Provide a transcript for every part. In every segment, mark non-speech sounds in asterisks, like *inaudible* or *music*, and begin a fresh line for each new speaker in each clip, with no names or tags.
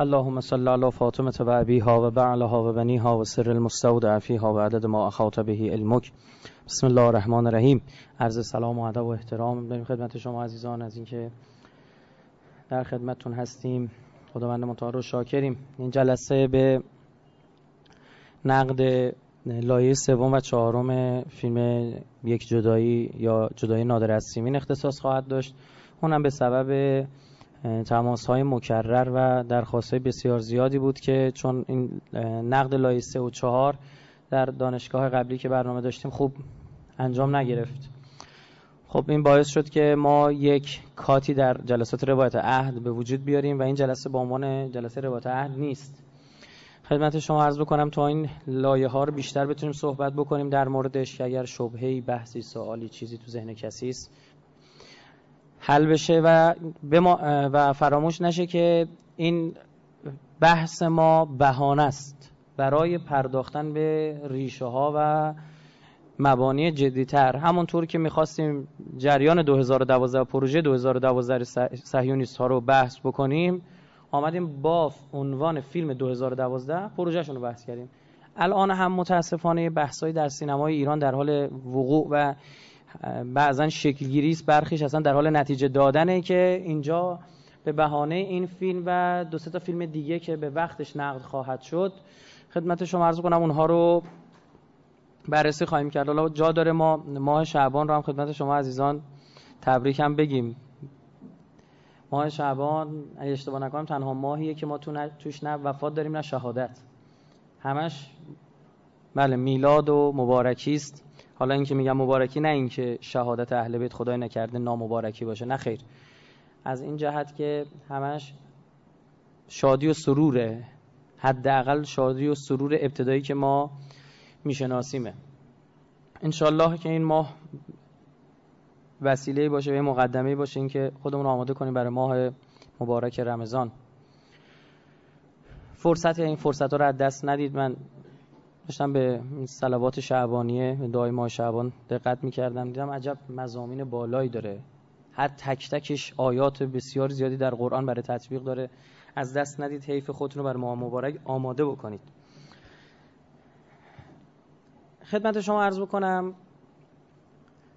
اللهم صل على فاطمه و ابیها و بعلها و بنیها و سر المستودع فیها و عدد ما اخاط به علمک. بسم الله الرحمن الرحیم. عرض سلام و ادب و احترام به خدمت شما عزیزان از اینکه در خدمتتون هستیم. خداوند متعال رو شاکریم. این جلسه به نقد لایه سوم و چهارم فیلم یک جدایی یا جدایی نادر از سیمین اختصاص خواهد داشت. اونم به سبب تماس های مکرر و درخواست بسیار زیادی بود که چون این نقد لایه سه و چهار در دانشگاه قبلی که برنامه داشتیم خوب انجام نگرفت. خب این باعث شد که ما یک کاتی در جلسات روایت عهد به وجود بیاریم و این جلسه به عنوان جلسه روایت عهد نیست. خدمت شما عرض بکنم تا این لایه ها رو بیشتر بتونیم صحبت بکنیم در موردش که اگر شبهه‌ای بحثی سوالی چیزی تو ذهن کسی است حل بشه و, و فراموش نشه که این بحث ما بهانه است برای پرداختن به ریشه ها و مبانی جدیتر. همونطور که می‌خواستیم جریان 2012 پروژه 2012 سهیونیست ها رو بحث بکنیم آمدیم با عنوان فیلم 2012 پروژهشون رو بحث کردیم. الان هم متاسفانه بحثایی در سینمای ایران در حال وقوع و بعضا شکلگیری است برخیش اصلا در حال نتیجه دادنه که اینجا به بهانه این فیلم و دو تا فیلم دیگه که به وقتش نقد خواهد شد خدمت شما عرض کنم اونها رو بررسی خواهیم کرد. حالا جا داره ما ماه شعبان رو هم خدمت شما عزیزان تبریک هم بگیم. ماه شعبان اگه اشتباه نکنم تنها ماهیه که ما تو توش نه وفات داریم نه شهادت. همش بله میلاد و مبارکی است. حالا اینکه میگم مبارکی نه اینکه شهادت اهل بیت خدای نکرده نامبارکی باشه نه خیر. از این جهت که همش شادی و سروره. حداقل شادی و سرور ابتدایی که ما میشناسیمه. انشالله که این ماه وسیله باشه و مقدمه باشه اینکه خودمون آماده کنیم برای ماه مبارک رمضان. فرصت این فرصت رو از دست ندید. من داشتم به صلوات شعبانیه دعای ماه شعبان دقت می‌کردم. دیدم عجب مزامین بالایی داره. هر تک تکش آیات بسیار زیادی در قرآن برای تطبیق داره. از دست ندید حیف خودتون رو برای ماه مبارک آماده بکنید. خدمت شما عرض بکنم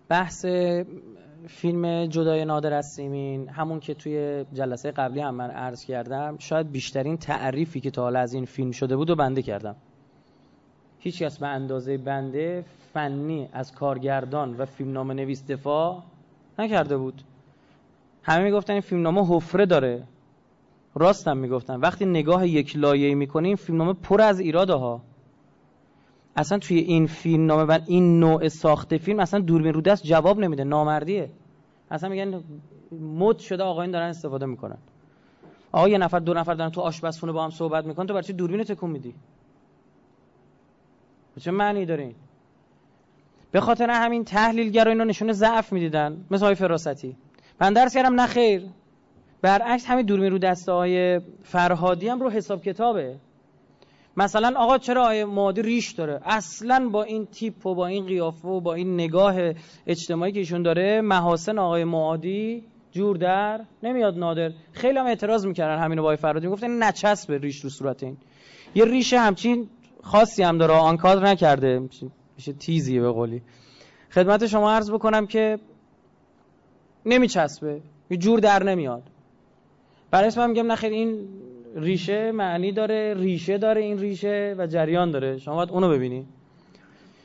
بحث فیلم جدای نادر از سیمین همون که توی جلسه قبلی هم من عرض کردم شاید بیشترین تعریفی که تا حالا از این فیلم شده بود و بنده کردم. هیچ کس به اندازه بنده فنی از کارگردان و فیلمنامه نویس دفاع نکرده بود. همه می‌گفتن این فیلمنامه حفره داره. راستم می‌گفتن. وقتی نگاه یک لایه می‌کنیم فیلمنامه پر از ایراده ها اصلا توی این فیلم نامه و این نوع ساخت فیلم اصلا دوربین رو دست جواب نمیده. نامردیه. اصلا میگن مد شده آقایون دارن استفاده می‌کنن. آقا یه نفر دو نفر دارن تو آشپزخونه با هم صحبت می‌کنن تو برای چی دوربین تکون میدی؟ چه معنی داره به خاطر همین تحلیلگرا اینو نشون ضعف می‌دیدن مثل های فراستی. من درس کردم نه خیر. برعکس همین دوربین رو دسته های فرهادی هم رو حساب کتابه. مثلا آقا چرا آیه معادی ریش داره؟ اصلا با این تیپ و با این قیافه و با این نگاه اجتماعی که ایشون داره محاسن آقای معادی جور در نمیاد نادر. خیلی هم اعتراض می‌کردن همینو با فرادی می‌گفتن نچسب ریش رو صورت این. یه ریش همچین خاصی هم داره آنکادر نکرده. میشه تیزیه به قولی. خدمت شما عرض بکنم که نمیچسبه. یه جور در نمیاد. برای اسم میگم نخیر این ریشه معنی داره ریشه داره این ریشه و جریان داره. شما باید اونو ببینی.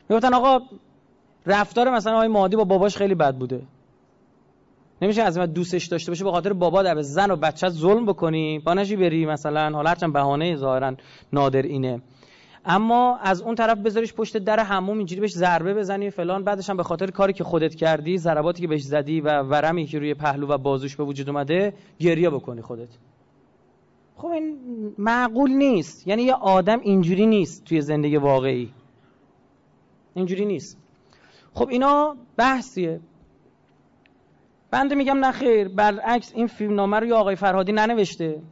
می‌گفتن آقا رفتار مثلا آقای مادی با باباش خیلی بد بوده. نمیشه از دوستش داشته باشه به خاطر بابا در زن و بچه ظلم بکنی. با نشی بری مثلا حالا هرچند بهانه ظاهرا نادر اینه. اما از اون طرف بذاریش پشت در حموم اینجوری بهش ضربه بزنی فلان. بعدش هم به خاطر کاری که خودت کردی ضرباتی که بهش زدی و ورمی که روی پهلو و بازوش به وجود اومده گریه بکنی خودت. خب این معقول نیست. یعنی یه آدم اینجوری نیست توی زندگی واقعی. اینجوری نیست. خب اینا بحثیه. بنده میگم نخیر برعکس این فیلم نامه رو آقای فرهادی ننوشته.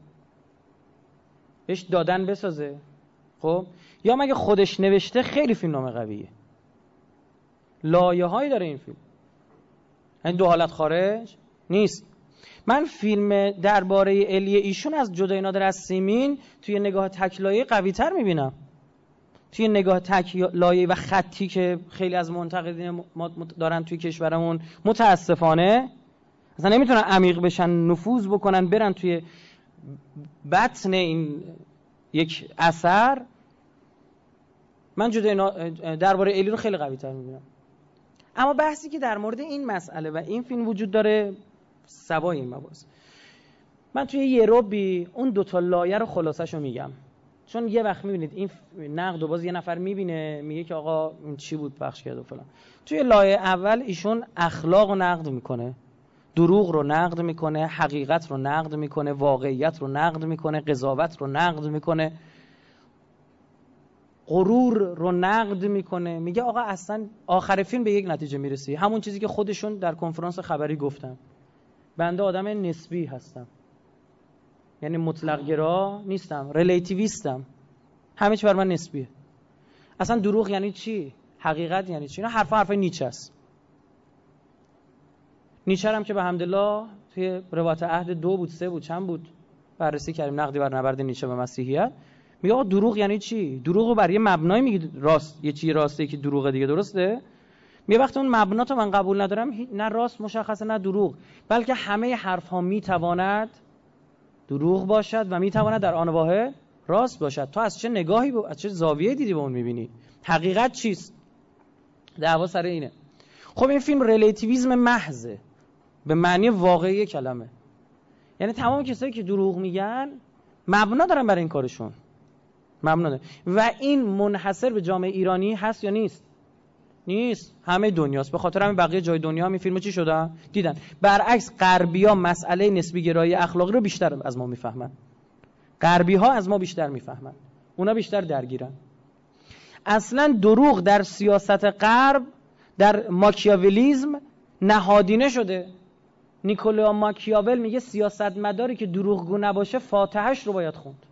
بهش دادن بسازه. خب؟ یا مگه خودش نوشته خیلی فیلم نامه قویه؟ لایه هایی داره این فیلم. این دو حالت خارج نیست. من فیلم درباره الی ایشون از جدای نادر از سیمین توی نگاه تکلایه قوی تر می‌بینم. توی نگاه تکلایه و خطی که خیلی از منتقدین ما دارن توی کشورمون متاسفانه اصلا نمی‌تونن عمیق بشن نفوذ بکنن برن توی بطن این یک اثر. من جدای درباره الی رو خیلی قوی تر می‌بینم. اما بحثی که در مورد این مسئله و این فیلم وجود داره سوای این مباحث. من توی یه روبی اون دوتا لایه رو خلاصش رو میگم. چون یه وقت می‌بینید این نقد و باز یه نفر می‌بینه میگه که آقا این چی بود پخش کرد و فلان. توی لایه اول ایشون اخلاق رو نقد می‌کنه دروغ رو نقد می‌کنه حقیقت رو نقد می‌کنه واقعیت رو نقد می‌کنه قضاوت رو نقد می‌کنه. غرور رو نقد می‌کنه. میگه آقا اصلا آخر فیلم به یک نتیجه می‌رسی. همون چیزی که خودشون در کنفرانس خبری گفتن. بنده آدم نسبی هستم. یعنی مطلق گرا نیستم ریلیتیویستم. همه چی بر من نسبیه. اصلا دروغ یعنی چی؟ حقیقت یعنی چی؟ اینا حرف حرف نیچه است. نیچه هم که به حمدالله توی روایت عهد دو بود سه بود چند بود؟ بررسی کردیم. نقدی بر نبرد نیچه به مسیحیت. میگه آقا دروغ یعنی چی؟ دروغ رو برای یه مبنای میگه راست یه چی راسته که دروغ دیگه درسته؟ میگه وقتی اون مبنا تو من قبول ندارم نه راست مشخصه نه دروغ. بلکه همه حرف ها می‌تواند دروغ باشد و می‌تواند در آن واحد راست باشد. تو از چه نگاهی با... از چه زاویه دیدی به اون می‌بینی؟ حقیقت چیست؟ دعوا سر اینه. خب این فیلم relativism محضه. به معنی واقعی کلمه. یعنی تمام کسایی که دروغ میگن مبنا دارن برای این کارشون. مبنا و این منحصر به جامعه ایرانی هست یا نیست؟ نیست. همه دنیاست. به خاطر همین بقیه جای دنیا فیلمو چی شده؟ دیدن. برعکس غربیا مسئله نسبی گرایی اخلاقی رو بیشتر از ما می‌فهمن. غربی ها از ما بیشتر می‌فهمن. اونا بیشتر درگیرن. اصلا دروغ در سیاست غرب در ماکیاولیزم نهادینه شده. نیکولا ماکیاول میگه سیاستمداری که دروغگو نباشه فاتحش رو باید خوند.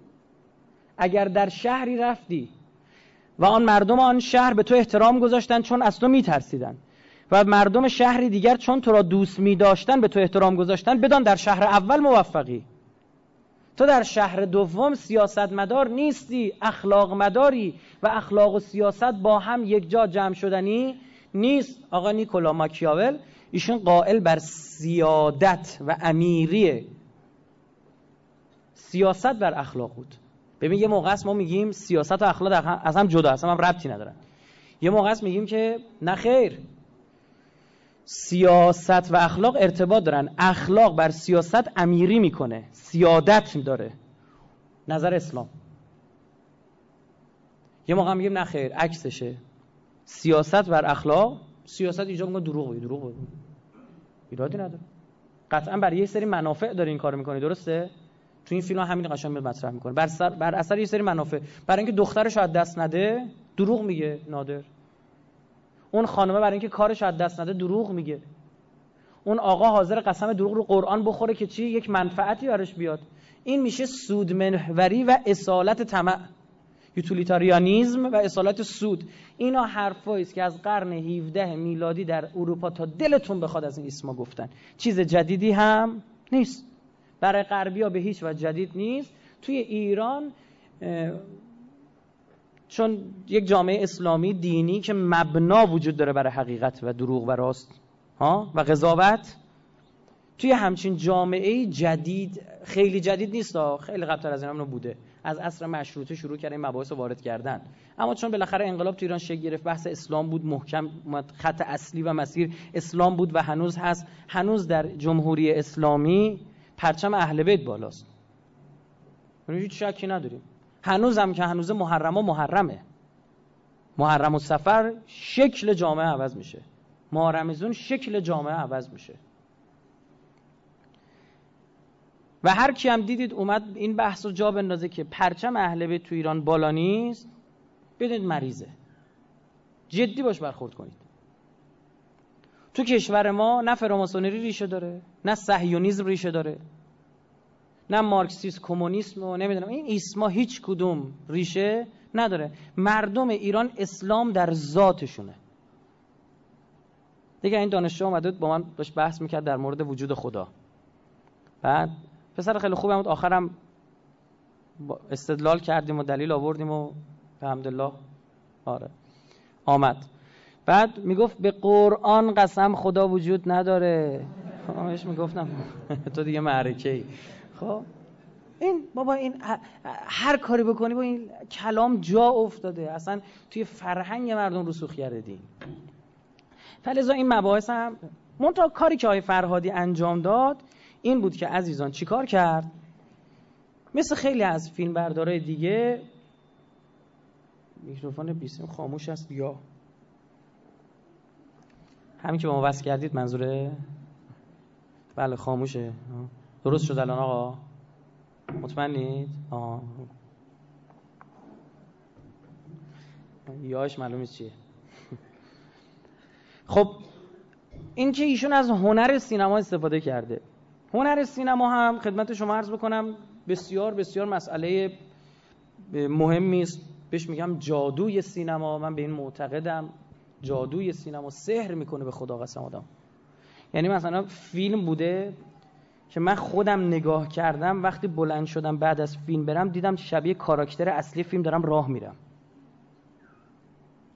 اگر در شهری رفتی و آن مردم آن شهر به تو احترام گذاشتن چون از تو میترسیدن و مردم شهری دیگر چون تو را دوست می داشتن به تو احترام گذاشتن بدان در شهر اول موفقی. تو در شهر دوم سیاست مدار نیستی اخلاق مداری و اخلاق و سیاست با هم یک جا جمع شدنی نیست. آقا نیکولا ماکیاول ایشون قائل بر سیادت و امیری سیاست بر اخلاق بود. ببین یه موقع است ما میگیم سیاست و اخلاق از هم جدا هستن هم ربطی ندارن یه موقع است میگیم که نه خیر. سیاست و اخلاق ارتباط دارن. اخلاق بر سیاست امیری می‌کنه. سیادت داره نظر اسلام. یه موقع میگیم نه خیر عکسشه. سیاست بر اخلاق سیاست اینجا میگه دروغ دروغ. ایرادی نداره. قطعا برای یه سری منافع داره این کارو می‌کنه درسته؟ تو این فیلم همین قشنگ مطرح می‌کنه. بر, سر بر اثر یه سری منافع. برای اینکه دخترش از دست نده دروغ میگه نادر. اون خانمه برای اینکه کارش از دست نده دروغ میگه. اون آقا حاضر قسم دروغ رو قرآن بخوره که چی؟ یک منفعتی برش بیاد. این میشه سود منوری و اصالت طمع. یوتیلیتاریانیزم و اصالت سود. اینا حرفایی است که از قرن 17 میلادی در اروپا تا دلتون بخواد از این اسما گفتن. چیز جدیدی هم نیست. برای غربی ها به هیچ وجه جدید نیست. توی ایران چون یک جامعه اسلامی دینی که مبنا وجود داره برای حقیقت و دروغ و راست ها و قضاوت توی همچین جامعه جدید خیلی جدید نیست خیلی قبلتر از این بوده از عصر مشروطه شروع کردن مباحث وارد کردن. اما چون بالاخره انقلاب تو ایران شکل گرفت بحث اسلام بود محکم خط اصلی و مسیر اسلام بود و هنوز هست. هنوز در جمهوری اسلامی پرچم اهل بیت بالاست. هیچ شکی نداریم. هنوز هم که هنوز محرم و محرمه. محرم و سفر شکل جامعه عوض میشه. محرمزون شکل جامعه عوض میشه. و هر کی هم دیدید اومد این بحث رو جا بندازه که پرچم اهل بیت تو ایران بالا نیست. بدونید مریضه. جدی باش برخورد کنید. تو کشور ما نه فراماسونری ریشه داره نه صهیونیسم ریشه داره نه مارکسیسم کمونیسم و نمی‌دونم. این اسما هیچ کدوم ریشه نداره. مردم ایران اسلام در ذاتشونه. دیگه این دانشجو اومده با من داشت بحث می‌کرد در مورد وجود خدا. بعد پسر خیلی خوبی بود. آخرم استدلال کردیم و دلیل آوردیم و الحمدلله آره آمد. بعد می‌گفت به قرآن قسم خدا وجود نداره. خب می‌گفتم *laughs* تو دیگه معرکه ای خب این بابا این هر کاری بکنی با این کلام جا افتاده. اصلا توی فرهنگ مردم کرده دین. فلزا این مباحث هم منتها کاری که آقای فرهادی انجام داد این بود که عزیزان چیکار کرد؟ مثل خیلی از فیلم بردارای دیگه میکروفون بیسیم خاموش است یا؟ همین که با ما وصل کردید منظوره؟ بله خاموشه. درست شد الان آقا؟ مطمئنید. یاش معلوم چیه. خب این که ایشون از هنر سینما استفاده کرده. هنر سینما هم خدمت شما عرض بکنم بسیار بسیار مسئله مهمی است. بهش میگم جادوی سینما. من به این معتقدم. جادوی سینما سحر می‌کنه به خدا قسم آدم. یعنی مثلا فیلم بوده که من خودم نگاه کردم وقتی بلند شدم بعد از فیلم برم دیدم شبیه کاراکتر اصلی فیلم دارم راه میرم.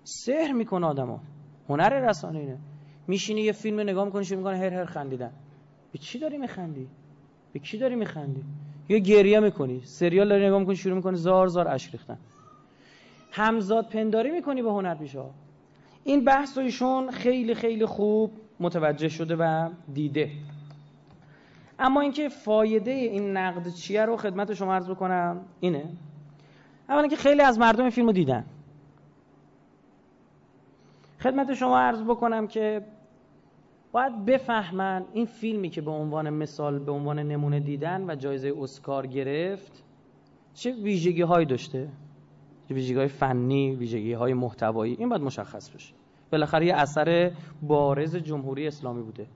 سحر می‌کنه آدمو. هنر رسانه اینه میشینی یه فیلم نگاه می‌کنی شروع می‌کنه هر هر خندیدن. به چی داری میخندی؟ به کی داری میخندی؟ یه گریه می‌کنی. سریال داری نگاه می‌کنی شروع می‌کنی زار زار اشک ریختن. همزاد پنداری می‌کنی به هنر پیشا این بحث ایشون خیلی خیلی خوب متوجه شده و دیده. اما اینکه فایده این نقد چیه رو خدمت شما عرض بکنم اینه. اولا که خیلی از مردم فیلم رو دیدن. خدمت شما عرض بکنم که باید بفهمن این فیلمی که به عنوان مثال به عنوان نمونه دیدن و جایزه اسکار گرفت چه ویژگی هایی داشته؟ ویژگی های فنی ویژگی های محتوایی؟ این باید مشخص بشه. بالاخره یه اثر بارز جمهوری اسلامی بوده.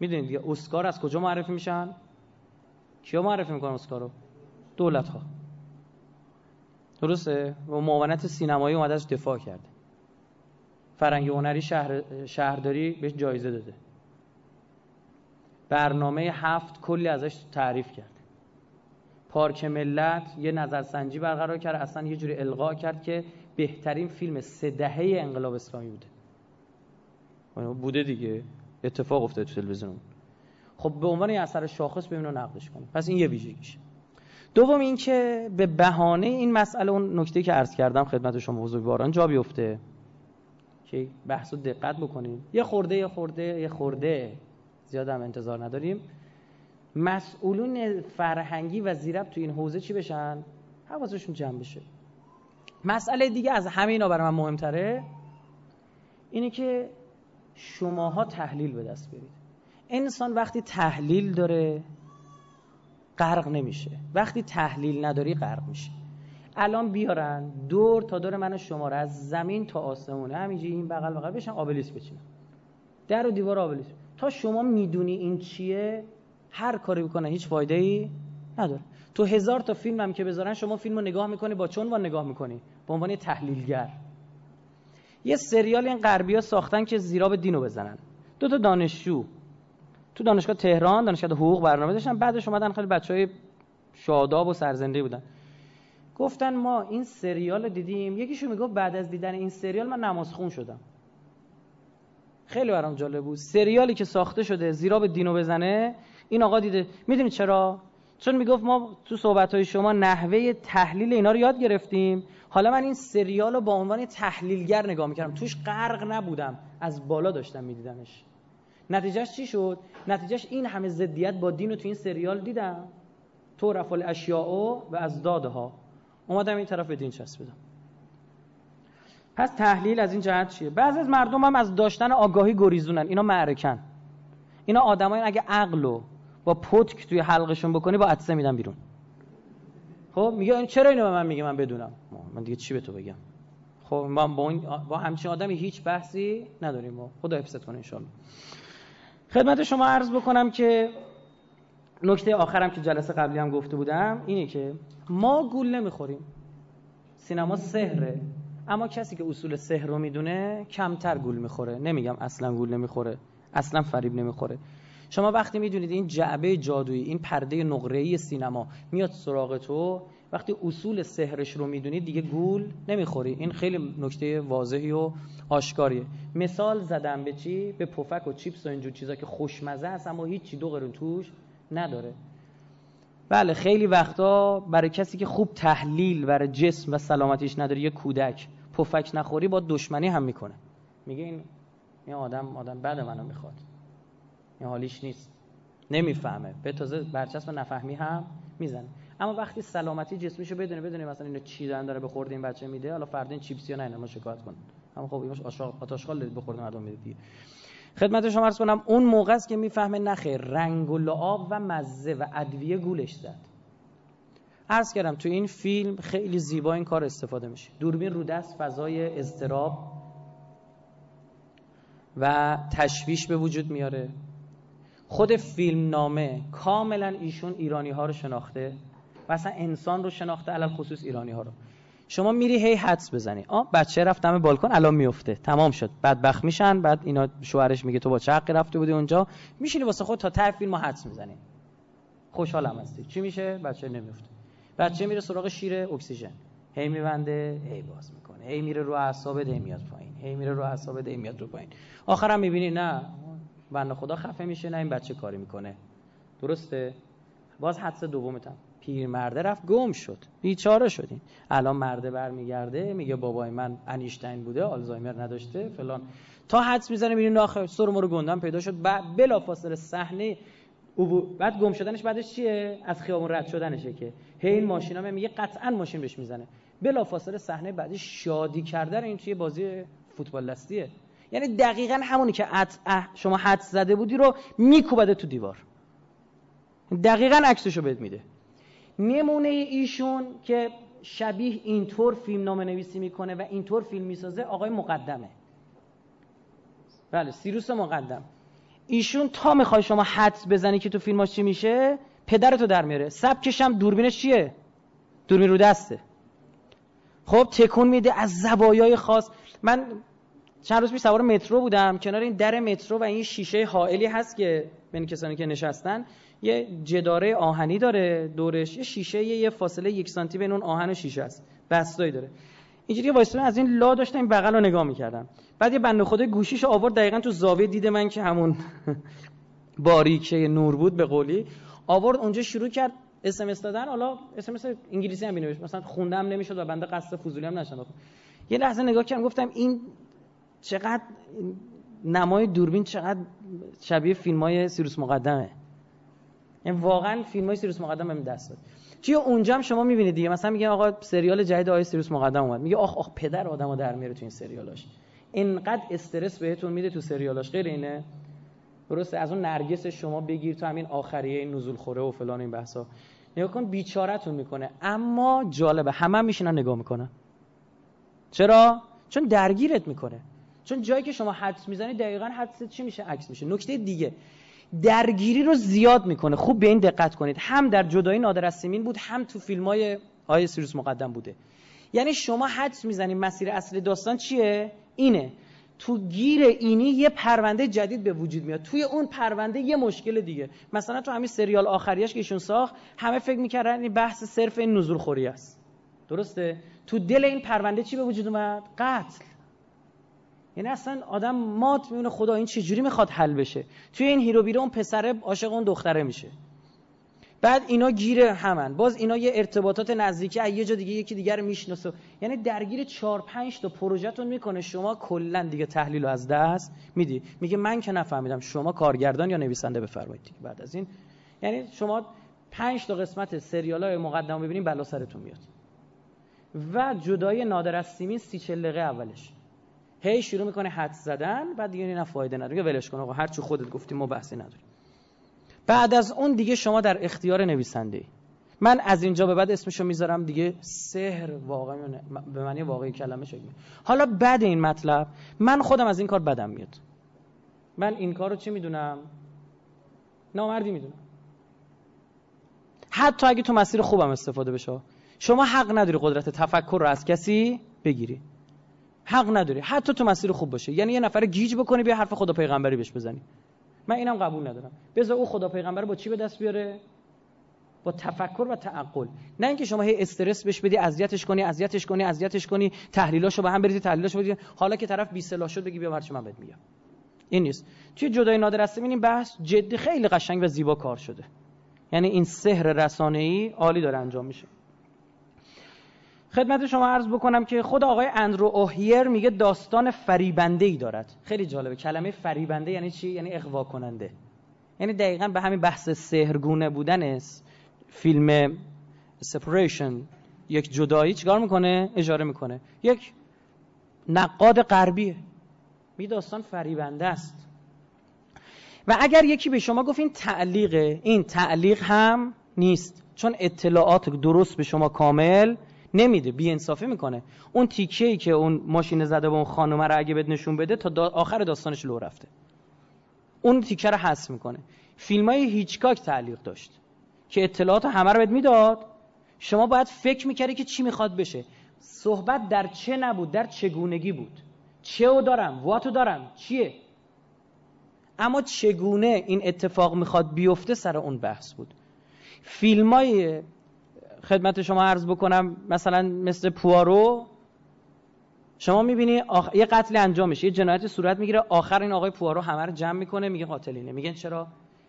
می‌دونید دیگه اسکار از کجا معرفی میشن؟ کیا معرفی می‌کنن اسکار رو دولت ها درسته؟ و معاونت سینمایی اومده از دفاع کرده. فرنگی هنری شهر شهرداری بهش جایزه داده. برنامه هفت کلی ازش تعریف کرد. پارک ملت یه نظرسنجی برقرار کرد اصلا یه جوری القا کرد که بهترین فیلم سه دهه انقلاب اسلامی بوده. بوده دیگه. اتفاق افتاده تو تلویزیون. خب به عنوان یه اثر شاخص ببینو نقدش کنیم پس این یه ویژگیشه. دوم اینکه به بهانه این مسئله اون نکته که عرض کردم خدمت شما بزرگواران جا بیفته. که بحث رو دقت بکنیم. یه خورده یه خورده یه خورده. زیاد هم انتظار نداریم. مسئولون فرهنگی و زیرب تو این حوزه چی بشن؟ حواسشون جمع بشه. مسئله دیگه از همه اینا برای من مهمتره اینه که شماها تحلیل به دست برید. انسان وقتی تحلیل داره غرق نمیشه. وقتی تحلیل نداری غرق میشه. الان بیارن دور تا دور من شما رو از زمین تا آسمونه. همینجا این بغل بغل بشن آبلیس بچینن. در و دیوار آبلیس تا شما می‌دونی این چیه هر کاری بکنه هیچ فایده ای نداره. تو هزار تا فیلم هم که بذارن شما فیلم رو نگاه می‌کنی با چون نگاه می‌کنی؟ به عنوان تحلیلگر. یه سریال این غربی ها ساختن که زیراب دینو بزنن. دو تا دانشجو. تو دانشگاه تهران دانشگاه حقوق برنامه داشتن. بعدش اومدن خیلی بچه های شاداب و سرزنده بودن. گفتن ما این سریال دیدیم. یکیشون می‌گفت بعد از دیدن این سریال من نماز خون شدم. خیلی برام جالب بود. سریالی که ساخته شده زیراب دینو بزنه این آقا دیده. می‌دونید چرا؟ چون می‌گفت ما تو صحبت های شما نحوه تحلیل اینا رو یاد گرفتیم. حالا من این سریال رو با عنوان تحلیلگر نگاه می‌کردم. توش غرق نبودم. از بالا داشتم میدیدمش. نتیجهش چی شد؟ نتیجهش این همه ضدیت با دین رو تو این سریال دیدم. تو رفال اشیاء و از دادها اومدم این طرف به دین چسبیدم. پس تحلیل از این جهت چیه؟ بعضی از مردم هم از داشتن آگاهی گریزونن. اینا معرکن. اینا آدمای اگه عقل با پتک توی حلقشون بکنی با عدسه میدن بیرون. خب میگه این چرا اینو به من میگه؟ من بدونم. من دیگه چی به تو بگم؟ خب ما با, این با همچین آدمی هیچ بحثی نداریم. ما خدا حفظت کنه انشالله خدمت شما عرض بکنم که نکته آخرم که جلسه قبلی هم گفته بودم اینه که ما گول نمی‌خوریم. سینما سهره اما کسی که اصول سحر رو می‌دونه کمتر گول می‌خوره. نمیگم اصلا گول نمی‌خوره. اصلا فریب نمی‌خوره. شما وقتی می‌دونید این جعبه جادویی این پرده نقره‌ای سینما میاد سراغ تو وقتی اصول سحرش رو می‌دونید دیگه گول نمی‌خوری. این خیلی نکته واضحی و آشکاریه. مثال زدم به چی؟ به پفک و چیپس و اینجور چیزا که خوشمزه هست اما هیچی دو قرون توش نداره. بله خیلی وقتا برای کسی که خوب تحلیل برای جسم و سلامتیش نداره یه کودک پفک نخوری با دشمنی هم می‌کنه. میگه این این آدم آدم بعد منو می‌خواد. این حالیش نیست. نمی‌فهمه. به تازه برچسب نفهمی هم می‌زنه. اما وقتی سلامتی جسمیشو بدونه بدونه مثلا اینو چی داره به این بچه میده حالا فردا این چیپسی نه ما شکایت کن. اما خب اینش آتاشخال دارید به مردم میده دیگه. خدمت شما عرض کنم اون موقع است که می‌فهمه نخیر رنگ و لعاب و مزه و ادویه گولش زد. عرض کردم تو این فیلم خیلی زیبا این کار استفاده میشه. دوربین رو دست فضای اضطراب و تشویش به وجود میاره. خود فیلم نامه کاملا ایشون ایرانی ها رو شناخته و اصلا انسان رو شناخته علل خصوص ایرانی ها رو. شما میری هی حدس بزنی. آ بچه رفت دم بالکن الان میفته. تمام شد. بدبخت میشن بعد اینا شوهرش میگه تو با چه حقی رفته بودی اونجا؟ میشینی واسه خود تا ته فیلمو حدس می‌زنی. خوشحالم هستی. چی میشه؟ بچه نمیفته. بچه میره سراغ شیر اکسیژن. هی میبنده هی باز می‌کنه. هی میره رو اعصابت هی میاد پایین. هی میره رو اعصابت هی میاد رو پایین. آخرم می‌بینی نه. بنده خدا خفه میشه نه این بچه کاری می‌کنه. درسته؟ باز حدس دومتم. پیرمرده رفت گم شد. بیچاره شدیم. الان مرده برمیگرده میگه بابای من انیشتین بوده آلزایمر نداشته فلان. تا حدس می‌زنه می‌بینیم آخر سر رو گندم پیدا شد. بلا فاصله صحنه بعد گم شدنش بعدش چیه؟ از خیابون رد شدنشه که. هی این ماشینا میگه قطعا ماشین بهش می‌زنه. بلا فاصله صحنه بعدی شادی کردن این توی بازی فوتبال دستیه. یعنی دقیقا همونی که شما حدس زده بودی رو میکوبده تو دیوار. دقیقا عکسشو بهت میده. نمونه ایشون که شبیه اینطور فیلم نامه نویسی می‌کنه و اینطور فیلم می‌سازه آقای مقدمه. بله سیروس مقدم. ایشون تا می‌خوای شما حدس بزنی که تو فیلماش چی میشه پدرتو در میاره. سبکش هم دوربینش چیه؟ دوربین رو دسته. خب تکون میده از زوایای خاص. من چند روز پیش سوار مترو بودم. کنار این در مترو و این شیشه حائلی هست که بین کسانی که نشستن یه جداره آهنی داره دورش یه شیشه یه, فاصله یک سانتی بین اون آهن و شیشه است. بست‌هایی داره. اینجوری وایساده از این لا داشتم این بغل رو نگاه می‌کردم. بعد یه بنده خدا گوشیشو آورد دقیقا تو زاویه دید من که همون *laughs* باریکه نور بود به قولی. آورد اونجا شروع کرد اس ام اس دادن. حالا اس ام اس انگلیسی هم می‌نوشت مثلا خوندم نمی‌شد و بنده قصد فضولی هم نشدم یه لحظه نگاه کردم گفتم این چقدر نمای دوربین چقدر شبیه فیلم های سیروس مقدمه. یعنی واقعا فیلم های سیروس مقدم بهم دست داد. توی اونجا هم شما می‌بینید دیگه؟ مثلا میگن آقا سریال جدید آقای سیروس مقدم اومد. میگه آخ آخ پدر آدمو در میاره تو این سریالاش. اینقدر استرس بهتون میده تو سریالاش. غیر اینه. درسته؟ از اون نرگس شما بگیر تو همین آخریه نزول خوره و فلان این بحثا. نگاه کن بیچارهتون می‌کنه. اما جالبه همه هم میشینن نگاه می‌کنن. چرا؟ چون درگیرت می‌کنه. چون جایی که شما حدس می‌زنی دقیقا حدست چی میشه؟ عکس میشه. نکته دیگه. درگیری رو زیاد می‌کنه. خوب به این دقت کنید. هم در جدایی نادر از سیمین بود هم تو فیلم های آیه سیروس مقدم بوده. یعنی شما حدس می‌زنید مسیر اصلی داستان چیه؟ اینه. تو گیر اینی یه پرونده جدید به وجود میاد. توی اون پرونده یه مشکل دیگه. مثلا تو همین سریال آخریش که ایشون ساخت همه فکر می‌کردن این بحث صرف این نزول خوری است. درسته؟ تو دل این پرونده چی به وجود اومد؟ قتل. یعنی اصلا آدم مات میونه خدا این چجوری می‌خواد حل بشه؟ توی این هیرو بیره اون پسره عاشق اون دختره میشه. بعد اینا گیر همن. باز اینا یه ارتباطات نزدیکی یه جا دیگه یکی دیگر می‌شناسه. یعنی درگیر 4 5 تا پروژهتون می‌کنه. شما کلا دیگه تحلیل از دست میدی. میگه من که نفهمیدم شما کارگردان یا نویسنده بفرمایید دیگه بعد از این. یعنی شما 5 تا قسمت سریال های مقدمه ببینید بلا سرتون میاد. و جدای نادر از سیمین سی دقیقه اولش. هی شروع می‌کنه حد زدن بعد دیگه نه فایده نداره. ولش کن آقا هر چی خودت گفتی ما بحثی نداریم. بعد از اون دیگه شما در اختیار نویسنده من از اینجا به بعد اسمشو می‌ذارم دیگه سحر واقعی به معنی واقعی کلمه شکل حالا بعد این مطلب من خودم از این کار بدم میاد. من این کار رو چی می‌دونم؟ نامردی می‌دونم. حتی اگه تو مسیر خوبم استفاده بشه شما حق نداری قدرت تفکر رو از کسی بگیری. حق نداری. حتی تو مسیر خوب باشه. یعنی یه نفر گیج بکنی بیا حرف خدا پیغمبری بهش بزنی. من اینم قبول ندارم. بذار او خدا پیغمبر با چی به دست بیاره؟ با تفکر و تعقل. نه اینکه شما هی استرس بهش بدی اذیتش کنی اذیتش کنی اذیتش کنی تحلیلاشو به هم بریزی تحلیلاشو بدی حالا که طرف بی شد بگی بیا هرچی من بهت میگم. این نیست. توی جدای نادر است این بحث جدی خیلی قشنگ و زیبا کار شده. یعنی این سحر رسانه‌ای عالی داره انجام میشه. خدمت شما عرض بکنم که خود آقای اندرو اوهیر میگه داستان فریبنده ای دارد. خیلی جالبه. کلمه فریبنده یعنی چی؟ یعنی اغوا کننده یعنی دقیقا به همین بحث سحرگونه بودن است فیلم سپریشن یک جدایی چیکار می‌کنه؟ اشاره می‌کنه. یک نقاد غربیه. می داستان فریبنده است. و اگر یکی به شما گفت این تعلیقه این تعلیق هم نیست. چون اطلاعات درست به شما کامل نمیده بی انصافی می‌کنه. اون تیکه ای که اون ماشین زده به اون خانومه رو اگه بهت نشون بده تا آخر داستانش لو رفته. اون تیکه رو حذف می‌کنه. فیلم های هیچکاک تعلیق داشت که اطلاعات همه رو بهت می‌داد. شما باید فکر می‌کردی که چی می‌خواد بشه. صحبت در چه نبود در چگونگی بود. چه او دارم واتو دارم چیه؟ اما چگونه این اتفاق می‌خواد بیفته سر اون بحث بود. فیلم های خدمت شما عرض بکنم مثلا مثل پوارو شما می‌بینی آخ... یه قتل انجام میشه یه جنایت صورت می‌گیره آخر این آقای پوارو همه رو جمع می‌کنه میگه قاتلینه. میگن چرا؟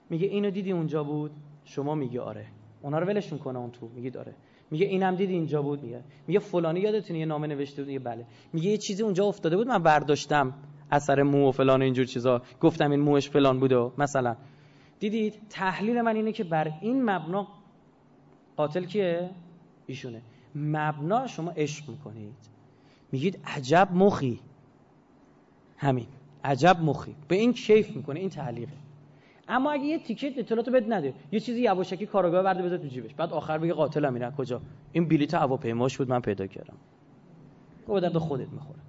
میگه اینو دیدی اونجا بود؟ شما میگی آره. اونا رو ولش می‌کنه اون تو میگی داره. میگه اینم دیدی اینجا بود؟ میگه. میگه فلانی یادتونه یه نامه نوشته بود میگه بله. میگه یه چیزی اونجا افتاده بود من برداشتم اثر مو و فلان و اینجور چیزا. گفتم این موش فلان بوده مثلا. دیدید؟ تحلیل من اینه که بر این مبنا قاتل کیه؟ ایشونه. مبنا شما عشق می‌کنید. میگید عجب مخی. همین. عجب مخی. به این کیف می‌کنه این تعلیقه. اما اگه یه تیکت اطلاعاتو بد نده یه چیزی یواشکی کارگاه برده بذار تو جیبش. بعد آخر بگه قاتلم اینا کجا؟ این بلیط هواپیماش بود من پیدا کردم. خب درد خودت می‌خوره.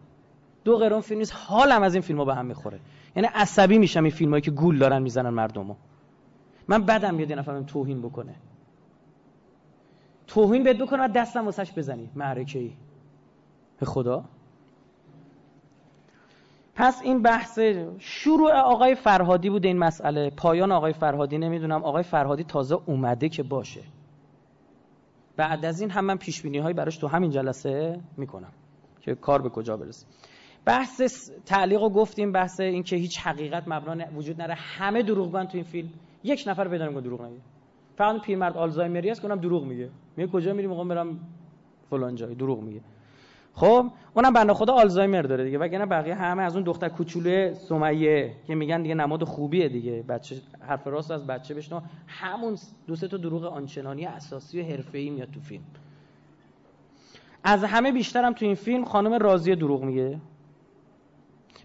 دو قرون فیلم نیست حالم از این فیلم‌ها به هم می‌خوره. یعنی عصبی میشم این فیلمایی که گول دارن می‌زنن مردمو. من بدم میاد نفرم توهین بکنه. توهین بهت بکنه و دستم واسش بزنی. معرکه ای به خدا. پس این بحث شروع آقای فرهادی بود این مسئله. پایان آقای فرهادی نمی‌دونم. آقای فرهادی تازه اومده که باشه. بعد از این هم من پیش بینی هایی براش تو همین جلسه می‌کنم که کار به کجا برسه. بحث تعلیق رو گفتیم بحث این که هیچ حقیقت مبنا وجود نره. همه دروغگوان تو این فیلم. یک نفر پیدا که دروغ نگه. فقط پیرمرد آلزایمری است که اونم دروغ میگه. میگه کجا میری میگم برم فلان جای. دروغ میگه. خب اونم بنده خدا آلزایمر داره دیگه. وگرنه بقیه همه از اون دختر کوچولو سمیه که میگن دیگه نماد خوبیه دیگه. بچه حرف راست از بچه بشنو. همون دو سه تا دروغ آنچنانی اساسی و حرفه‌ای میاد تو فیلم. از همه بیشترم تو این فیلم خانم راضیه دروغ میگه.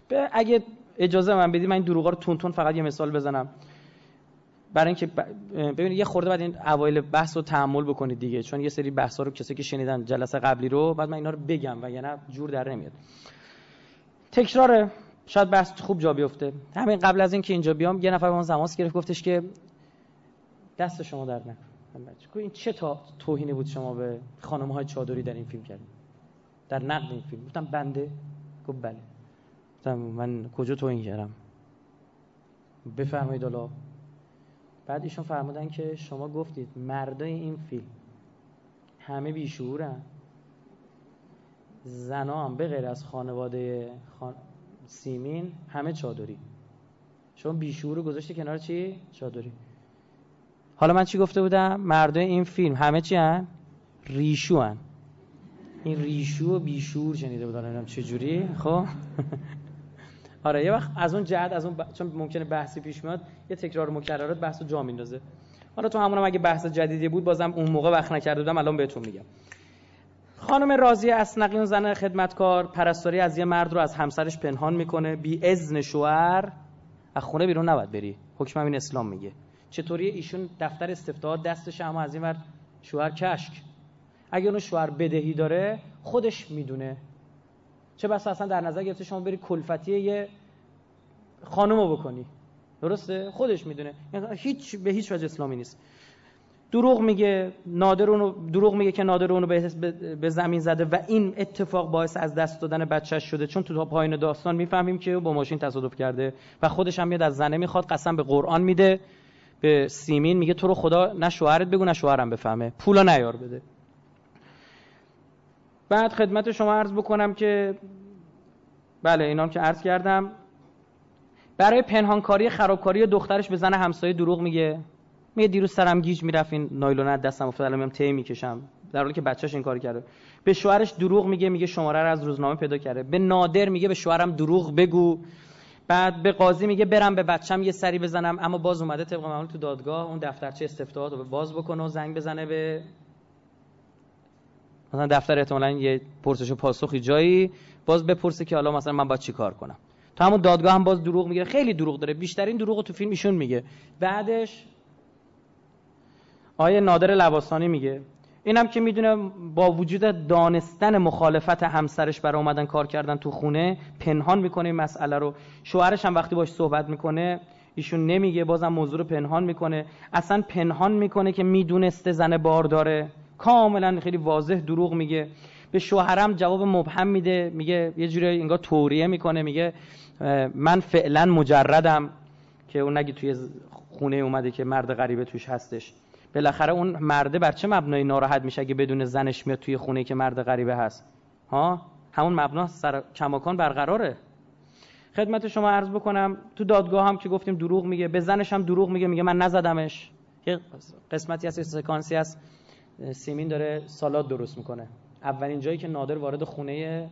به اگه اجازه من بدید من این دروغا رو تون تون فقط یه مثال بزنم. برای اینکه ببینید یه خورده بعد این اوایل بحث رو تحمل بکنید دیگه چون یه سری بحثا رو کسی که شنیدن جلسه قبلی رو بعد من اینا رو بگم و یعنی جور در نمیاد. تکرار شاید بحث خوب جا بیفته. همین قبل از اینکه اینجا بیام یه نفر به من زماس گرفت گفتش که دست شما در نکن این چه تا توهینی بود شما به خانم های چادری در این فیلم کردید در نقد این فیلم. گفتم بنده. گفت بله. من کجا توهین کردم؟ بفرمایید حالا. بعد ایشون فرمودن که شما گفتید مردای این فیلم همه بیشعورن زنا هم به غیر از خانواده خان... سیمین همه چادری شما بیشعور رو گذاشتی کنار چی؟ چادری حالا من چی گفته بودم؟ مردای این فیلم همه چی هن؟ ریشو هن این ریشو و بیشور شنیده بودن چجوری؟ خب آره یه وقت از اون جهت از اون ب... چون ممکنه بحثی پیش میاد یه تکرار مکررات بحثو جا میندازه. حالا تو همونم اگه بحث جدیدی بود بازم اون موقع وقت نکرده بودم الان بهتون میگم. خانم راضی اسنقی زن خدمتکار پرستاری از یه مرد رو از همسرش پنهان می‌کنه. بی اذن شوهر از خونه بیرون نباید بری. حکم این اسلام میگه. چطوری ایشون دفتر استفتاء دستش اما از این ور شوهر کشک؟ اگه اون شوهر بدهی داره خودش می‌دونه. چه بس اصلا در نظر گرفته شما بری کلفتی یه خانومو بکنی. درسته؟ خودش می‌دونه. یعنی هیچ به هیچ وجه اسلامی نیست. دروغ میگه نادر اونو دروغ میگه که نادر اونو به زمین زده و این اتفاق باعث از دست دادن بچهش شده. چون تو پایین داستان می‌فهمیم که با ماشین تصادف کرده و خودش هم میاد از زنه می‌خواد قسم به قرآن میده به سیمین میگه تو رو خدا نه شوهرت بگو نه شوهرم بفهمه. پولا نیار بده. بعد خدمت شما عرض بکنم که بله اینام که عرض کردم. برای پنهانکاری خرابکاری دخترش به زن همسایه دروغ میگه. میگه دیروز سرم گیج می‌رفت این نایلون دستم افتاد الان میام تی می‌کشم. در حالی که بچهش این کار کرده. به شوهرش دروغ میگه میگه شماره رو از روزنامه پیدا کرده. به نادر میگه به شوهرم دروغ بگو. بعد به قاضی میگه برم به بچم یه سری بزنم. اما باز اومده طبق معمول تو دادگاه اون دفترچه استفتاحات رو باز بکنه و زنگ بزنه به مثلا دفتر احتمالاً یه پرسش و پاسخی جایی باز بپرسه که حالا مثلا من باید چی کار کنم. تو همون دادگاه هم باز دروغ میگه. خیلی دروغ داره. بیشترین دروغ تو فیلم ایشون میگه. بعدش آیه نادر لباسانی میگه اینم که می‌دونه با وجود دانستن مخالفت همسرش برای اومدن کار کردن تو خونه پنهان می‌کنه این مسئله رو. شوهرش هم وقتی باش صحبت می‌کنه ایشون نمیگه بازم موضوع رو پنهان می‌کنه. اصلا پنهان می‌کنه که می‌دونسته زن بار داره کاملا خیلی واضح دروغ میگه. به شوهرم جواب مبهم میده. میگه یه جوری انگار توریه می‌کنه. میگه من فعلا مجردم. که اون نگی توی خونه اومده که مرد غریبه توش هستش. بالاخره اون مرده بر چه مبنایی ناراحت میشه اگه بدون زنش میاد توی خونه که مرد غریبه هست؟ ها؟ همون مبنا سر کماکان برقراره. خدمت شما عرض بکنم تو دادگاه هم که گفتیم دروغ میگه به زنش هم دروغ میگه میگه من نزدمش. یه قسمتی هست سکانسی هست. سیمین داره سالاد درست می‌کنه. اولین جایی که نادر وارد خونه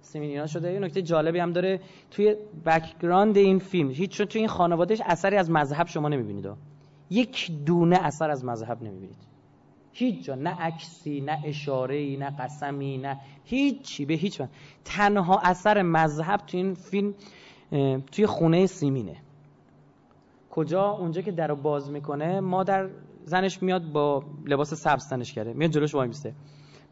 سیمین شده یه نکته جالبی هم داره. توی background این فیلم هیچ چون توی این خانوادهش اثری از مذهب شما نمی‌بینید. یک دونه اثر از مذهب نمی‌بینید. هیچ جا. نه عکسی نه اشاره نه قسمی نه هیچی به هیچ من. تنها اثر مذهب تو این فیلم توی خونه سیمینه. کجا؟ اونجا که درو باز می‌کنه مادر زنش میاد با لباس سبز تنش کرده میاد جلوش وای میسته.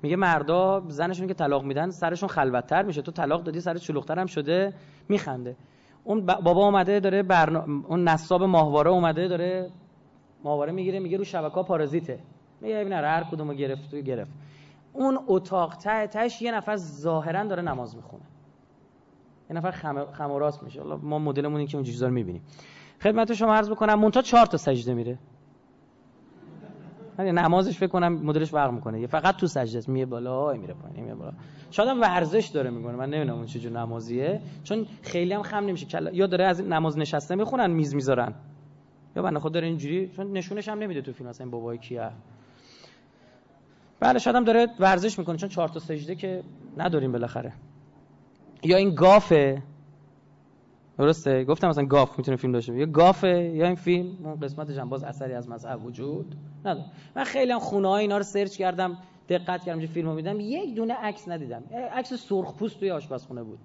میگه مردا زنشون که طلاق میدن سرشون خلوتتر میشه. تو طلاق دادی سرت شلوغتر هم شده میخنده. اون بابا اومده داره برنا... اون نصاب ماهواره اومده داره ماهواره می‌گیره میگه رو شبکه پارازیته. میگه ببین هر کدومو گرفت تو گرفت. اون اتاق ته تهش یه نفر ظاهرا داره نماز می‌خونه. یه نفر خم, خم و راست میشه. ما مدلمون این که اون چیزا رو می‌بینیم. خدمت شما عرض بکنم مونتا چهار تا سجده میره. نمازش فکر کنم مدلش فرق می‌کنه. یه فقط تو سجده است. میه بالا میره پایین میره بالا. شاید هم ورزش داره می‌کنه. من نمی‌دونم اون چه نمازیه. چون خیلی هم خم نمیشه. یا داره از نماز نشسته می‌خونن میز می‌ذارن. یا بنده خود داره اینجوری چون نشونش هم نمیده تو فیلم. اصلا این بابای کیه؟ بله شاید هم داره ورزش می‌کنه. چون چهار تا سجده که نداریم بالاخره. یا این گافه. درسته؟ گفتم مثلا گاف می‌تونه فیلم داشته یا گافه یا این فیلم. اون قسمتش هم باز اثری از مذهب وجود نداره. من خیلی هم خونه های اینا رو سرچ کردم دقت کردم که فیلمو میدم یک دونه عکس ندیدم. عکس سرخ پوست توی آشپزخونه بود.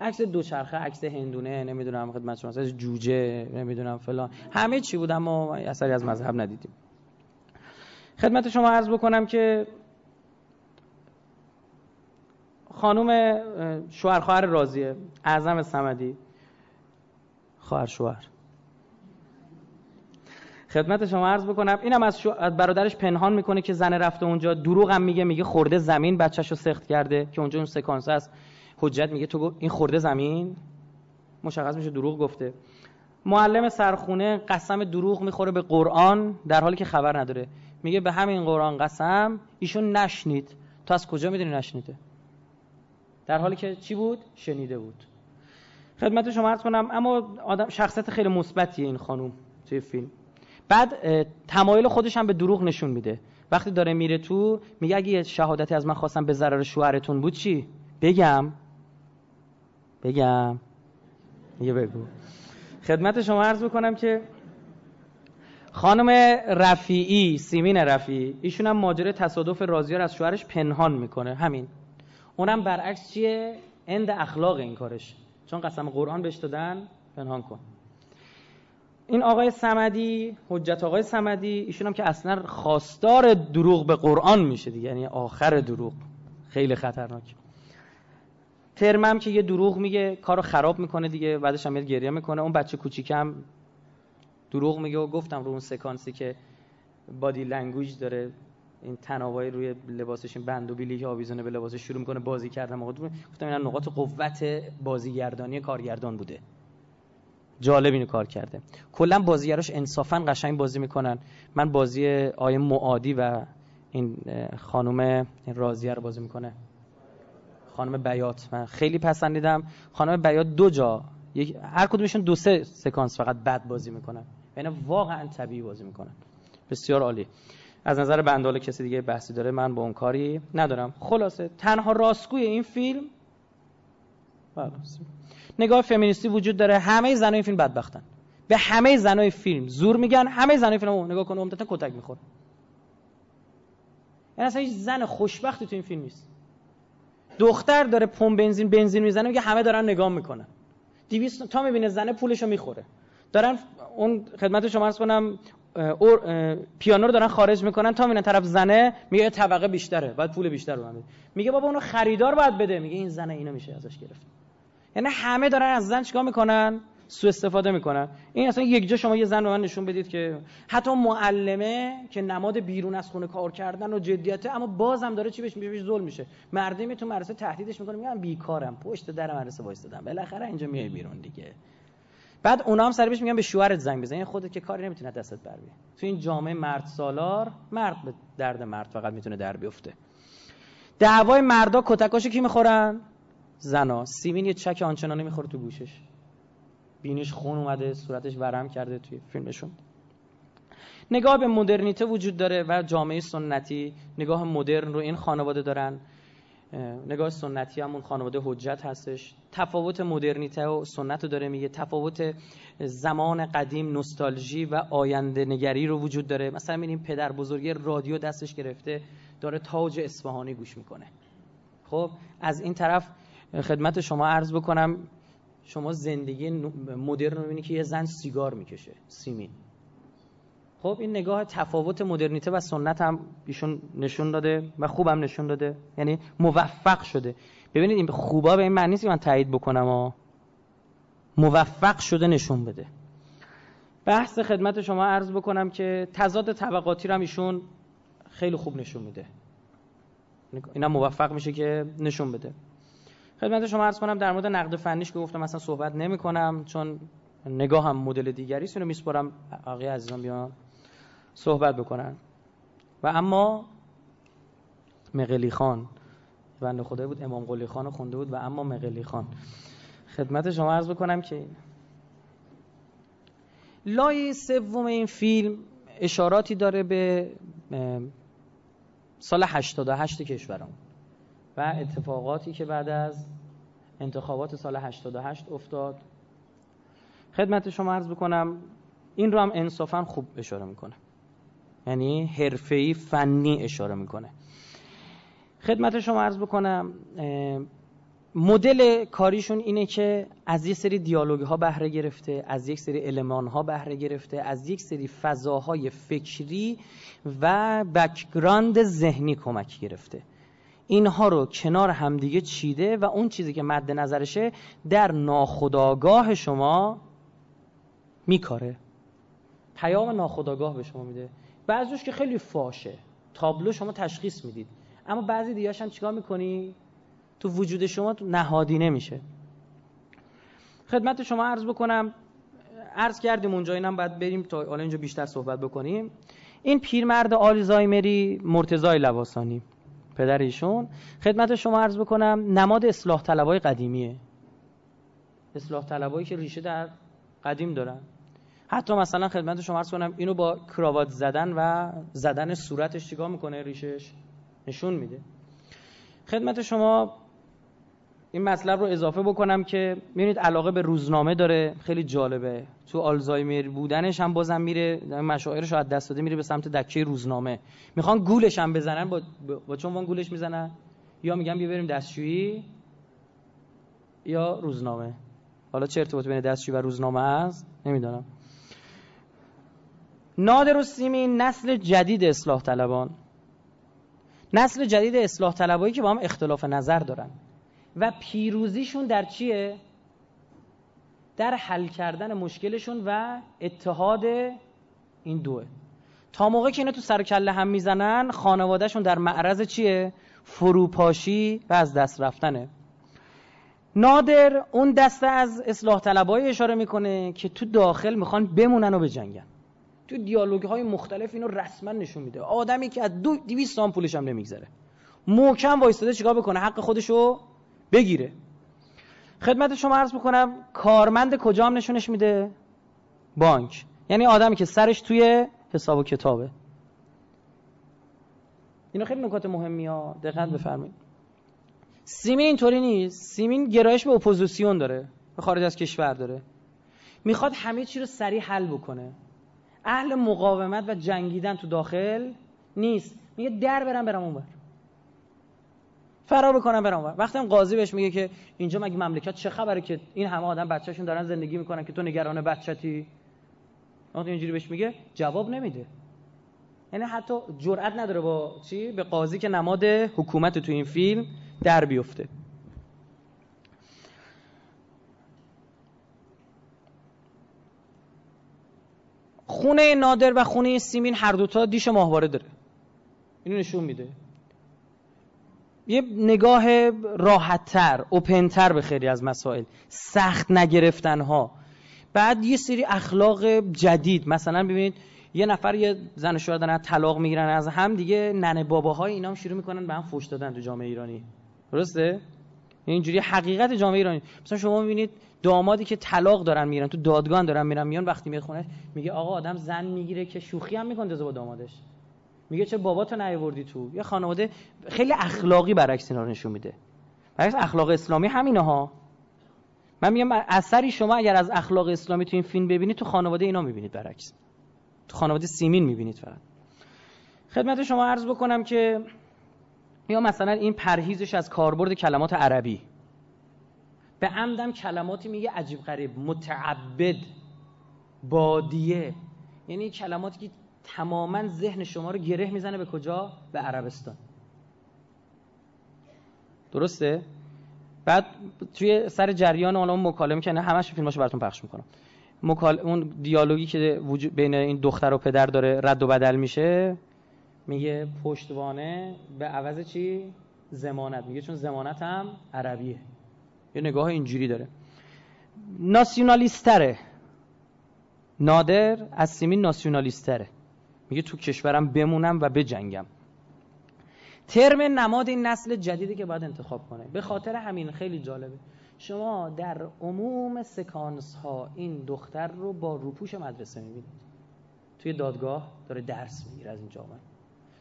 عکس دوچرخه عکس هندونه نمی‌دونم خدمت شما جوجه نمی‌دونم فلان. همه چی بود اما اثری از مذهب ندیدیم. خدمت شما عرض بکنم که خانم شوهر خواهر راضیه اعظم سمدی خواهر شوهر. خدمت شما عرض بکنم اینم از. از برادرش پنهان می‌کنه که زن رفته اونجا. دروغ میگه میگه خورده زمین بچهش رو سخت کرده که اونجا اون سکانس هست. حجت میگه تو این خورده زمین؟ مشخص میشه دروغ گفته. معلم سرخونه قسم دروغ می‌خوره به قرآن در حالی که خبر نداره. میگه به همین قرآن قسم ایشون نشنید. تو از کجا می‌دونی نشنیده؟ در حالی که چی بود؟ شنیده بود. خدمت شما عرض کنم اما آدم شخصیت خیلی مثبتیه این خانوم توی فیلم. بعد تمایل خودش هم به دروغ نشون میده. وقتی داره میره تو میگه اگه شهادتی از من خواستم به ضرر شوهرتون بود چی؟ بگم. بگم. یه بگو. خدمت شما عرض بکنم که خانم رفیعی سیمین رفیعی ایشون هم ماجره تصادف رازیار از شوهرش پنهان می‌کنه. همین. اونم برعکس چیه؟ اند اخلاق این کارش. چون قسم قرآن بهش دادن پنهان کن. این آقای سمدی حجت آقای سمدی ایشون هم که اصلا خواستار دروغ به قرآن میشه دیگه یعنی آخر دروغ. خیلی خطرناک. ترمه هم که یه دروغ میگه کارو خراب می‌کنه دیگه بعدش هم میاد گریه می‌کنه. اون بچه کوچیکم دروغ میگه و گفتم رو اون سکانسی که body language داره. این طنابای روی لباسش این بند و بیلی که آویزونه به لباسش شروع می‌کنه بازی کردن. گفتم اینا نقاط قوت بازیگردانی کارگردان بوده. جالب اینو کار کرده. کلا بازیگراش انصافا قشنگ بازی می‌کنن. من بازی آیه معادی و این خانم راضیه رو بازی می‌کنه. خانم بیات. من خیلی پسندیدم. خانم بیات دو جا یک هر کدومشون دو سه سکانس فقط بد بازی می‌کنن. یعنی واقعا طبیعی بازی می‌کنن. بسیار عالی. از نظر بندال کسی دیگه بحثی داره من با اون کاری ندارم. خلاصه تنها راستگوی این فیلم بله. نگاه فمینیستی وجود داره همه زنای فیلم بدبختن. به همه زنای فیلم زور میگن همه زنای فیلم نگاه کنه عمدتا کتک می‌خوره. یعنی اصلا هیچ زن خوشبختی تو این فیلم نیست. دختر داره پمپ بنزین بنزین می‌زنه میگه همه دارن نگاه می‌کنن. 200 تا می‌بینه زنه پولشو می‌خوره. دارن اون خدمت شما عرض کنم پیانو رو دارن خارج می‌کنن تا می‌بینن طرف زنه میگه طبقه بیشتره باید پول بیشتر رو میگه بابا اونو خریدار باید بده. میگه این زنه اینو میشه ازش گرفت. یعنی همه دارن از زن چیکار می‌کنن؟ سو استفاده می‌کنن. این اصلا یک جا شما یه زن رو من نشون بدید که حتی معلمه که نماد بیرون از خونه کار کردن و جدیته اما بازم داره چی بهش میشه ظلم میشه. مردمی تو مدرسه تهدیدش می‌کنه میگن بیکارم. پشت در مدرسه وایسادم بالاخره اینجا میای بیرون دیگه. بعد اونا هم سر میگن به شوهرت زنگ بزن. خودت که کاری نمی‌تونه دستت بر بیاره تو این جامعه مرد سالار مرد به درد مرد فقط می‌تونه در بیفته. دعوای مردا کتکاشو کی می‌خورن؟ زنا. سیمین یه چک آنچنانی می‌خوره تو گوشش. بینیش خون اومده صورتش ورم کرده توی فیلمشون. نگاه به مدرنیته وجود داره و جامعه سنتی نگاه مدرن رو این خانواده دارن. نگاه سنتی همون خانواده حجت هستش. تفاوت مدرنیته و سنت رو داره میگه. تفاوت زمان قدیم نوستالژی و آینده نگری رو وجود داره. مثلا می‌بینیم پدر بزرگی رادیو دستش گرفته داره تاج اصفهانی گوش می‌کنه. خب از این طرف خدمت شما عرض بکنم شما زندگی مدرن رو که یه زن سیگار می‌کشه. سیمین. خب این نگاه تفاوت مدرنیته و سنت هم ایشون نشون داده و خوبم نشون داده. یعنی موفق شده. ببینید این خوبا به این معنی نیست که من تایید بکنم و موفق شده نشون بده. بحث خدمت شما عرض بکنم که تضاد طبقاتی رو هم ایشون خیلی خوب نشون میده. اینا موفق میشه که نشون بده. خدمت شما عرض کنم در مورد نقد فنیش که گفتم مثلا صحبت نمی کنم چون نگاه هم مدل دیگری است. اینو میسپرم آقای عزیزان بیان صحبت بکنن. و اما مقلی خان بنده خدا بود امام قلی خان خونده بود و اما مقلی خان. خدمت شما عرض بکنم که لایه سوم این فیلم اشاراتی داره به سال 88 کشورمون و اتفاقاتی که بعد از انتخابات سال 88 افتاد. خدمت شما عرض بکنم این رو هم انصافا خوب اشاره می‌کنه. یعنی حرفه‌ای فنی اشاره می‌کنه. خدمت شما عرض بکنم مدل کاریشون اینه که از یک سری دیالوگ ها بهره گرفته از یک سری المان ها بهره گرفته از یک سری فضاهای فکری و بکگراند ذهنی کمک گرفته. اینها رو کنار همدیگه چیده و اون چیزی که مد نظرشه در ناخداگاه شما میکاره. پیام ناخداگاه به شما میده. بعضیش که خیلی فاشه. تابلو شما تشخیص می‌دید. اما بعضی دیگه هم چیکار می‌کنی؟ تو وجود شما تو نهادی نمیشه. خدمت شما عرض بکنم عرض کردیم اونجا اینم باید بریم تا حالا اینجا بیشتر صحبت بکنیم. این پیرمرد آلزایمری مرتضای لواسانی پدر ایشون. خدمت شما عرض بکنم نماد اصلاح طلبای قدیمیه. اصلاح طلبایی که ریشه در قدیم دارن. حتی مثلا خدمت شما عرض کنم اینو با کراوات زدن و زدن صورتش چیکار می‌کنه؟ ریشش نشون میده. خدمت شما این مطلب رو اضافه بکنم که می‌بینید علاقه به روزنامه داره خیلی جالبه. تو آلزایمر بودنش هم بازم میره مشاعرش از دست داده میره به سمت دکه روزنامه. می‌خوان گولش هم بزنن با, با چون گولش می‌زنن؟ یا میگن بیا بریم دستشویی یا روزنامه. حالا چه ارتباطی بین دستشویی و روزنامه است؟ نمی‌دونم. نادر و سیمین نسل جدید اصلاح طلبان. نسل جدید اصلاح طلبایی که با هم اختلاف نظر دارن. و پیروزیشون در چیه؟ در حل کردن مشکلشون و اتحاد این دوه. تا موقع که اینا تو سر کله هم می‌زنن خانوادهشون در معرض چیه؟ فروپاشی و از دست رفتنه. نادر اون دسته از اصلاح طلبایی اشاره می‌کنه که تو داخل می‌خوان بمونن و بجنگن. تو دیالوگ های مختلف اینو رسما نشون میده. آدمی که از دو 200 سام پولش هم نمیگذره. محکم وایستاده چیکار بکنه؟ حق خودشو بگیره. خدمت شما عرض بکنم کارمند کجا هم نشونش میده؟ بانک. یعنی آدمی که سرش توی حساب و کتابه. اینا خیلی نکات مهمی ها. دقت بفرمایید. سیمین اینطوری نیست. سیمین گرایش به اپوزیسیون داره. به خارج از کشور داره. می‌خواد همه چی رو سریع حل بکنه. اهل مقاومت و جنگیدن تو داخل نیست. میگه در برم برم اونور. فرار بکنم برم اونور. وقتی قاضی بهش میگه که اینجا مگه مملکت چه خبره که این همه آدم بچه‌شون دارن زندگی می‌کنن که تو نگران بچتی؟ وقتی اینجوری بهش میگه جواب نمیده. یعنی حتی جرئت نداره با چی؟ به قاضی که نماد حکومت تو این فیلم در بیفته. خونه نادر و خونه سیمین هر دوتا دیش ماهواره داره. اینو نشون میده. یه نگاه راحتتر اوپنتر به خیلی از مسائل. سخت نگرفتن ها بعد یه سری اخلاق جدید. مثلا ببینید یه نفر یه زن شوهر دارن طلاق می‌گیرن از هم دیگه ننه باباهای اینا هم شروع می‌کنن به هم فوش دادن تو جامعه ایرانی. درسته؟ اینجوری حقیقت جامعه ایرانی. مثلا شما می‌بینید دامادی که طلاق دارن میرن تو دادگان دارن میرن میان وقتی میاد خونه میگه آقا آدم زن می‌گیره که شوخی هم می‌کنه با دامادش. میگه چه باباتو نیاوردی تو؟ یه خانواده خیلی اخلاقی برعکس اینا نشون میده. برعکس اخلاق اسلامی همینه ها من میگم اثری شما اگر از اخلاق اسلامی تو این فیلم ببینید تو خانواده اینا می‌بینید برعکس. تو خانواده سیمین می‌بینید فقط. خدمت شما عرض بکنم که یا مثلا این پرهیزش از کاربرد کلمات عربی. به عمدم کلماتی میگه عجیب غریب متعبد بادیه. یعنی کلماتی که تماما ذهن شما رو گره می‌زنه به کجا؟ به عربستان. درسته؟ بعد توی سر جریان اون مکالمه که نه همش فیلماشو براتون پخش می‌کنم. مکال... اون دیالوگی که وجود بین این دختر و پدر داره رد و بدل میشه میگه پشتوانه به عوض چی؟ زمانت. میگه چون زمانت هم عربیه. یه نگاه اینجوری داره. ناسیونالیستره. نادر از سیمین ناسیونالیستره. میگه تو کشورم بمونم و بجنگم. ترم نماد این نسل جدیدی که باید انتخاب کنه. به خاطر همین خیلی جالبه. شما در عموم سکانس ها این دختر رو با روپوش مدرسه می‌بینید. توی دادگاه داره درس می‌گیره از این جامعه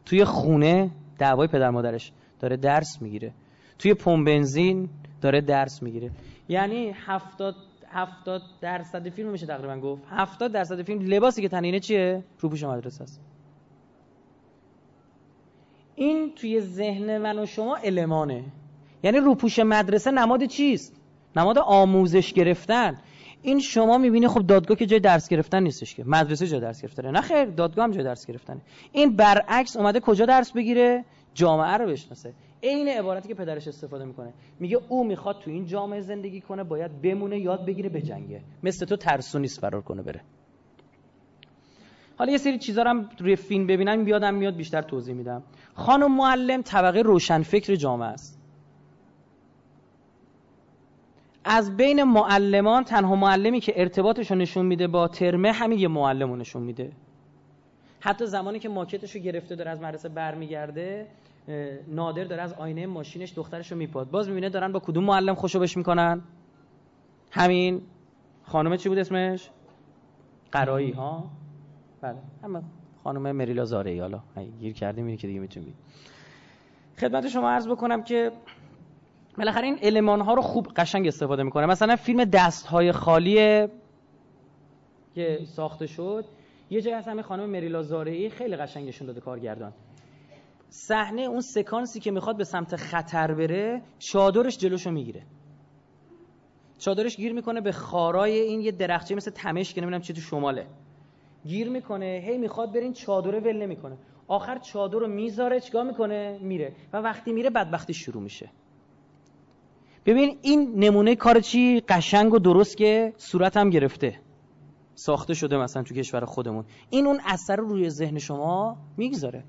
توی خونه دعوای پدر مادرش داره درس می‌گیره. توی پمپ بنزین داره درس می‌گیره. یعنی هفتاد هفتاد درصد فیلم میشه تقریبا گفت. هفتاد درصد فیلم لباسی که تنینه چیه؟ روپوش مدرسه است. این توی ذهن من و شما المانه یعنی روپوش مدرسه نماد چیست؟ نماد آموزش گرفتن. این شما می‌بینی خب دادگاه که جای درس گرفتن نیستش که. مدرسه جای درس گرفتنه. نه خیر دادگاه هم جای درس گرفتنه. این برعکس اومده کجا درس بگیره؟ جامعه رو بشناسه. عین عبارتی که پدرش استفاده می‌کنه. میگه او می‌خواد تو این جامعه زندگی کنه باید بمونه یاد بگیره به جنگه. مثل تو ترسو نیست فرار کنه بره. حالا یه سری چیزا هم روی فیلم ببینم بیادم میاد بیشتر توضیح میدم. خانم معلم طبقه روشنفکر جامعه است. از بین معلمان تنها معلمی که ارتباطش رو نشون میده با ترمه همین یه معلم رو نشون میده. حتی زمانی که ماکتش رو گرفته داره از مدرسه برمیگرده نادر داره از آینه ماشینش دخترش رو میپاد. باز می‌بینه دارن با کدوم معلم خوشو می‌کنن؟ همین. خانم چی بود اسمش؟ قرایی ها؟ بله. اما خانم مریلا زاره حالا گیر کردیم اینه که دیگه می‌تونیم خدمت شما عرض بکنم که بالاخره این المان ها رو خوب قشنگ استفاده می‌کنه. مثلا فیلم دست های خالی که ساخته شد یه جایی هست همین خانم مریلا زارعی خیلی قشنگشون داده کارگردان. صحنه اون سکانسی که می‌خواد به سمت خطر بره چادرش جلوشو می‌گیره. چادرش گیر می‌کنه به خارای این یه درخچه مثل تمش که نمی‌دونم چی تو شماله. گیر می‌کنه هی می‌خواد برین چادره ول نمی‌کنه. آخر چادر رو می‌ذاره چیکار می‌کنه؟ میره. و وقتی میره بدبختی شروع میشه. ببین این نمونه کار چی؟ قشنگ و درست که صورت هم گرفته. ساخته شده مثلا تو کشور خودمون. این اون اثر رو روی ذهن شما می‌گذاره.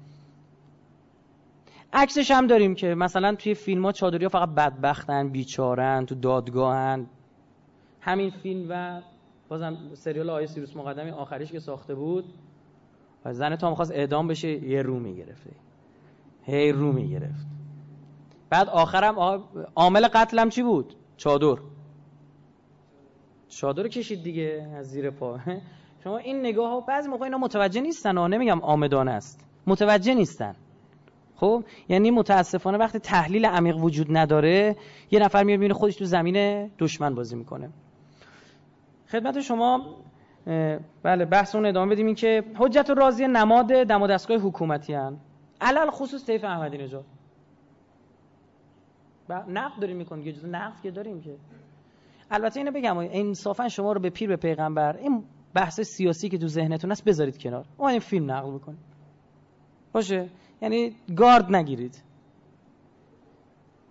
عکسش هم داریم که مثلا توی فیلم ها چادری ها فقط بدبختن بیچارن تو دادگاهن. همین فیلم و بازم سریال آیه سیروس مقدمی آخریش که ساخته بود. زن تا می‌خواست اعدام بشه یه رو می‌گرفته. هی رو می‌گرفت. بعد آخرم عامل قتلم چی بود؟ چادر. چادر کشید دیگه از زیر پا. *laughs* شما این نگاه ها بعضی موقع اینا متوجه نیستن و نمیگم آمدانه است. متوجه نیستن. خب؟ یعنی متاسفانه وقتی تحلیل عمیق وجود نداره یه نفر میاد می‌بینه خودش تو زمین دشمن بازی می‌کنه. خدمت شما بله بحث اون ادامه بدیم این که حجت راضی نماد دم و دستگاه حکومتی هن. علل خصوص طیف احمدی نژاد. نقد داریم می‌کنیم یه جزء نقد که داریم که. البته اینو بگم انصافا شما رو به پیر به پیغمبر این بحث سیاسی که تو ذهنتون هست بذارید کنار. ما این فیلم نقل بکنیم. باشه؟ یعنی گارد نگیرید.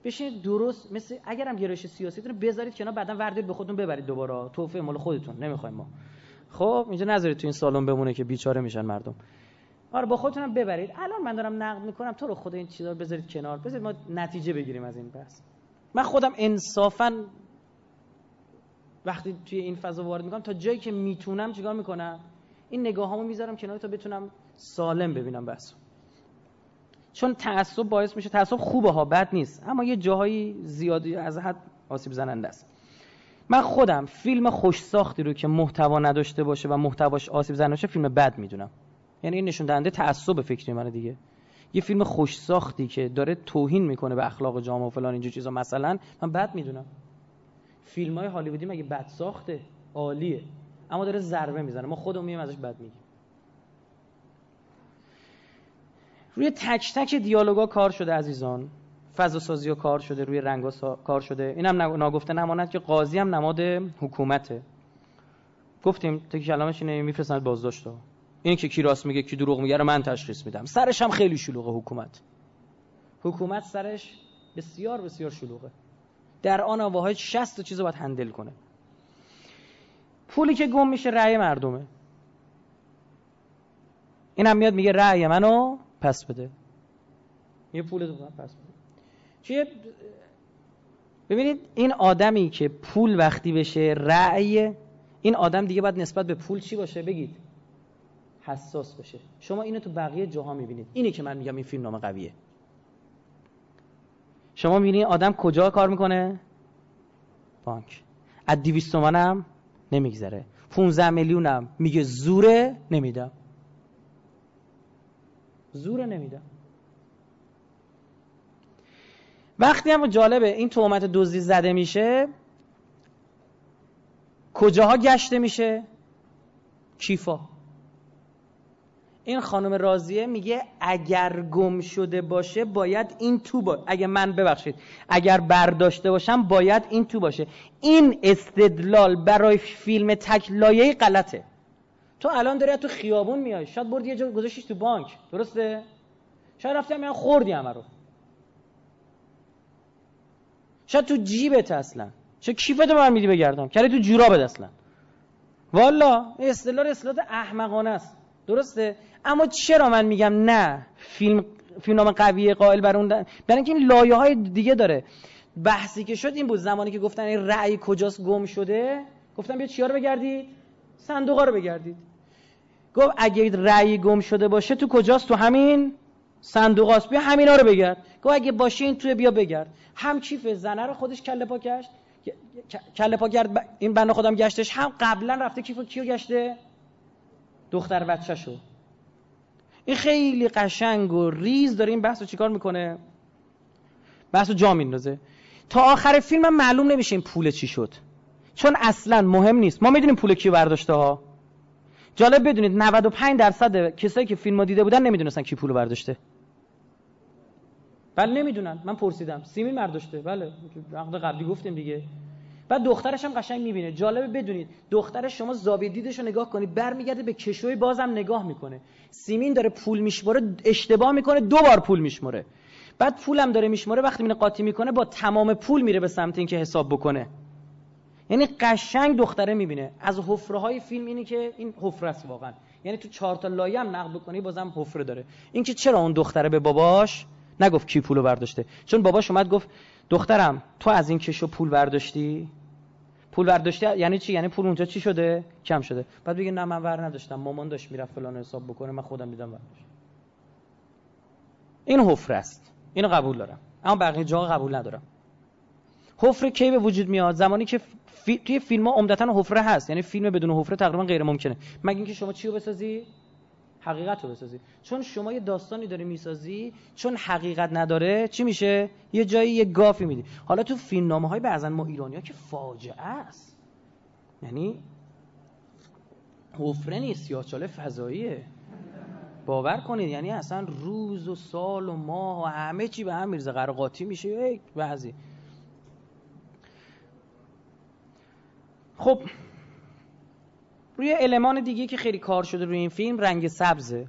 بشین درست مثل اگرم گرایش سیاسیتون رو بذارید کنار بعدا وردید به خودتون ببرید دوباره. توفه مال خودتون نمی‌خوایم ما. خب اینجا نذارید تو این سالن بمونه که بیچاره میشن مردم. آره با خودتونم ببرید. الان من دارم نقد می‌کنم. تو رو خود این چیزا رو بذارید کنار. بذارید ما نتیجه بگیریم از این بحث. من خودم انصافا وقتی توی این فضا وارد می‌کنم تا جایی که می‌تونم چیکار می‌کنم؟ این نگاهامو می‌ذارم کنار تا بتونم سالم ببینم بس چون تعصب باعث میشه تعصب خوبه ها بد نیست. اما یه جاهایی زیادی از حد آسیب زننده است. من خودم فیلم خوش ساختی رو که محتوا نداشته باشه و محتواش آسیب زننده باشه فیلم بد می‌دونم. یعنی این نشون دهنده تعصب فکری منه دیگه. یه فیلم خوش ساختی که داره توهین می‌کنه به اخلاق جامعه و فلان اینجور چیزا. مثلا من بد می‌دونم. فیلم های هالیوودی مگه بد ساخته؟ عالیه. اما داره ضربه می‌زنه. ما خودمون میایم ازش بد میگیم. روی تک تک دیالوگا کار شده عزیزان. فضا سازی ها کار شده روی رنگ کار شده. اینم ناگفته نماند که قاضی هم نماد حکومته. گفتیم تا کلامش اینه میفرستند بازداشت این که کی راست میگه کی دروغ میگه رو من تشخیص میدم. سرش هم خیلی شلوغه حکومت. حکومت سرش بسیار بسیار شلوغه. در آن واحد 60 چیز باید هندل کنه. پولی که گم میشه رأی مردمه. اینم میاد میگه رأی منو پس بده. یه پول دو پس بده. چیه؟ ببینید این آدمی که پول وقتی بشه رأی این آدم دیگه باید نسبت به پول چی باشه؟ بگید. حساس باشه شما اینو تو بقیه جاها می‌بینید. اینی که من میگم این فیلم نامه قویه. شما می‌بینید آدم کجا کار می‌کنه؟ بانک. از 200 تومنم نمیگذره. 15 میلیونم. میگه زوره نمیدم. زوره نمیدم وقتی هم جالبه این تهمت دزدی زده میشه کجاها گشته میشه؟ کیفا. این خانم راضیه میگه اگر گم شده باشه باید این تو با اگه من ببخشید اگر برداشته باشم باید این تو باشه. این استدلال برای فیلم تک لایه غلطه. تو الان داری تو خیابون میای. شاید بردی یه جا گذاشتیش تو بانک. درسته؟ شاید رفتی هم خوردی همه رو. شاید تو جیبت اصلا. شاید کیفتو برمیدی بگردم؟ کردی تو جورابت اصلا. والا استدلال اصلاحات احمقانه است. درسته؟ اما چرا من میگم نه؟ فیلم فیلم نام قویه قائل بر اون برای اینکه این لایه های دیگه داره. بحثی که شد این بود زمانی که گفتن این رأی کجاست گم شده. گفتم بیا چیا رو بگردید؟ صندوقا رو بگردید. گفت اگه رأی گم شده باشه تو کجاست؟ تو همین صندوقاست بیا همینا رو بگرد. گفت اگه باشه این توی بیا بگرد. هم کیف زنه رو خودش کله پا گشت. کله پا کرد این بنده خودم گشتش. هم قبلا رفته کیف کیو گشته؟ دختر بچه شو این خیلی قشنگ و ریز داره این بحث رو چیکار می‌کنه؟ بحث رو جا میندازه. تا آخر فیلم هم معلوم نمیشه این پول چی شد. چون اصلا مهم نیست. ما می‌دونیم پول کیو برداشته ها. جالب بدونید 95 درصد کسایی که فیلم دیده بودن نمی‌دونستن کی پول برداشته. بله نمی‌دونن. من پرسیدم. سیمین برداشته بله. عقد قبلی گفتیم دیگه. بعد دخترش هم قشنگ می‌بینه. جالبه بدونید. دخترش شما زاویه دیدش رو نگاه کنید برمیگرده به کشوی بازم نگاه می‌کنه. سیمین داره پول میشمره اشتباه می‌کنه دو بار پول میشمره بعد پولم داره میشمره وقتی میره قاطی می‌کنه با تمام پول میره به سمت اینکه حساب بکنه. یعنی قشنگ دختره می‌بینه. از حفره های فیلم اینی که این حفره است واقعا. یعنی تو چهار تا لایه هم نقد بکنی بازم حفره داره. اینکه چرا اون دختره به باباش؟ نگفت کی پولو برداشته. چون باباش اومد گفت دخترم تو از این کشو پول برداشتی؟ پول برداشته یعنی چی؟ یعنی پول اونجا چی شده؟ کم شده. بعد بگه نه من ور نداشتم. مامان داشت می‌رفت فلان حساب بکنه. من خودم دیدم برداشت این حفره است. اینو قبول دارم. اما بقیه جا قبول ندارم. حفره کی به وجود میاد؟ زمانی که فی... توی فیلم ها عمدتا حفره هست. یعنی فیلم بدون حفره تقریبا غیر ممکنه. مگه اینکه شما چی رو بسازی؟ حقیقت رو بسازی. چون شما یه داستانی داری می‌سازی چون حقیقت نداره چی میشه؟ یه جایی یه گافی میدی. حالا تو فیلم نامه های بعضا ما ایرانی ها که فاجعه است. یعنی حفره نیست سیاهچاله فضاییه. باور کنید یعنی اصلا روز و سال و ماه و همه چی به هم میرزه قرقاتی میشه بعضی. خب روی المان دیگه که خیلی کار شده روی این فیلم رنگ سبزه.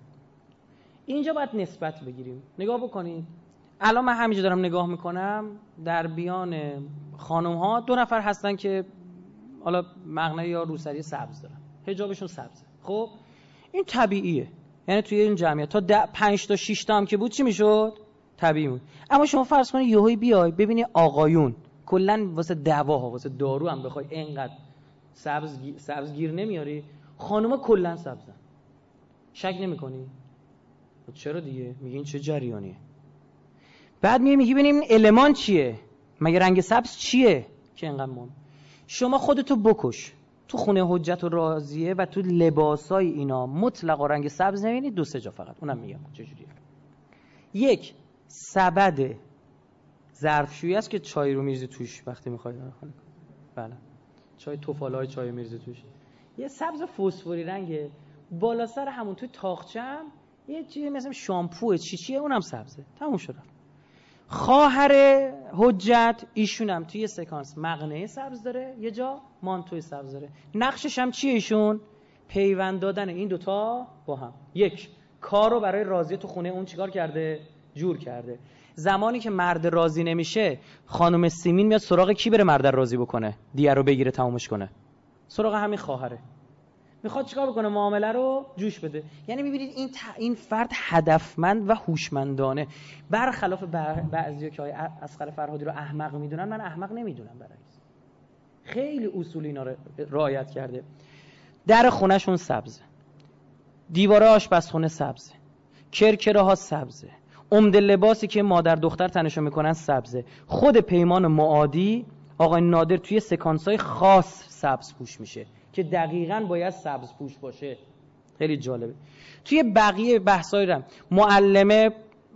اینجا باید نسبت بگیریم. نگاه بکنید الان من همینجا دارم نگاه می‌کنم در بیان خانم ها دو نفر هستن که حالا مغنه یا روسری سبز دارن. هجابشون سبزه. خب این طبیعیه. یعنی توی این جمعیت. تا 5 تا 6 تا هم که بود چی می‌شد؟ طبیعی بود. اما شما فرض کنید یهویی بیای ببینی آقایون. کلا واسه دواها واسه دارو هم بخوای اینقدر سبز, سبز گیر نمیاری؟ خانوما کلا سبزن. شک نمی‌کنی؟ خب چرا دیگه؟ میگین چه جریانیه؟ بعد میگه میگی ببینیم المان چیه؟ مگه رنگ سبز چیه؟ که اینقدر مهم. شما خودتو بکش. تو خونه حجت و راضیه و تو لباسای اینا مطلق رنگ سبز نمی‌بینید دو سه جا فقط. اونم میگم. چجوریه؟ یک سبد ظرفشویی است که چای رو میریزی توش وقتی می‌خوای. بله. چای توفالای چای میرزه توش. یه سبز فسفوری رنگه. بالا سر همون توی تاخچم یه چیزی مثل شامپو چی چیه اونم سبزه. تموم شد خواهر حجت ایشونم توی سکانس مغنه سبز داره یه جا مانتوی سبز داره. نقشش هم چیه ایشون؟ پیوند دادن این دوتا با هم. یک کار رو برای راضی تو خونه اون چیکار کرده؟ جور کرده. زمانی که مرد راضی نمیشه خانم سیمین میاد سراغ کی بره مرد راضی بکنه؟ دیگه رو بگیره تمومش کنه. سراغ همین خواهره. می‌خواد چیکار بکنه؟ معامله رو جوش بده. یعنی می‌بینید این این فرد هدفمند و هوشمندانه. برخلاف بعضیا که اسقر فرهادی رو احمق می‌دونن من احمق نمی‌دونم برعکس. خیلی اصول اینا رو رعایت کرده. در خونهشون سبزه. دیوار آشپزخونه سبزه. کرکره ها سبزه. عمده لباسی که مادر دختر تنشو می‌کنن سبزه. خود پیمان معادی آقای نادر توی سکانس های خاص سبز پوش میشه که دقیقا باید سبز پوش باشه. خیلی جالبه. توی بقیه بحثای رم معلمه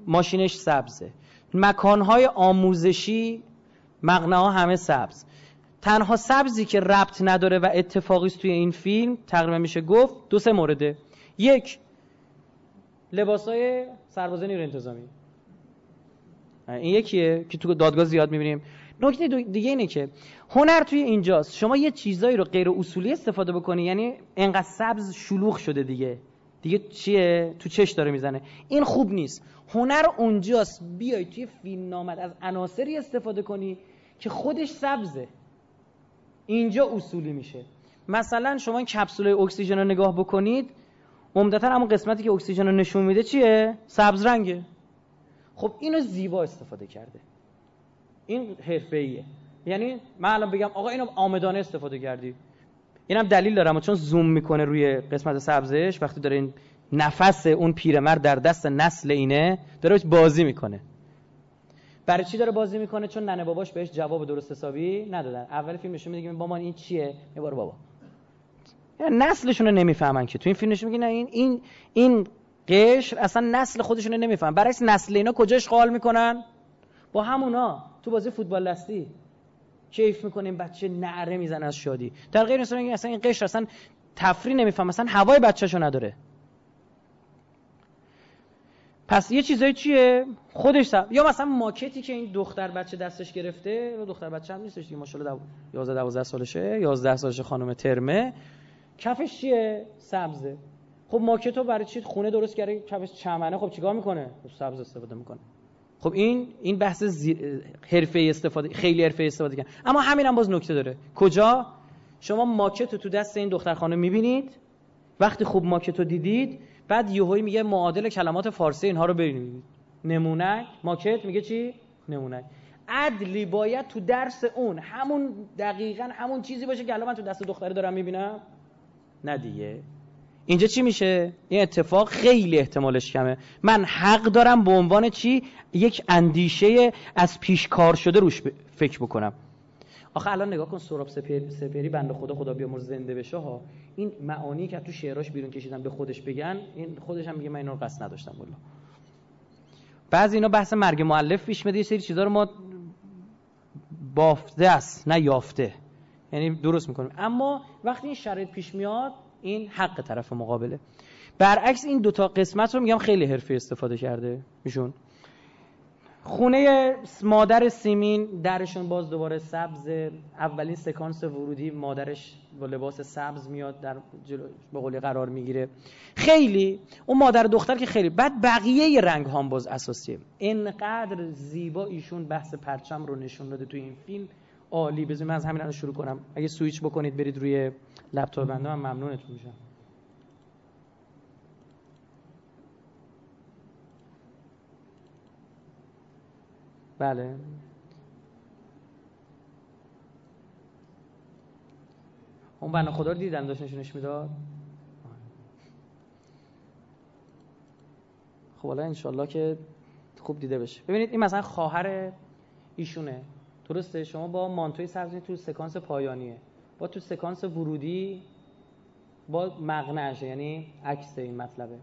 ماشینش سبزه. مکانهای آموزشی مغنه ها همه سبز. تنها سبزی که ربط نداره و اتفاقی توی این فیلم تقریبا میشه گفت دو سه مورده. یک لباسای سربازه نیروی انتظامی. این یکیه که تو دادگاه زیاد می‌بینیم. نکته دیگه اینه که هنر توی اینجاست. شما یه چیزایی رو غیر اصولی استفاده بکنی یعنی انقدر سبز شلوغ شده دیگه. دیگه چیه؟ تو چش داره می‌زنه. این خوب نیست. هنر اونجاست. بیای توی فیلم نامد از عناصری استفاده کنی که خودش سبزه. اینجا اصولی میشه. مثلا شما این کپسول اکسیژن رو نگاه بکنید عمدتا همون قسمتی که اکسیژن رو نشون میده چیه؟ سبز رنگه. خب اینو زیبا استفاده کرده. این حرفه‌ایه. یعنی من الان بگم آقا اینو آمدانه استفاده کردی. اینم دلیل دارم چون زوم می‌کنه روی قسمت سبزش وقتی داره این نفس اون پیرمرد در دست نسل اینه داره بازی می‌کنه. برای چی داره بازی می‌کنه؟ چون ننه باباش بهش جواب درست حسابی ندادن. اول فیلمش میگه بابا این چیه؟ میباره بابا. نسلشون رو نمی‌فهمن که. تو این فیلم نشون این این این قشر اصلا نسل خودشون رو نمی‌فهمن. برای نسل اینا کجا اشغال می‌کنن؟ با همونا. تو بازی فوتبال دستی. کیف می‌کنیم بچه نعره می‌زنه از شادی. در غیر مثلا اصلا این قشر اصلا تفری نمیفهم مثلا هوای بچه‌شو نداره. پس یه چیزایی چیه؟ خودش سب... یا مثلا ماکتی که این دختر بچه دستش گرفته دختر بچه هم نیستش دیگه ماشاءالله 11 12 سالشه 11 سالشه خانم ترمه. کفش چیه؟ سبزه. خب ماکتو برای چی؟ خونه درست کرده کفش چمنه. خب چیکار می‌کنه؟ خب سبز استفاده می‌کنه. خب این این بحث زی... حرفه استفاده خیلی حرفه استفاده کردن اما همین هم باز نکته داره. کجا؟ شما ماکت تو دست این دختر خانم می‌بینید. وقتی خوب ماکت دیدید بعد یهویی میگه معادل کلمات فارسی اینها رو ببینید. نمونک ماکت میگه چی؟ نمونک عدلی باید تو درس اون همون دقیقا همون چیزی باشه که الان من تو دست دختری دارم می‌بینم. نه دیگه. اینجا چی میشه؟ این اتفاق خیلی احتمالش کمه. من حق دارم به عنوان چی؟ یک اندیشه از پیش کار شده روش فکر بکنم. آخه الان نگاه کن سراب سپری, سپری بنده خدا خدا بیامرز زنده بشه ها. این معانی که تو شعراش بیرون کشیدن به خودش بگن این خودش هم میگه من اینو قصد نداشتم والله بعضی اینا بحث مرگ معلف پیش میاد یه سری چیزا رو ما بافته است نه یافته. یعنی درست می‌کنیم. اما وقتی این شرایط پیش میاد این حق طرف مقابله. برعکس این دوتا قسمت رو میگم خیلی حرفی استفاده کرده میشون خونه مادر سیمین درشون باز دوباره سبز. اولین سکانس ورودی مادرش با لباس سبز میاد در به قولی قرار می‌گیره. خیلی اون مادر دختر که خیلی بعد بقیه رنگ هم باز اساسیه. انقدر زیبا ایشون بحث پرچم رو نشون داده تو این فیلم. عالی. بذارید من از همین الان شروع کنم. اگه سویچ بکنید برید روی لپتاپ بنده من ممنونتون میشم. بله. اون بنا خدا رو دیدن داشت نشونش می‌داد؟ خب حالا انشالله که خوب دیده بشه. ببینید این مثلا خواهر ایشونه. درسته؟ شما با مانتوی سبز تو سکانس پایانیه. با تو سکانس ورودی با مغنشه یعنی عکس این مطلبه.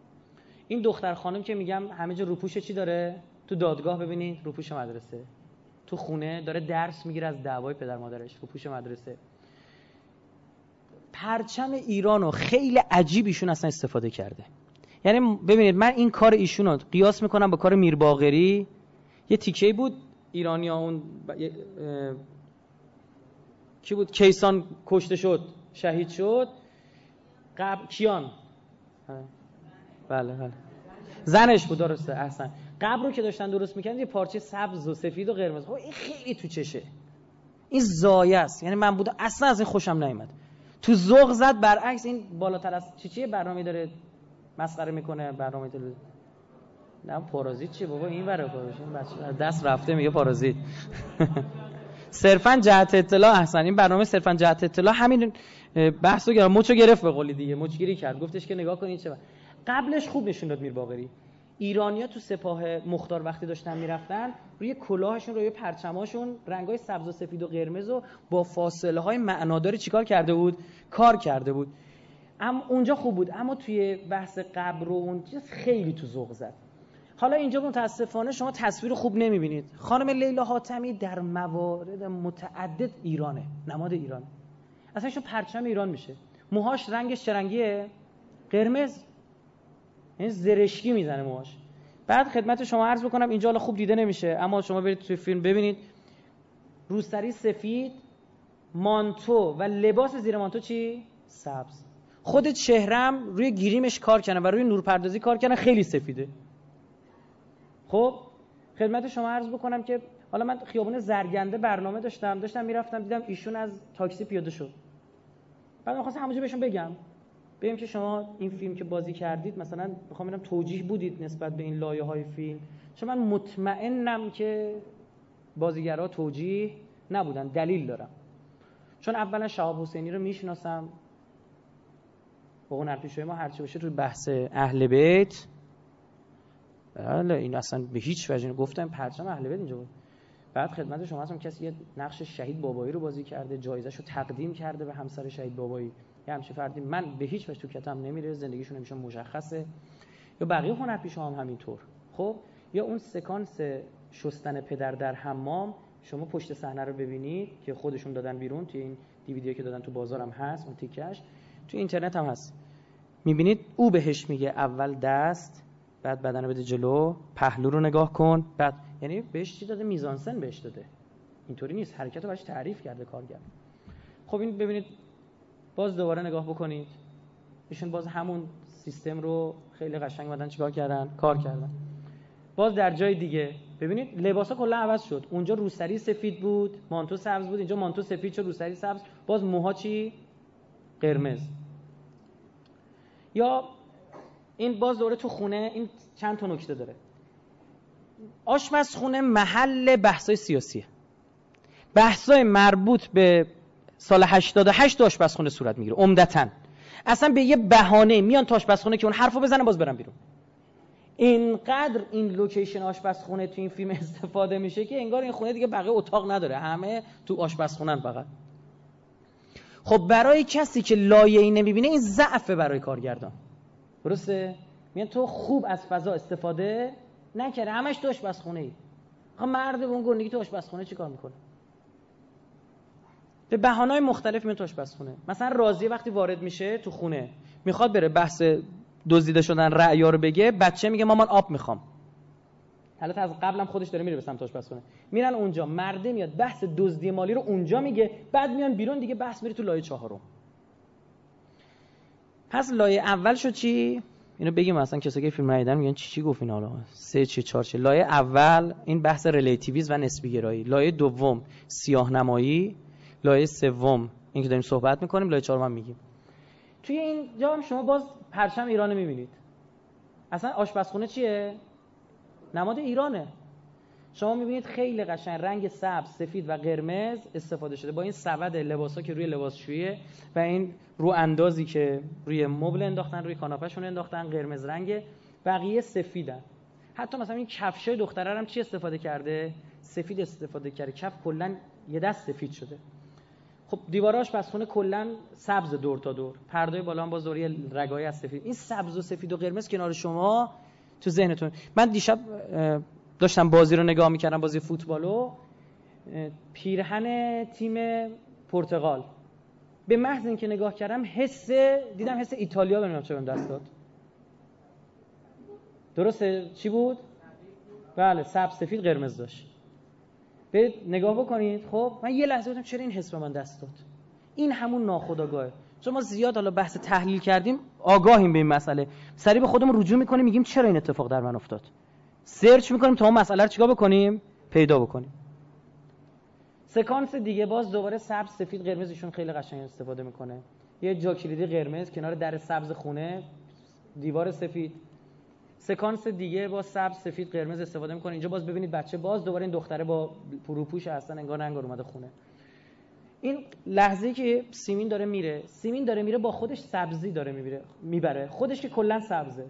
این دختر خانم که میگم همه جا روپوش چی داره؟ تو دادگاه ببینید روپوش مدرسه. تو خونه داره درس می‌گیره از دعوای پدر مادرش روپوش مدرسه. پرچم ایرانو خیلی عجیب ایشون اصلا استفاده کرده. یعنی ببینید من این کار ایشون قیاس می‌کنم با کار میرباغری. یه تیکه بود ایرانی اون کی بود؟ کیسان کشته شد شهید شد. قبل کیان؟ بله بله. زنش بود درسته احسن. قبر رو که داشتن درست می‌کنن یه پارچه سبز و سفید و قرمز. خب این خیلی تو چشه. این زایه است. یعنی من بودم اصلا از این خوشم نیومد. تو ذوق زد برعکس این بالاتر از چی چیه؟ برنامه داره مسخره می‌کنه برنامه تلویزیون نه پارازیت چیه بابا؟ این بره بچه دست رفته میگه پارازیت. *laughs* صرفا جهت اطلاع احسن این برنامه صرفا جهت اطلاع. همین بحثو گرفت مچو گرفت به قولی دیگه مچگیری کرد. گفتش که نگاه کنید چه قبلش خوب نشون داد میر باقری. ایرانیا تو سپاه مختار وقتی داشتن می‌رفتن روی کلاهشون روی پرچماشون رنگای سبز و سفید و قرمز و با فاصله های معناداری چیکار کرده بود؟ کار کرده بود. اما اونجا خوب بود. اما توی بحث قبر و اون چیز خیلی تو ذوق زد. حالا اینجا متاسفانه شما تصویر خوب نمی‌بینید. خانم لیلا حاتمی در موارد متعدد ایرانه نماد ایران. اصلا شو پرچم ایران میشه. موهاش رنگش چه قرمز. این زرشکی می‌زنه موهاش. بعد خدمت شما عرض بکنم اینجا حالا خوب دیده نمیشه اما شما برید توی فیلم ببینید. روسری سفید مانتو و لباس زیر مانتو چی؟ سبز. خود چهرم روی گیریمش کار کنه و روی نورپردازی کار کنه خیلی سفیده. خب خدمت شما عرض بکنم که حالا من خیابون زرگنده برنامه داشتم داشتم می‌رفتم دیدم ایشون از تاکسی پیاده شد. بعد می‌خواستم همونجا بهشون بگم. بگم که شما این فیلم که بازی کردید مثلا می‌خوام ببینم توجیه بودید نسبت به این لایه های فیلم. چون من مطمئنم که بازیگرها توجیه نبودن دلیل دارم. چون اولا شهاب حسینی رو می‌شناسم. با هنرپیشه ما هرچی باشه توی بحث اهل بیت. بله این اصلا به هیچ وجه گفتم پرچم اهل بیت اینجا بود. بعد خدمت شما هستم کسی یه نقش شهید بابایی رو بازی کرده جایزش رو تقدیم کرده به همسر شهید بابایی. یه همچه فردی من به هیچ وجه تو کتم نمیره زندگیشون همیشه مشخصه. یا بقیه هنرپیشه هم همینطور. خب؟ یا اون سکانس شستن پدر در حمام شما پشت صحنه رو ببینید که خودشون دادن بیرون توی این دیویدیو که دادن تو بازارم هست اون تیکش تو اینترنت هم هست. می‌بینید او بهش میگه اول دست بعد بدن بده جلو پهلو رو نگاه کن. بعد یعنی بهش چی داده؟ میزانسن بهش داده. اینطوری نیست. حرکت رو تعریف کرده کارگر. خب این ببینید باز دوباره نگاه بکنید. ایشون باز همون سیستم رو خیلی قشنگ بدن چیکار کردن؟ کار کردن. باز در جای دیگه ببینید لباسا کلا عوض شد. اونجا روسری سفید بود مانتو سبز بود. اینجا مانتو سفید شد روسری سبز. باز موها چی؟ قرمز. یا این باز دوره تو خونه این چند تا نکته داره. آشپزخونه محل بحثای سیاسیه. بحثای مربوط به سال 88 تو آشپزخونه صورت می‌گیره عمدتا. اصلا به یه بهانه میان تو آشپزخونه که اون حرفو بزنن باز برن بیرون. اینقدر این لوکیشن آشپزخونه تو این فیلم *laughs* استفاده میشه که انگار این خونه دیگه بقیه اتاق نداره همه تو آشپزخونن فقط. خب برای کسی که لایه ای نمی‌بینه این ضعفه برای کارگردان. درسته؟ میان تو خوب از فضا استفاده نکرده همش تو آشپزخونه ای. خب مرد اون گندگی تو آشپزخونه چیکار می‌کنه؟ به بهانه‌های مختلف میاد تو آشپزخونه. مثلا راضی وقتی وارد میشه تو خونه می‌خواد بره بحث دزدیده شدن رعیا رو بگه بچه میگه مامان آب می‌خوام. حالا از قبلم خودش داره میره به سمت آشپزخونه. میرن اونجا مرده میاد بحث دزدی مالی رو اونجا میگه بعد میان بیرون دیگه بحث میره تو لایه چهارم. پس لایه اول شد چی؟ اینو بگیم اصلا کسایی که فیلم ندیدن میگن چی چی گفتین حالا؟ سه چی چهار چی. لایه اول این بحث ریلیتیویسم و نسبی گرایی لایه دوم سیاه نمایی لایه سوم این که داریم صحبت می‌کنیم لایه چهارم میگیم. توی این جا هم شما باز پرچم ایران می‌بینید. اصلا آشپزخونه چیه؟ نماد ایرانه. شما می‌بینید خیلی قشنگ رنگ سبز سفید و قرمز استفاده شده. با این سبد لباسا که روی لباسشویی و این رو اندازی که روی مبل انداختن روی کاناپهشون انداختن قرمز رنگ بقیه سفیدن حتی مثلا این کفشای دختره هم چی استفاده کرده؟ سفید استفاده کرده. کف کلا یه دست سفید شده. خب دیواراش پس خونه کلا سبز دور تا دور. پرده بالا هم باز دوری رگای از سفید. این سبز و سفید و قرمز کنار شما تو ذهنتون. من دیشب داشتم بازی رو نگاه می‌کردم بازی فوتبالو پیرهن تیم پرتغال. به محض اینکه نگاه کردم حس دیدم حس ایتالیا بهم چه دست داد. درسته؟ چی بود؟ بله سبز سفید قرمز داشت. به نگاه بکنید خب من یه لحظه بودم چرا این حس به من دست داد؟ این همون ناخودآگاهه. چون ما زیاد حالا بحث تحلیل کردیم آگاهیم به این مسئله. سریع به خودمون رجوع می‌کنیم میگیم چرا این اتفاق در من افتاد؟ سرچ می‌کنیم تا اون مسئله رو چیکار بکنیم؟ پیدا بکنیم. سکانس دیگه باز دوباره سبز سفید قرمزشون خیلی قشنگ استفاده می‌کنه. یه جا کلیدی قرمز کنار در سبز خونه دیوار سفید. سکانس دیگه با سبز سفید قرمز استفاده می‌کنه. اینجا باز ببینید بچه باز دوباره این دختره با پروپوش هستن انگار انگار اومده خونه. این لحظه که سیمین داره میره سیمین داره میره با خودش سبزی داره می‌بره. خودش که کلا سبزه.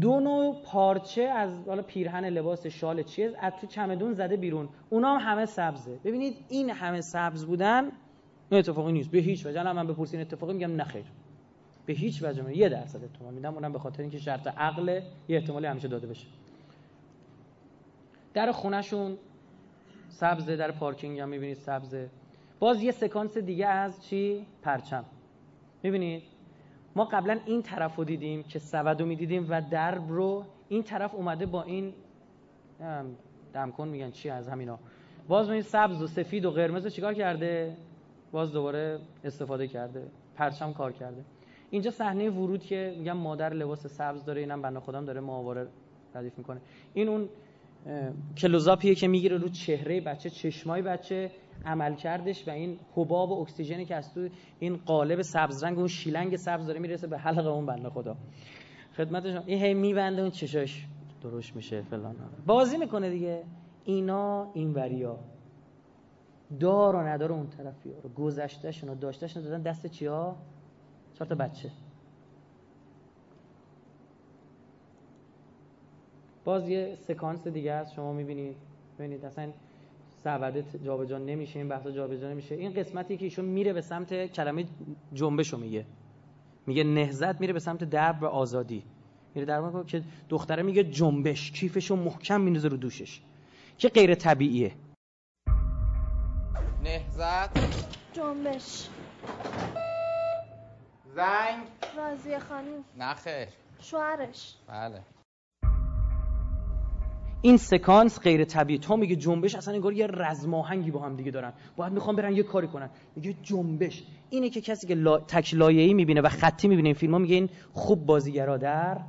دو نوع پارچه از حالا پیرهن لباس شال چیز از تو چمدون زده بیرون. اونا هم همه سبزه. ببینید این همه سبز بودن نه اتفاقی نیست. به هیچ وجه. من بپرسین اتفاقی میگم نخیر به هیچ وجه. یه درصد احتمال میدم. اونم به خاطر اینکه شرط عقل یه احتمالی همیشه داده بشه. در خونهشون سبزه در پارکینگ هم می‌بینید سبزه. باز یه سکانس دیگه از چی؟ پرچم. می‌بینید؟ ما قبلا این طرف رو دیدیم که سبد رو می‌دیدیم و درب رو این طرف اومده با این دمکن میگن چی از همینا. باز این سبز و سفید و قرمز رو چیکار کرده؟ باز دوباره استفاده کرده پرچم کار کرده. اینجا صحنه ورود که میگم مادر لباس سبز داره اینم بنده خودم داره ماهواره ردیف می‌کنه. این اون کلوزاپیه که می‌گیره رو چهره بچه چشمای بچه. عمل کردش و این حباب و اکسیژنی که از تو این قالب سبز رنگ اون شیلنگ سبز داره می‌رسه به حلق اون بنده خدا. خدمتش این هی میبنده اون چشاش. درست میشه فلان. بازی می‌کنه دیگه. اینا این وریا دار و ندار اون طرفی ها رو. گذشتهشون و داشتهشون دادن دست چیا چهار تا بچه. باز یه سکانس دیگه است. شما می‌بینید ببینید. اصلا سبده جابجا نمیشه این بحثا جابجا نمیشه. این قسمتی که ایشون میره به سمت کلمه جنبش رو میگه. میگه نهزت میره به سمت درب و آزادی. میره در که دختره میگه جنبش کیفشو محکم میندازه رو دوشش. که غیر طبیعیه.
نهزت
جنبش.
زنگ.
راضیه خانم.
نخیر.
شوهرش.
بله.
این سکانس غیر طبیعی. تو میگه جنبش اصلا انگار یه رزم آهنگی با هم دیگه دارن. باید می‌خوام برن یه کاری کنن. میگه جنبش. اینه که کسی که لا... تک لایه‌ای می‌بینه و خطی می‌بینه این فیلمو میگه این خوب بازیگرا در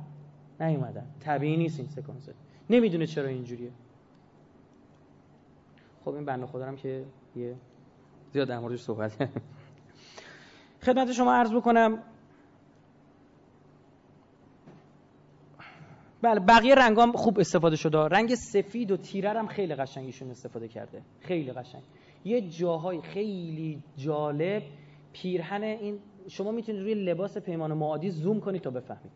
نیومدن. طبیعی نیست این سکانس. نمی‌دونه چرا اینجوریه. خب این بنده خدا که یه زیاد در موردش صحبت خدمت شما عرض بکنم بله بقیه رنگ هم خوب استفاده شده. رنگ سفید و تیره هم خیلی قشنگیشون استفاده کرده. خیلی قشنگ. یه جاهای خیلی جالب پیرهن این شما می‌تونید روی لباس پیمان معادی زوم کنید تا بفهمید.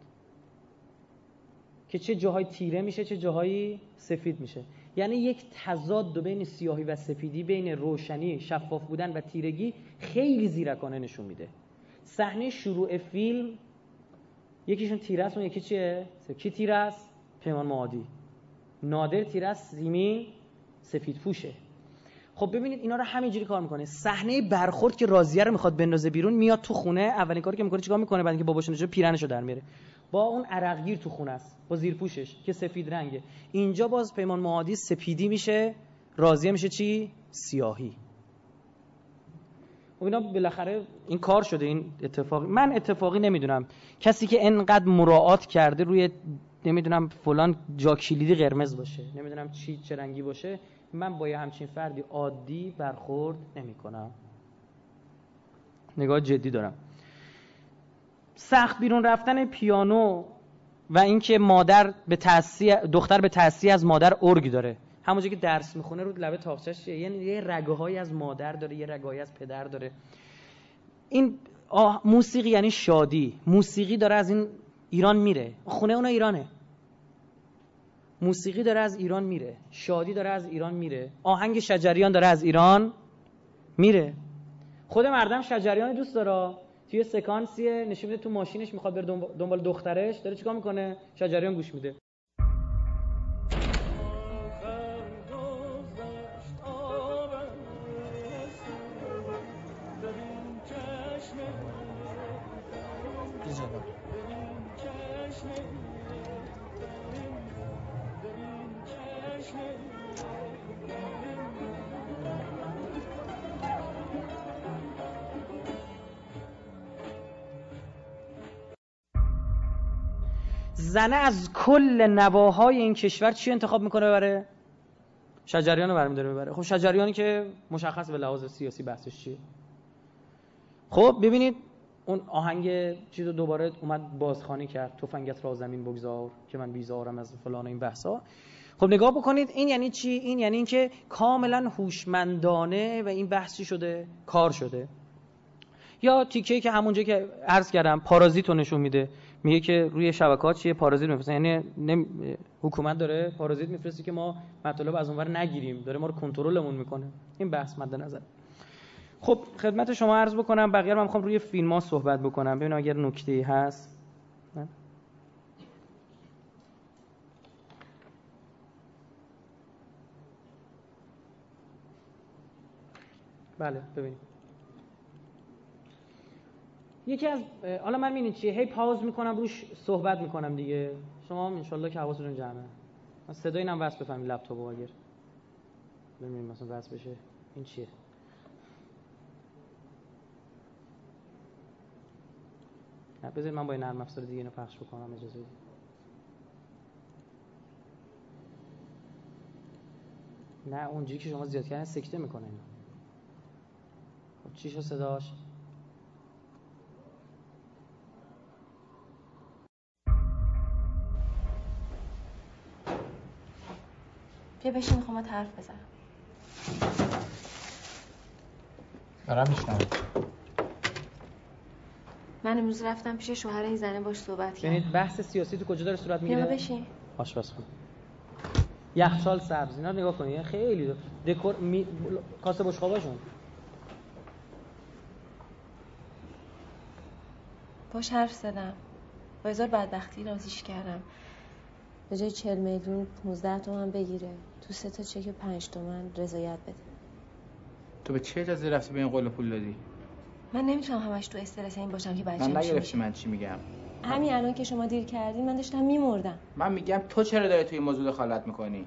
که چه جاهای تیره میشه چه جاهایی سفید میشه. یعنی یک تضاد بین سیاهی و سفیدی بین روشنی شفاف بودن و تیرگی خیلی زیرکانه نشون میده. صحنه شروع فیلم یکیشون تیره است و یکی چیه؟ کی تیره است پیمان معادی. نادر تیره است سیمی سفید پوشه. خب ببینید اینا رو همینجوری کار می‌کنه. صحنه برخورد که راضیه رو می‌خواد بندازه بیرون میاد تو خونه اولین کاری که می‌کنه چیکار می‌کنه؟ بعد اینکه باباش نشه پیرنشو در میاره. با اون عرقگیر تو خونه است با زیر پوشش که سفید رنگه. اینجا باز پیمان معادی سپیدی میشه راضیه میشه چی؟ سیاهی. خب اینا بالاخره این کار شده این اتفاقی. من اتفاقی نمی‌دونم. کسی که انقدر مراعات کرده روی نمی‌دونم فلان جا کلیدی قرمز باشه نمی‌دونم چی چه رنگی باشه من با یه همچین فردی عادی برخورد نمی کنم نگاه جدی دارم. سخت بیرون رفتن پیانو و اینکه مادر به دختر به تاثیر از مادر ارگ داره. همونجا که درس می‌خونه رو لبه تاقچش یعنی یه رگه از مادر داره یه رگه از پدر داره. این موسیقی یعنی شادی. موسیقی داره از این ایران میره. خونه اونا ایرانه. موسیقی داره از ایران میره. شادی داره از ایران میره. آهنگ شجریان داره از ایران میره. خود مردم شجریان دوست داره. توی سکانسیه نشون تو ماشینش می‌خواد بره دنبال دخترش. داره چیکار می‌کنه؟ شجریان گوش میده. زنه از کل نواهای این کشور چی انتخاب می‌کنه ببره؟ شجریان رو برمی داره ببره خب شجریانی که مشخص به لحاظ سیاسی بحثش چیه؟ خب ببینید اون آهنگ چیز رو دوباره اومد بازخانی کرد. تفنگت را زمین بگذار که من بیزارم از فلان این بحثا خب نگاه بکنید این یعنی چی؟ این یعنی اینکه کاملا هوشمندانه و این بحثی شده؟ کار شده. یا تیکه که همونجا که عرض کردم پارازیت رو نشون میده. میگه که روی شبکات چیه؟ پارازیت میفرسته. یعنی حکومت داره پارازیت میفرسته که ما مطالب از اونور نگیریم. داره ما رو کنترلمون می‌کنه. این بحث مد نظر. خب خدمت شما عرض بکنم بقیه من می‌خوام روی فیلم ها صحبت بکنم. ببینم اگر نکته هست. بله ببینید یکی از حالا من می‌بینید چیه هی پاوز می‌کنم روش صحبت می‌کنم دیگه. شما هم انشالله که حواستون جمعه. صدای اینم وصل بفهمید لپتاپ اگر ببینیم مثلا وصل بشه. این چیه؟ نه بذارید من با این نرم افزار دیگه اینو پخش بکنم اجازه بدید. نه اونجوری که شما زیاد کردن سکته می‌کنه اینا خب چی شو صداش؟
بیا بشین می‌خوام حرف بزنم.
دارم میشنم
من امروز رفتم پیش شوهر این زنه باش صحبت کردم.
یعنی بحث سیاسی تو کجا داره صورت می‌گیره؟
بیا بشین.
آشپزخونه یخچال سبز اینا نگاه کنید خیلی دو. دکور می... کاسه بشقاباشون
باش حرف زدم. با هزار بدبختی رازیش کردم. به جای 40 میلیون 15 تومن بگیره. تو سه تا چک 5 تومن رضایت بده.
تو به چه اجازه رفتی به این قول پول دادی؟
من نمی‌تونم همش تو استرس این باشم که بچه‌م
من نگرفتی من چی میگم.
همین الان که شما دیر کردین من داشتم میمردم.
من میگم تو چرا داری توی این موضوع دخالت می‌کنی؟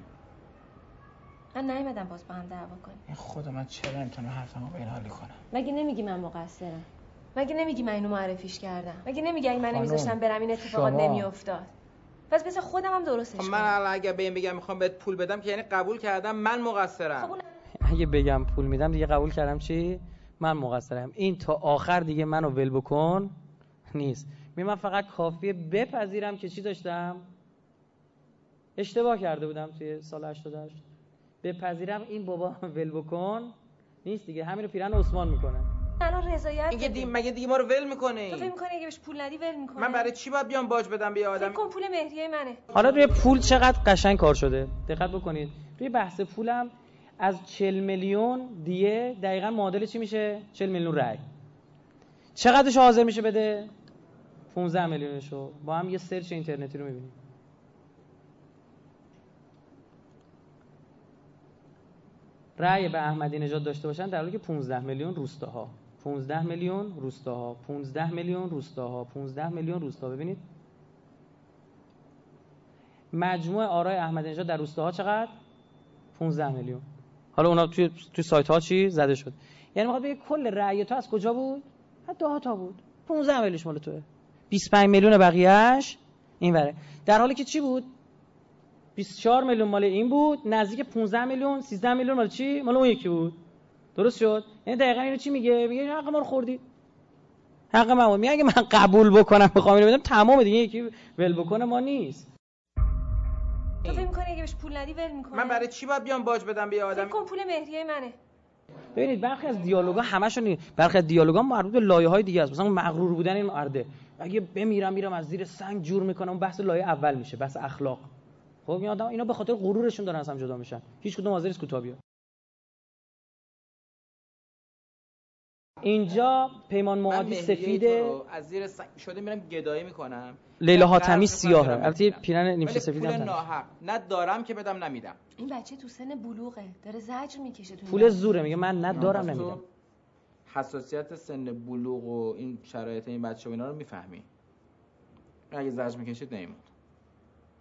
من نیومدم باز با هم دعوا کنیم.
این خدا من چرا نمی‌تونم حرفمو به این حالی کنم؟
مگه نمیگی من مقصرم؟ مگه نمیگی من اینو معرفیش کردم؟ مگه نمیگی من نمیذاشتم برم این اتفاقات. نمیافتاد؟ پس بذار خودم هم درستش
خب
کنم.
من الان اگه به این بگم می‌خوام بهت پول بدم که یعنی قبول کردم من
خب
مقصرم
اون
اگه بگم پول میدم دیگه قبول کردم چی؟ من مقصرم. این تا آخر دیگه منو ول بکن نیست. می من فقط کافیه بپذیرم که چی داشتم؟ اشتباه کرده بودم توی سال 88 بپذیرم این بابا ول بکن نیست دیگه. همین رو پیرن عثمان می‌کنه.
الان رضایت
این که
بده.
دی... مگه دیگه ما رو ول
تو
می‌کنه
فکر می‌کنی اگه بهش پول ندی ول می‌کنه
من برای چی باید بیام باج بدم به یه
فکر
آدم
کن پول مهریه منه.
حالا روی پول چقدر قشنگ کار شده؟ دقت بکنید. روی بحث پولم از 40 میلیون دیه دقیقا معادل چی میشه؟ 40 میلیون رأی. چقدرش حاضر میشه بده؟ 15 میلیونشو. با هم یه سرچ اینترنتی رو می‌بینیم. رأی به احمدی نژاد داشته باشن در حالی که 15 میلیون روستاها. 15 میلیون روستاها. 15 میلیون روستاها. 15 میلیون روستا. ببینید. مجموع آرای احمدی نژاد در روستاها چقدر؟ 15 میلیون. حالا اونا توی توی سایت ها چی زده شد؟ یعنی می‌خواد بگه کل رأی تو از کجا بود؟ از تا بود. 15 میلیونش مال توه. 25 میلیون بقیه‌اش این وره. در حالی که چی بود؟ 24 میلیون مال این بود. نزدیک 15 میلیون 13 میلیون مال چی؟ مال اون یکی بود. درست شد؟ یعنی دقیقا اینو چی میگه؟ میگه حق ما رو خوردی. حق ما بود. میگه اگه من قبول بکنم بخوام اینو بدم تمام دیگه. یکی ول بکنه ما نیست.
تو فکر می‌کنی اگه بهش پول ندی ول می‌کنه
من برای چی باید بیام باج بدم به یه آدم؟
فکر کن پول مهریه منه.
ببینید برخی از دیالوگا همشون برخی از دیالوگا مربوط به لایه های دیگه است. مثلا مغرور بودن این مرده. اگه بمیرم میرم از زیر سنگ جور می‌کنم بحث لایه اول میشه بحث اخلاق. خب این آدم اینا به خاطر غرورشون دارن از هم جدا میشن. هیچ کدوم حاضر نیست کوتاه بیاد اینجا پیمان معادی سفیده.
از زیر سنگ شده میرم گدایی می‌کنم.
لیلا
نه
حاتمی سیاهه. البته. پیرن نیمچه سفید
پول
هم.
ناحق. نه دارم که بدم نمیدم
این بچه تو سن بلوغه. داره زجر می‌کشه تو
پول. زوره. میگه من ندارم
پس تو
نمیدم.
حساسیت سن بلوغ و این شرایط این بچه و اینا رو می‌فهمی. اگه زجر می‌کشید نمیموند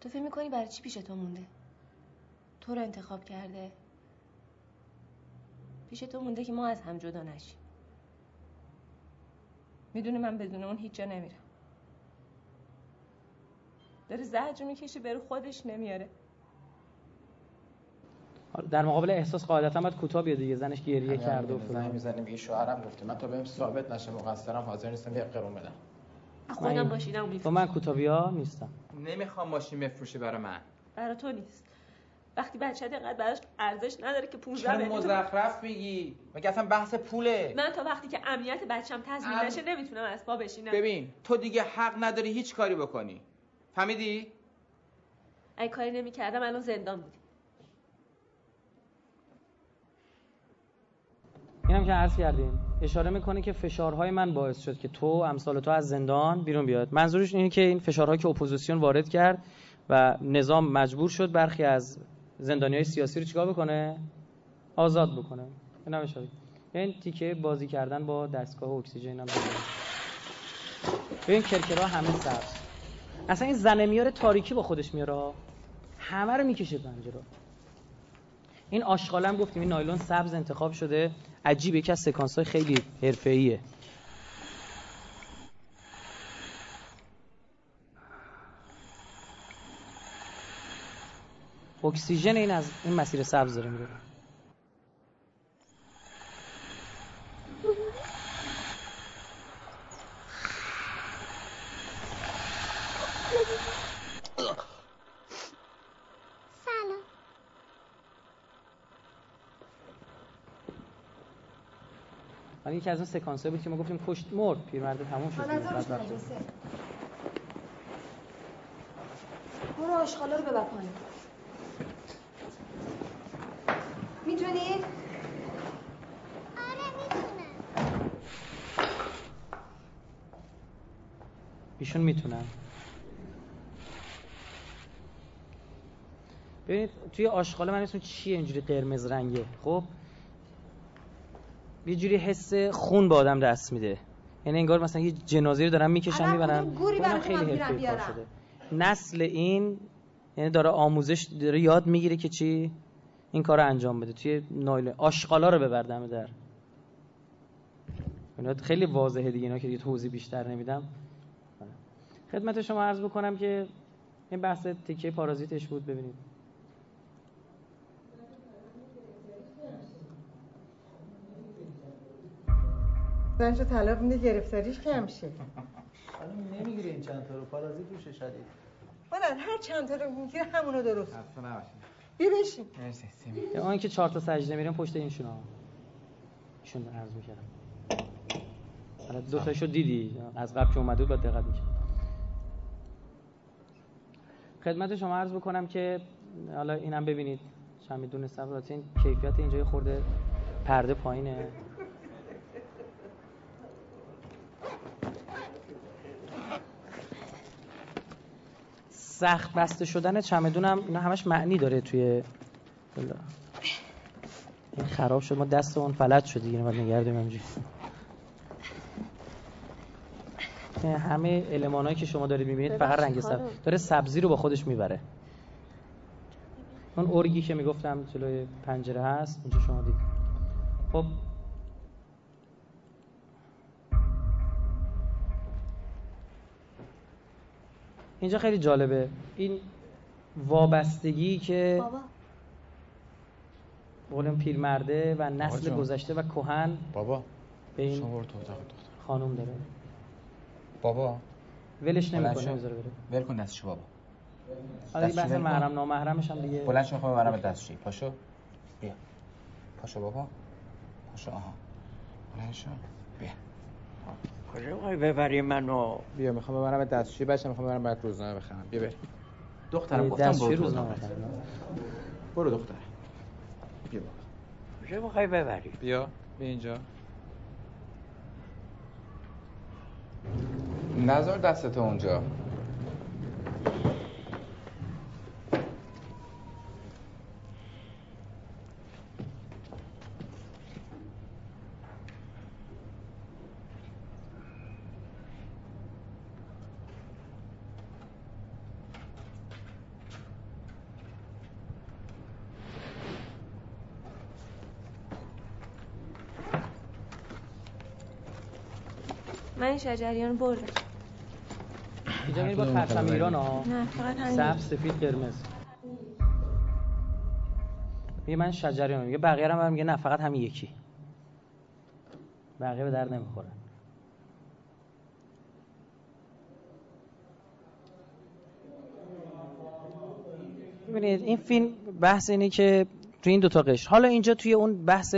تو فکر می‌کنی برای چی پیش تو مونده؟ تو رو انتخاب کرده. پیش تو مونده که ما از هم جدا نشیم. می‌دونه من بدون اون هیچ جا نمیرم. داره زجر می‌کشه بره خودش نمیاره.
در مقابل احساس قاعدتا باید کوتاه بیاد دیگه زنش گریه کرده و فلان.
می‌زنه میگه شوهرم گفته. من تا بهم ثابت نشه مقصرم حاضر نیستم یه قرون بدم.
خودم
با
میفروشم
من کوتاه بیا نیستم.
نمی‌خوام ماشین بفروشی برای من.
برای تو نیست. وقتی بچه اینقدر براش ارزش نداره که 15
چرا
میلیون
مزخرف میگی؟ مگه اصلا بحث پوله.
من تا وقتی که امنیت بچم تضمین
ام-
نشه نمی‌تونم از پا بشینم.
ببین تو دیگه حق نداری هیچ کاری بکنی. فهمیدی؟
اگه کاری نمی‌کردم الان زندان بودیم
اینم که عرض کردیم اشاره می‌کنه که فشارهای من باعث شد که تو امثال تو از زندان بیرون بیاد. منظورش اینه که این فشارهایی که اپوزیسیون وارد کرد و نظام مجبور شد برخی از زندانی های سیاسی رو چیکار بکنه؟ آزاد بکنه. این این تیکه بازی کردن با دستگاه اکسیژن هم. ببین کرکرا همه سبز. اصلا این زنه میاره تاریکی با خودش میاره. همه رو می‌کشه پنجره. این آشغاله هم گفتیم این نایلون سبز انتخاب شده. عجیب یکی از سکانس های خیلی حرفه‌ایه. اکسیژن این از این مسیر سبز داره میره حالا یکی از اون سکانس بود که ما گفتیم کشت مرد پیرمرد تموم شد.
برو آشغالا رو ببر پایین. می‌تونی؟
آره می‌تونم
ایشون می‌تونن. ببینید توی آشغاله من اسم چیه اینجوری قرمز رنگه؟ خب؟ یه جوری حس خون به آدم دست میده. یعنی انگار مثلا یه جنازه رو دارن می‌کشن می‌برن.
گوری برای
خیلی
بیارم؟
شده. نسل این یعنی داره آموزش داره یاد می‌گیره که چی؟ این کار رو انجام بده. توی نایل آشغالا رو ببر دم در. اینا خیلی واضحه دیگه اینا که دیگه توضیح بیشتر نمیدم. خدمت شما عرض بکنم که این بحث تیکه پارازیتش بود ببینید.
زنش رو طلاق میده گرفتاریش کم شه.
نمی‌گیره این چند تا رو. پارازیت روشه شدید.
بلند هر چند تا رو می‌گیره همونو درست.
خسته نباشید.
بیا بشین
مرسی. سیمی
اون که چهار تا سجده میرن پشت این شونا ایشون عرض می‌کردم. حالا دو تاشو دیدی؟ از قبل که اومده بود دقت می‌کرد. خدمت شما عرض بکنم که حالا اینم ببینید. چند می‌دونستم البته این کیفیت اینجا خورده پرده پایینه. سخت بسته شدن چمدونم اینا همش معنی داره توی بلا. این خراب شد. ما دست اون فلج شد دیگه باید نگردیم همینجوری. همه المانایی که شما دارید می‌بینید فقط رنگ سبز. داره سبزی رو با خودش می‌بره. اون ارگی که می‌گفتم جلوی پنجره هست اینجا شما دید. خب اینجا خیلی جالبه. این وابستگی که
بابا.
قولم پیرمرده و نسل. گذشته و کهن
بابا
به این
شما برو تو اتاق دختر.
خانوم داره.
بابا.
ولش نمی‌کنه
شو.
می‌ذاره بره.
ول کن دستشو بابا. دستشو
بحث. محرم نامحرمش هم دیگه.
بلند شو می‌خوام ببرم دستشویی. پاشو. بیا. پاشو بابا. پاشو آها. بلند شو. بیا.
کجا می‌خوای ببری منو؟
بیا می‌خوام ببرم دستشویی بچه می‌خوام ببرم برات روزنامه بخرم. بیا بریم.
دخترم گفتم
دستشویی
برو
روزنامه.
برو دختر. بیا بابا
کجا می‌خوای ببری؟
بیا بیا اینجا.
نذار دستتو اونجا.
شجریان بردم
اینجا میری با پرچم ایران ها
نه فقط همین.
سبز سفید قرمز. میگه من شجریانم میگه بقیه هم میگه نه فقط همین یکی. بقیه به درد نمی‌خوره. ببینید این فیلم بحث اینه که توی این دوتا قشر. حالا اینجا توی اون بحث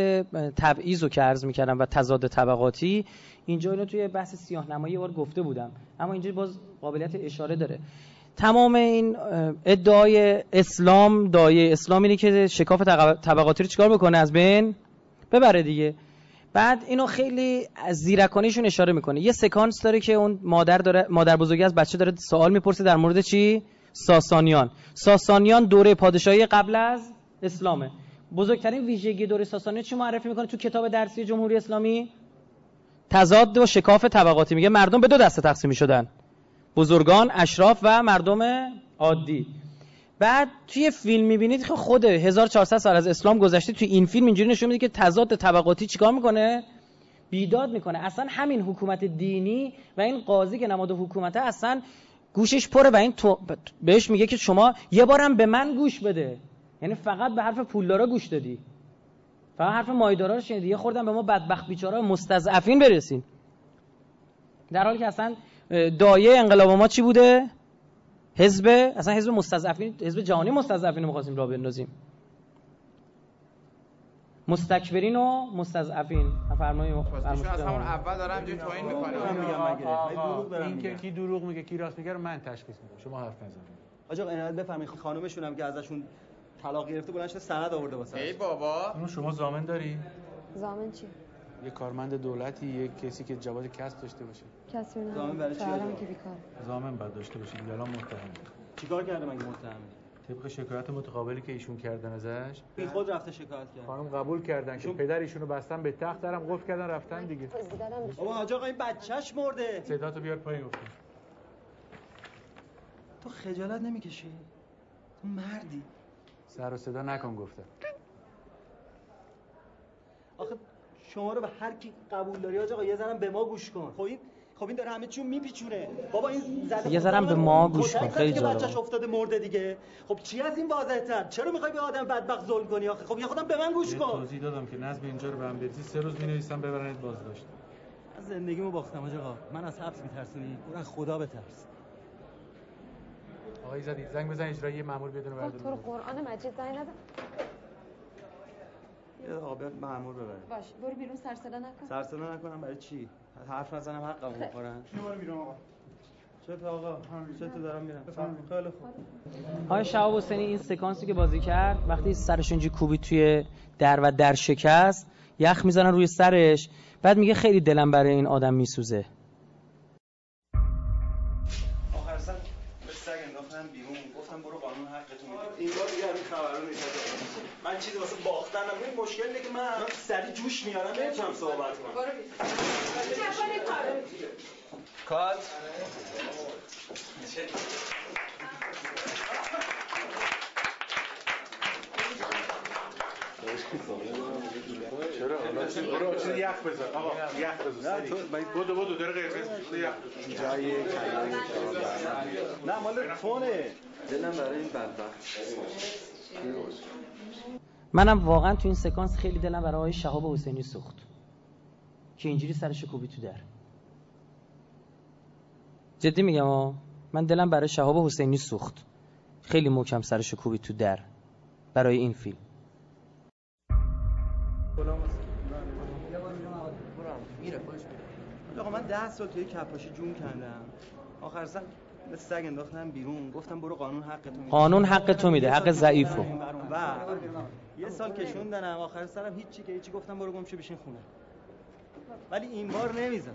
تبعیض رو که عرض می‌کردم و تضاد طبقاتی اینجا اینو توی بحث سیاه نمایی بار گفته بودم. اما اینجا باز قابلیت اشاره داره. تمام این ادعای اسلام دایه اسلام اینه که شکاف طبق- طبقاتی رو چیکار بکنه؟ از بین ببره دیگه. بعد اینو خیلی از زیرکانیشون اشاره می‌کنه. یه سکانس داره که اون مادر داره مادر بزرگی از بچه داره سوال می‌پرسه در مورد چی؟ ساسانیان. ساسانیان دوره پادشاهی قبل از اسلامه. بزرگترین ویژگی دوره ساسانیان چی معرفی می‌کنه؟ تو کتاب درسی جمهوری اسلامی؟ تضاد و شکاف طبقاتی. میگه مردم به دو دسته تقسیم شدن بزرگان اشراف و مردم عادی. بعد توی فیلم می‌بینید که خود 1400 سال از اسلام گذشته توی این فیلم اینجوری نشون میده که تضاد طبقاتی چیکار می‌کنه؟ بیداد می‌کنه. اصلا همین حکومت دینی و این قاضی که نماد حکومته اصلا گوشش پره و این تو بهش میگه که شما یه بارم به من گوش بده. یعنی فقط به حرف پولدارا گوش دادی. فقط حرف مایدارا رو شنیدی. یه خوردن به ما بدبخت بیچارا مستضعفین برسین. در حالی که اصلا دایه انقلاب ما چی بوده؟ حزب اصلا حزب مستضعفین حزب جهانی مستضعفین رو می‌خواستیم راه بندازیم. مستکبرین و مستضعفین. فرمایید
ایشون از همون اول داره همینجوری توهین می‌کنه
این که کی دروغ میگه کی راست میگه رو من تشخیص میدم. شما حرف نزنید.
آقا عنایت بفرمایید. خانومشون هم که ازشون طلاق گرفته بلند شده سند آورده واسه
ای بابا.
اونو شما زامن داری؟
زامن چی؟
یه کارمند دولتی یه کسی که جواز کسب داشته باشه.
کسی رو
زامن برای چی؟
که بیکار.
زامن باید داشته باشید الان متهم.
چیکار کرده مگه متهم؟
طبق شکایت متقابلی که ایشون کردن ازش.
بی خود رفته شکایت کرد؟
خانم قبول کردن که پدر ایشونو بستن به تخت درم قفل کردن رفتن دیگه.
بابا حاج آقا این بچهش مرده.
صداتو بیار پایین گفتم
تو خجالت نمی‌کشی؟ تو مردی.
سر و صدا نکن گفتم
آخه شما رو به هر کی قبول داری آقا یه زنم به ما گوش کن. خب این خب این داره همه چیو میپیچونه. بابا این زده
یه ذره به ما گوش کن خیلی
که
جالبه
بچه‌ش افتاده مرده دیگه. خب چی از این واضحه تر چرا می‌خوای به آدم بدبخت ظلم کنی آخه؟ خب یه خودم به من گوش کن.
توضیح دادم که نظم اینجا رو به هم بریزی سه روز می‌نویسم ببرنت بازداشت.
از زندگیمو باختم آقا. من از حبس میترسونی؟ برو از خدا بترس
آقای زدی زنگ بزن اجرایی مأمور بیاد اونو
خب تو رو قرآن مجید زنگ نده
یه آقا بیاد مأمور ببره.
باش برو بیرون سر صدا نکن.
سر صدا نکنم برای چی؟ حرف نزنم حقم بخورن
برو بیرون آقا.
چه آقا؟ چه تو دارم میرم خیلی خوب.
آقای شهاب حسینی این سکانسی که بازی کرد وقتی سرش اینجوری کوبی توی در و در شکست یخ می‌زنن روی سرش بعد میگه خیلی دلم برای این آدم میسوزه.
این مشکل اینه که من سری جوش میارم نمی‌تونم صحبت کنم.
برو
کات
چرا؟ حالا چی؟ برو چیز یخ بزن آقا یخ بزن
نه، تو-
بدو بدو داره میشه. یخ
جای نه مال فونه. دلم برای این بدبخت.
منم واقعا تو این سکانس خیلی دلم برای آقای شهاب حسینی سوخت. که اینجوری سرش کوبی تو در. جدی میگم ها من دلم برای شهاب حسینی سوخت. خیلی محکم سرش کوبی تو در برای این فیلم.
آقا من ده سال توی کپاشی جون کندم. آخر به سگ انداختم بیرون. گفتم برو قانون حقتون میده
قانون حق تو میده حق ضعیفو.
و یه سال کشوندنم. آخر سرم هیچی که هیچی گفتم برو گم شو بشین خونه. ولی این بار نمیزن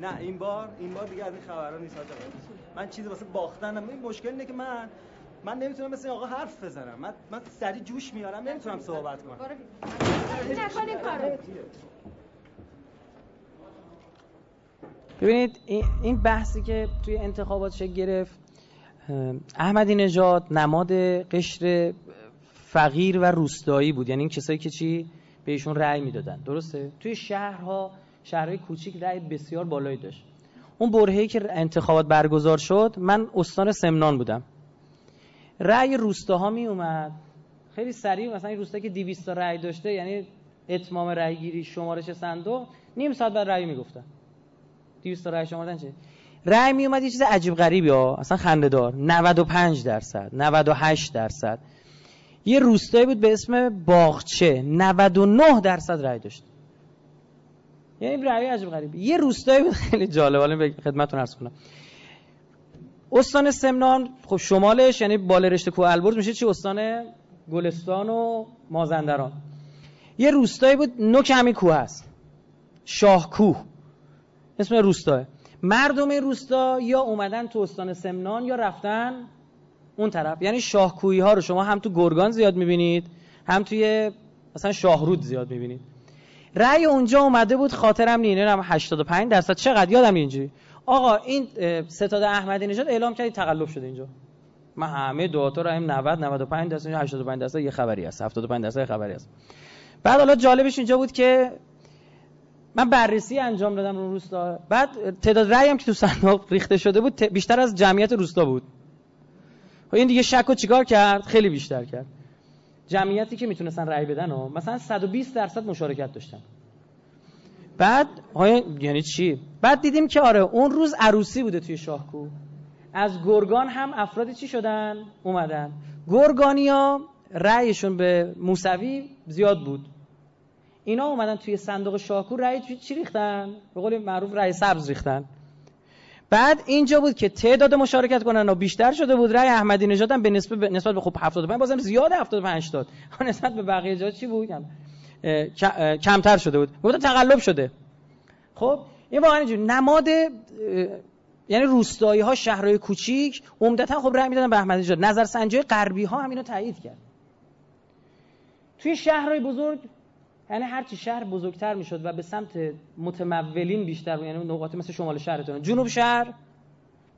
نه این بار این بار دیگه از این خبرها نیست. من چیزی واسه باختنم. این مشکل اینه که من من نمی‌تونم مثل آقا حرف بزنم. من من سری جوش میارم نمی‌تونم صحبت کنم.
نکن این کارو.
ببینید این- بحثی که توی انتخابات شکل گرفت احمدی نژاد نماد قشر فقیر و روستایی بود. یعنی این کسایی که چی؟ بهشون رأی می‌دادن. درسته؟ توی شهرها شهرهای کوچیک رأی بسیار بالایی داشت. اون برهه‌ای که انتخابات برگزار شد من استان سمنان بودم. رأی روستاها می اومد خیلی سریع مثلا این روستا که 200 تا رأی داشته یعنی اتمام رأی گیری شمارش صندوق نیم ساعت بعد رأی می‌گفتن. 200 تا رأی شمردن چه؟ رأی می اومد یه چیز عجیب غریبی ها اصلا خنده‌دار. 95 درصد 98 درصد. یه روستایی بود به اسم باغچه 99 درصد رأی داشت. یعنی رأی عجیب غریبی. یه روستایی بود خیلی جالب. حالا به خدمتتون عرض کنم. استان سمنان خب شمالش یعنی بالا رشته کوه البرز میشه چی؟ استان گلستان و مازندران. یه روستایی بود نوک همین کوه هست شاهکوه. اسم روستاه مردم روستا یا اومدن تو استان سمنان یا رفتن اون طرف. یعنی شاهکویی ها رو شما هم تو گرگان زیاد می‌بینید هم توی مثلا شاهرود زیاد می‌بینید. رأی اونجا اومده بود خاطرم نینه هم 85 درصد چقدر یادم اینجوری. آقا این ستاد احمدی نژاد اعلام کردی تقلب شده اینجا. من همه دعاتا رو هم 90 95 درصد 85 درصد یه خبری هست 75 درصد یه خبری هست. بعد حالا جالبش اینجا بود که من بررسی انجام دادم رو روستا. بعد تعداد رأی هم که تو صندوق ریخته شده بود بیشتر از جمعیت روستا بود. خب این دیگه شک و چیکار کرد؟ خیلی بیشتر کرد. جمعیتی که می‌تونستن رأی بدن و مثلا 120 درصد مشارکت داشتن. بعد یعنی چی؟ بعد دیدیم که آره اون روز عروسی بوده توی شاهکو از گرگان هم افرادی چی شدن؟ اومدن. گرگانیا رأیشون به موسوی زیاد بود. اینا اومدن توی صندوق شاهکو رأی چی- ریختن؟ به قول معروف رأی سبز ریختن. بعد اینجا بود که تعداد مشارکت کنن بیشتر شده بود رأی احمدی نژاد هم به نسبت به نسبت به خب 75 بازم زیاد 75 داد. *laughs* نسبت به بقیه جا چی بود؟ کمتر شده بود. گفتن تقلب شده. خب این واقعا اینجوری. نماد یعنی روستایی ها شهرهای کوچیک عمدتا خب رأی می‌دادن به احمدی نژاد. نظر سنجی غربی ها هم اینو تایید کرد. توی شهرهای بزرگ یعنی هرچی شهر بزرگتر می‌شد و به سمت متمولین بیشتر یعنی نقاط مثل شمال شهرتون جنوب شهر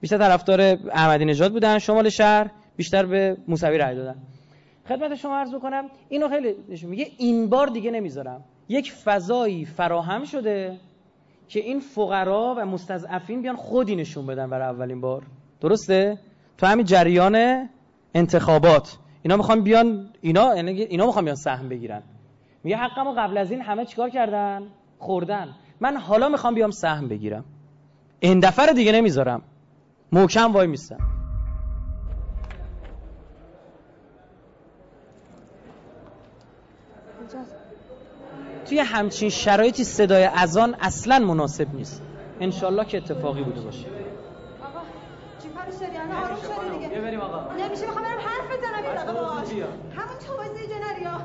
بیشتر طرفدار احمدی نژاد بودن شمال شهر بیشتر به موسوی رأی دادن. خدمت شما عرض کنم اینو خیلی نشون میگه این بار دیگه نمی‌ذارم. یک فضایی فراهم شده که این فقرا و مستضعفین بیان خودی نشون بدن برای اولین بار. درسته؟ تو همین جریان انتخابات. اینا می‌خوان بیان اینا یعنی اینا می‌خوان بیان سهم بگیرن. میگه حقمو قبل از این همه چیکار کردن؟ خوردن. من حالا می‌خوام بیام سهم بگیرم. این دفعه دیگه نمی‌ذارم. محکم وای میستم. توی همچین شرایطی صدای اذان اصلا مناسب نیست. انشالله که اتفاقی بوده باشه.
آقا الان آروم شدی دیگه.
آقا.
نمیشه می‌خوام برم حرف بزنم.
بیا.
همون توضیح جنریا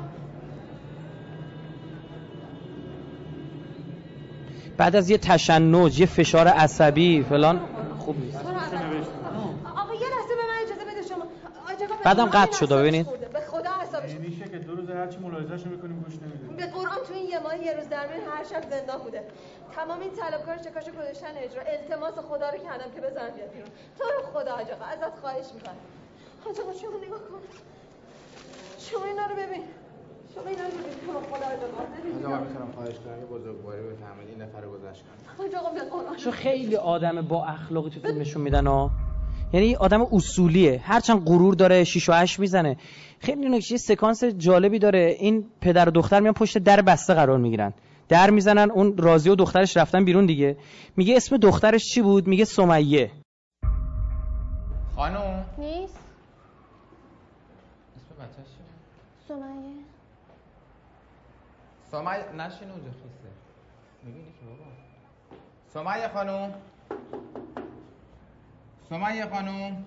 بعد از یه تشنج یه فشار عصبی فلان. خوب نیست.
آقا یه لحظه به من اجازه بده شما.
بعدم قطع
اعصابش
ببینید.
به خدا اعصابش
میشه که دو روز هرچی ملاحظه‌شو می‌کنیم گوش نمیدیم.
به قرآن تو این یه ماه یه روز در میون هر شب زندان بوده. تمام این طلبکار چکاشو گذاشتن اجرا. التماس خدا رو کردم که بزن بیاد بیرون. تو رو خدا آقا ازت خواهش می‌کنم. آقا شما نگاه کن. شما اینا رو ببین. شما اینا رو خدا آقا
می‌تونم خواهش کنم. یه بزرگواری این نفر رو گذشت کنم.
چون خیلی آدم با اخلاقی تو فیلم نشون میدن ها یعنی آدم اصولیه. هرچند غرور داره شیش و هشت می‌زنه. خیلی نکته سکانس جالبی داره. این پدر و دختر میان پشت در بسته قرار می‌گیرن. در می‌زنن اون راضی و دخترش رفتن بیرون دیگه. میگه اسم دخترش چی بود؟ میگه سمیه.
خانم.
نیست
اسم بچه‌ش چیه؟
سمیه
سمیه نشین اونجا خیسته می‌بینی که بابا؟ سمیه خانم سمیه خانم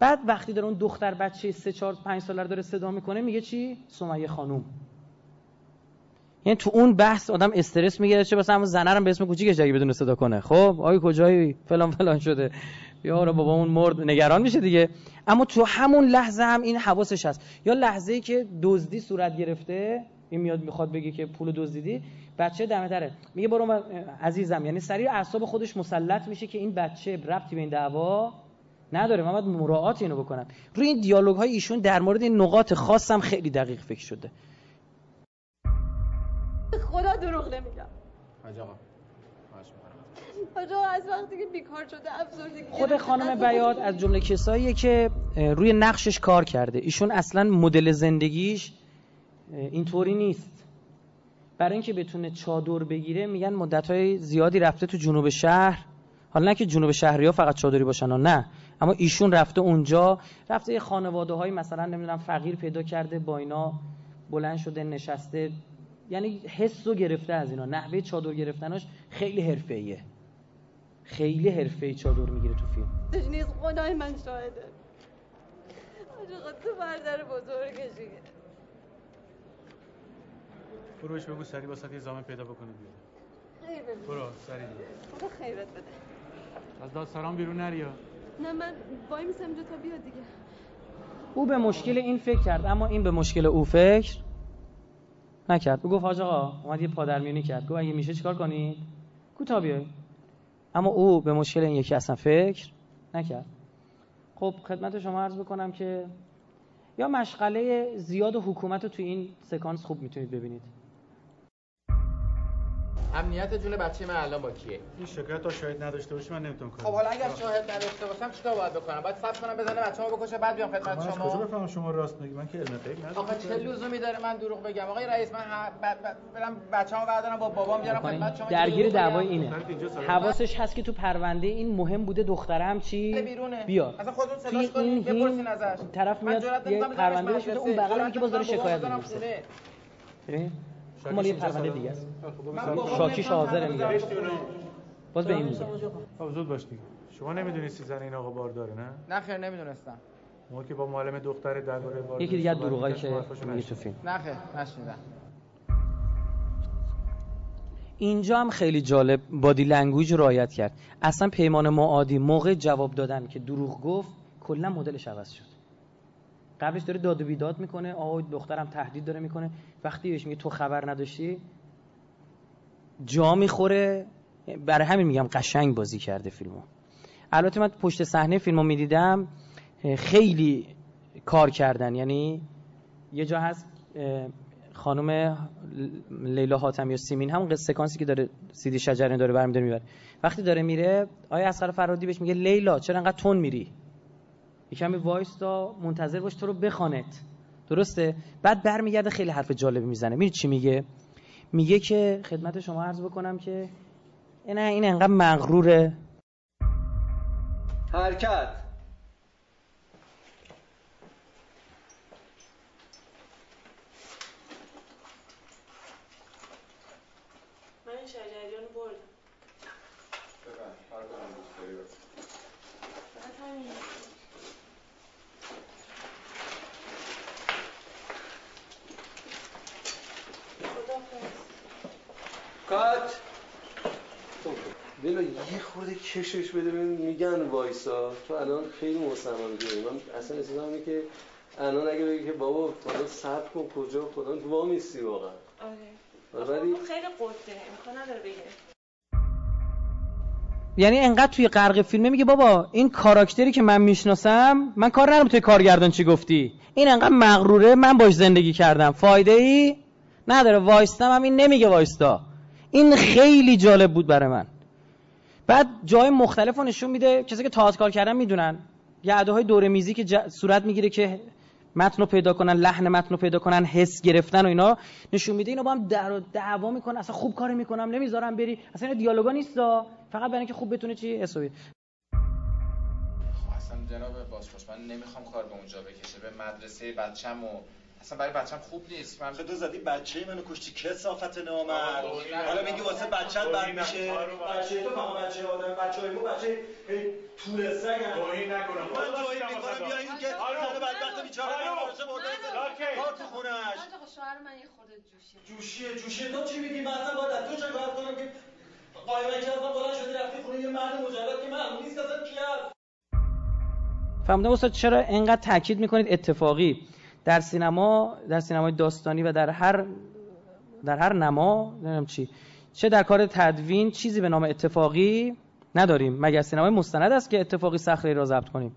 بعد وقتی داره اون دختر بچه سه چهار پنج ساله داره صدا می‌کنه میگه چی؟ سمیه خانوم. یعنی تو اون بحث آدم استرس می‌گیره چه مثلا همون زنه رو به اسم کوچیکش اگه بدون صدا کنه. خب آی کجایی؟ فلان فلان شده. یا رو بابامون مرد نگران میشه دیگه. اما تو همون لحظه هم این حواسش هست. یا لحظه ای که دزدی صورت گرفته این میاد می‌خواد بگه که پول دزدیدی بچه دمه دره میگه برو عزیزم یعنی سریع اعصاب خودش مسلط میشه که این بچه ربطی به این دعوا نداره. من باید مراعات اینو بکنم. روی این دیالوگ های ایشون در مورد این نقاط خاصم خیلی دقیق فکر شده.
خدا دروغ نمیگم
حاج آقا. خواهش
از وقتی که بیکار شده افسردگی
خود. خانم بیاد از جمله کساییه که روی نقشش کار کرده. ایشون اصلا مدل زندگیش اینطوری نیست. برای اینکه بتونه چادر بگیره میگن مدتهای زیادی رفته تو جنوب شهر. حالا نه که جنوب شهری ها فقط چادری باشن و نه. اما ایشون رفته اونجا. رفته یه خانواده های مثلا نمی‌دونم فقیر پیدا کرده با اینا بلند شده نشسته. یعنی حس و گرفته از اینا. نحوه چادر گرفتناش خیلی حرفه‌ایه. خیلی حرفه‌ای چادر می‌گیره تو فیلم.
نیست خدای من شاهده. حاج آقا تو بردر بزرگشی
برو بهش بگو سری واسه یه زامن پیدا بکنه بیاد
خیر ببین.
برو سری
خدا خیرت بده.
از داستان بیرون نریا
نه من وای میسم اینجا تا بیاد دیگه.
او به مشکل این فکر کرد اما این به مشکل او فکر نکرد. او گفت حاج آقا اومد یه پادرمیونی کرد. گفت اگه میشه چیکار کنید کوتاه بیای. اما او به مشکل این یکی اصلا فکر نکرد. خب خدمت شما عرض بکنم که یا مشغله زیاد حکومت رو توی این سکانس خوب می‌تونید ببینید.
امنیت جون بچه من الان با کیه؟
این شکایت تا شاید نداشته باشی من نمی‌تونم کار
خب حالا اگر شاهد نداشته باشم چیکار باید بکنم؟ باید صبر کنم بزنه بچه‌مو بکشه بعد بیام خدمت
من از کجا
شما
بفهمم شما راست میگی؟ من که علم غیب ندارم.
آخه چه لزومی داره من دروغ بگم؟ آقای رئیس من ه- ب- ب- برم بچه‌مو بردارم با بابام بیارم خدمت شما. که
درگیر؟ دعوای اینه. حواسش هست که تو پرونده این مهم بوده دختره هم چی؟
بیرونه.
بیاد
اصلا خودتون صداش کنین بپرسین ازش.
طرف
من
میاد پرونده بشه اون. بغل میگه باز داره شکایت مال یه پرونده دیگه است. شاکیش حاضره میگه باز به این میگه
خب زود باش دیگه. شما نمی‌دونستی زن این آقا بارداره نه؟
نه خیر نمی‌دونستم.
ما که با معلم دختر درباره بارداری
یکی دیگه دروغایی که میگه. تو فیلم.
نه خیر نشنیدم.
اینجا هم خیلی جالب body language رعایت کرد. اصلا پیمان معادی موقع جواب دادن که دروغ گفت کلا مدلش عوض شد. قبلش داره داد و بیداد می‌کنه. آه دخترم تهدید داره می‌کنه. وقتی بهش میگه تو خبر نداشتی جا می‌خوره. برای همین میگم قشنگ بازی کرده فیلمو. البته من پشت صحنه فیلمو می‌دیدم خیلی کار کردن. یعنی یه جا هست خانم لیلا حاتمی یا سیمین همون سکانسی که داره سیدی شجرین داره برمیداره می‌بره. وقتی داره میره آیا اسقر فرادی بهش میگه لیلا چرا انقدر تون میری؟ یکمی وایستا منتظر باش تو رو بخوانت. درسته؟ بعد برمیگرده خیلی حرف جالبی می‌زنه. میری چی میگه؟ میگه که خدمت شما عرض بکنم که نه این انقدر مغروره.
حرکت
من شجریان بردم فقط همین
کات
بلا یه خورده کشش بده ببین میگن وایسا. تو الان خیلی مصمم دیگه من اصلا احساس اینه که الان اگه بگی که بابا خدا صبر کن کجا؟ خدا تو وامیستی واقعا.
آره.
ولی
خیلی قده امکان نداره بگه.
یعنی انقدر توی غرق فیلمه میگه بابا این کاراکتری که من می‌شناسم من کار ندارم توی کارگردان چی گفتی. این انقدر مغروره من باش زندگی کردم. فایده ای نداره. وایستم هم این نمیگه وایستا. این خیلی جالب بود برای من. بعد جای مختلف رو نشون میده. کسی که تئاتر کار کردن می‌دونن. یه های دوره میزی که ج... صورت می‌گیره که متن رو پیدا کنن لحن متن رو پیدا کنن حس گرفتن و اینا نشون میده. اینا با هم در دعوا می‌کنن. اصلا خوب کار می‌کنم. نمی‌ذارم بری. اصلا این دیالوگا نیستا. فقط برای اینکه خوب بتونه چی؟ حسابی.
خب اصلا جناب بازپرس من نمی‌خوام کار به اونجا بکشه. به مدرسه بچم و اصلا برای بچم خوب نیست. من
تو زدی بچه منو کشتی. کسافت نامرد؟ حالا میگی واسه بچت بد میشه. بچه تو فقط بچه آدم بچه های ما بچه طول سگن
توهین نکنم.
من توهین می‌کنم. بیا این که زن بدبخت بیچاره من باشه مرده کار تو خونش
شوهر من یه خورده جوشیه.
جوشیه جوشیه تو چی میگی؟ من اصلا باید از تو چه کار کنم که قایمه که اصلا بلند شدی رفتی خونه یه مرد مجرد که معلوم نیست اصلا کی هست؟
فهمیدم استاد چرا اینقدر تاکید می‌کنید اتفاقی؟ در سینما در سینمای داستانی و در هر در هر نما نمی‌دونم چی. چه در کار تدوین چیزی به نام اتفاقی نداریم. مگر سینمای مستند است که اتفاقی صخره را ضبط کنیم؟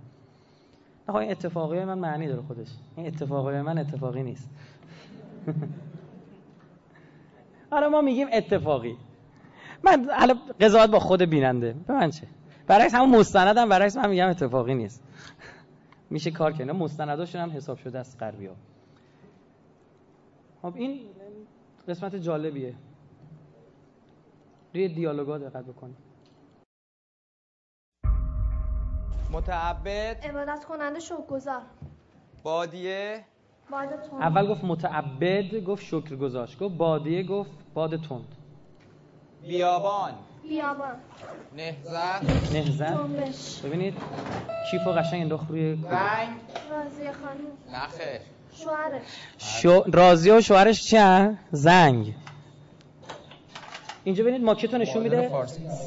نه این اتفاقی من معنی داره خودش. این اتفاقی من اتفاقی نیست. *laughs* حالا ما میگیم اتفاقی. من حالا قضاوت با خود بیننده. به من چه. برعکس همون مستندم برعکس من میگم اتفاقی نیست. میشه کار کنه مستنداشون هم حساب شده از غربی ها خب این قسمت جالبیه. روی دیالوگا دقت بکنید
متعبد.
عبادت کننده شکرگزار
بادیه.
باد تند.
اول گفت متعبد گفت شکر گذاشت گفت بادیه گفت باد تند.
بیابان.
بیابان.
نهزت.
نهزت.
جنبش.
ببینید کیفو قشنگ انداخت روی
زنگ
راضی خانم.
نخه.
شوهرش.
شو... راضیه و شوهرش چه زنگ. اینجا ببینید ماکت رو نشون میده.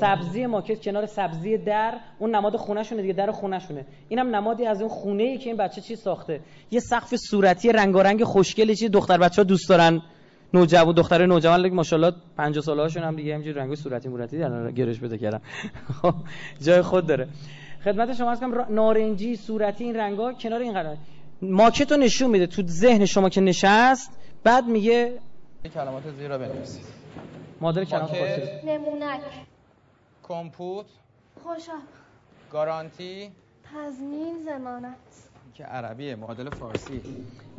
سبزی ماکت کنار سبزی در. اون نماد خونهشونه دیگه در خونهشونه. اینم نمادی از اون خونه ای که این بچه چی ساخته. یه سقف صورتی رنگارنگ خوشگلی چی دختر بچه ها دوست دارن. نوجوان دختر نوجوان لگه ماشاءالله 50 ساله هاشون هم دیگه همینجوری رنگ صورتی مورتی در گرش بده کردن *laughs* خب جای خود داره. خدمت شما هست کنم نارنجی صورتی این رنگا کنار این قرار. ماکت رو نشون میده تو ذهن شما که نشست بعد میگه
کلمات زیرا بنویسید.
مادر کلمات فارسی
نمونک
کمپوت.
خوشحال.
گارانتی.
تضمین زمانت.
که عربیه معادل فارسی.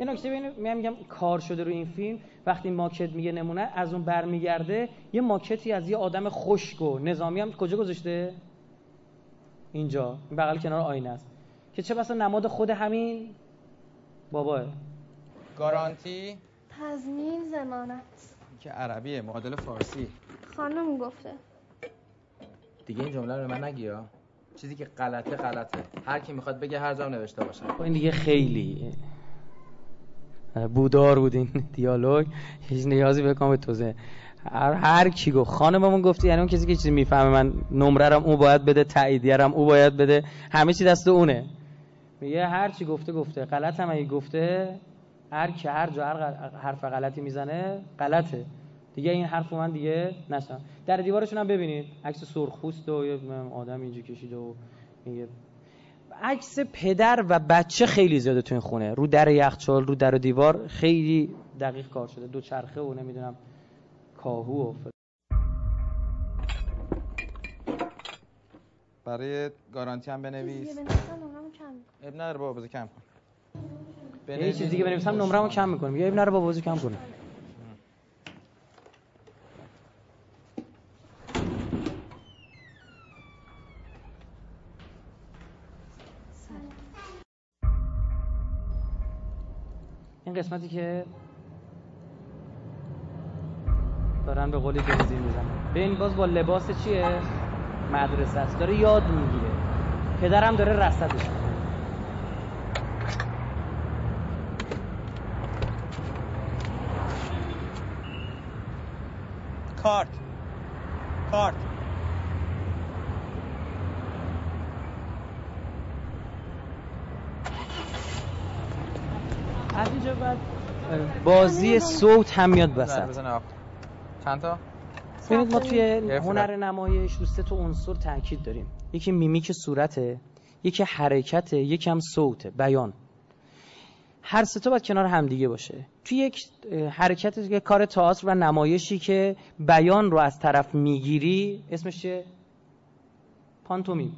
یه نکته ببینید میگم میگم کار شده رو این فیلم. وقتی ماکت میگه نمونه از اون برمیگرده یه ماکتی از یه آدم خشک و نظامی هم کجا گذاشته؟ اینجا. این بغل کنار آینه است. که چه بسا نماد خود همین؟ باباه
گارانتی؟
تضمین زمانت.
که عربیه معادل فارسی.
خانم گفته.
دیگه این جمله رو من نگی ها. چیزی که غلطه غلطه. هر کی می‌خواد بگه هر جام نوشته باشه.
خب این دیگه خیلی بودار بود این دیالوگ. هیچ نیازی بکنم به توزه هر, هر کی گفت خانممون گفتی یعنی اون کسی که چیزی می‌فهمه من نمره رم او باید بده تاییدیه رم او باید بده. همه چی دست اونه. میگه هر چی گفته گفته. غلط هم اگه گفته هر کی هر جا هر حرف غلطی می‌زنه غلطه. دیگه این حرف من دیگه نشم در دیوارشون هم ببینید عکس سرخپوست و یه آدم اینجا کشیده و میگه عکس پدر و بچه خیلی زیاده تو این خونه. رو در یخچال رو در و دیوار خیلی دقیق کار شده. دو چرخه و نمی‌دونم کاهو و.
برای گارانتی هم بنویس.
بنویسم نمرمو کم می‌کنم.
اب نداره بابا بذار کم کن.
یه چیز دیگه بنویسم نمرمو کم می‌کنم. یا ابن رو با بازی کم کنه قسمتی که دارن به قولی بنزین می‌زنن ببین باز با لباس چیه؟ مدرسه است. داره یاد می‌گیره. پدرم داره رصدش
کارت. کارت
از اینجا بعد بازی صوت هم میاد وسط.
چند تا
ببینید ما توی. هنر نمایش رو سه تا عنصر تاکید داریم. یکی میمیک صورته یکی حرکته یکی هم صوته بیان. هر سه تا باید کنار همدیگه باشه. توی یک حرکت یک کار تئاتر و نمایشی که بیان رو از طرف می‌گیری اسمش چیه؟ پانتومیم.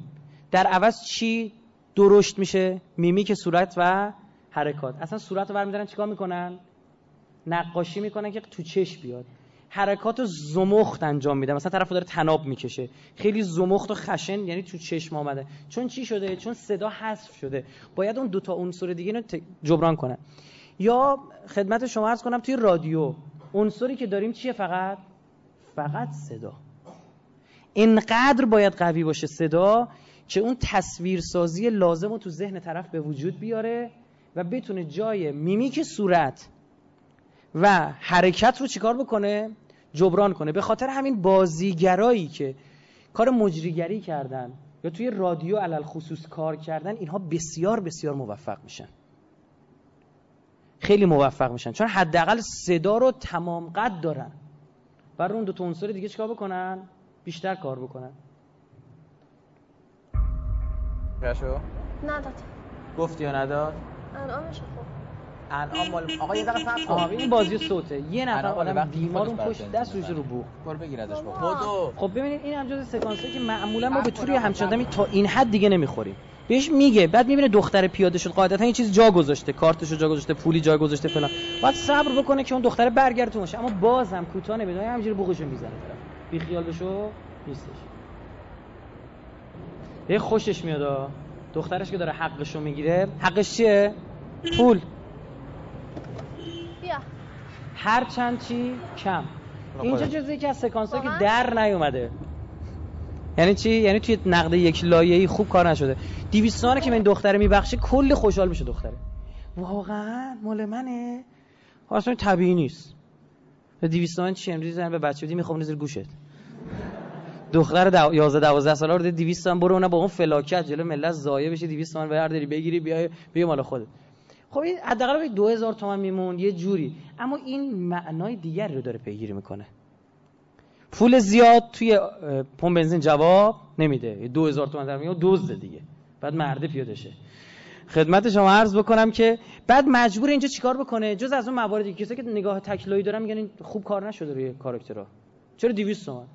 در عوض چی درشت میشه؟ میمیک صورت و حرکات. اصلا صورت رو برمیدارن چیکار می‌کنن؟ نقاشی می‌کنن که تو چشم بیاد. حرکات زمخت انجام میدن. مثلا طرف داره تناب می‌کشه. خیلی زمخت و خشن یعنی تو چشم آمده. چون چی شده؟ چون صدا حذف شده. باید اون دوتا عنصر دیگه رو جبران کنن. یا خدمت شما عرض کنم توی رادیو عنصری که داریم چیه فقط؟ فقط صدا. انقدر باید قوی باشه صدا که اون تصویرسازی لازم رو تو ذهن طرف به وجود بیاره و بتونه جای میمیک صورت و حرکت رو چیکار بکنه؟ جبران کنه. به خاطر همین بازیگرایی که کار مجریگری کردن یا توی رادیو علل خصوص کار کردن اینها بسیار بسیار موفق میشن. خیلی موفق میشن. چون حداقل صدا رو تمام قد دارن. بر اون دو تا عنصر دیگه چیکار بکنن؟ بیشتر کار بکنن.
شو
نداد.
گفتی یا نداد؟
انعامش خب.
انعام مال *laughs* آقا یه دقیقه صبر
آها
کن
این بازی صوته. یه نفر آدم بیمار اون پشت دست روش. رو بو
برو بگیردش بابا. بدو
خب ببینید این هم جز سکانسه که معمولا ما به طور یه همچین آدمی تا این حد دیگه نمی‌خوریم. بهش میگه بعد می‌بینه دختر پیاده شد قاعدتا یه چیز جا گذاشته. کارتشو جا گذاشته پولی جا گذاشته فلان. باید صبر بکنه که اون دختر برگرده تو اما بازم کوتاه نمی‌دونه. همینجوری بوقشو می‌زنه. طرف بی خیال بشو نیستش. یه خوشش میاد. دخترش که داره حقشو می‌گیره حقش چیه؟ پول.
بیا.
هر چند چی کم. اینجا. جزو یکی از سکانس که؟ در نیومده. یعنی چی؟ یعنی توی نقد یک لایه‌ای خوب کار نشده. 200 تومنه که به این دختره میبخشه کلی خوشحال میشه دختره. واقعا مال منه. خب اصلا طبیعی نیست. 200 تومن چی؟ امروز زن به بچه بدی می‌خوام زیر گوشت. دختر دو... 11 12 ساله رو 200 تومن برو اونها با اون فلاکت جلو ملت ضایع بشه 200 تومن برداری بگیری بیای بیا مال خودت. خب این حداقل به 2000 تومن میمون یه جوری. اما این معنای دیگری رو داره پیگیری می‌کنه. پول زیاد توی پمپ بنزین جواب نمیده. 2000 تومن در میاد دیگه. بعد مرده پیاده شه خدمت شما عرض بکنم که بعد مجبور اینجا چیکار بکنه؟ جز از اون مواردی کسایی که نگاه تکلایی دارن میگن خوب کار نشده روی کاراکترها. چرا 200 تومن؟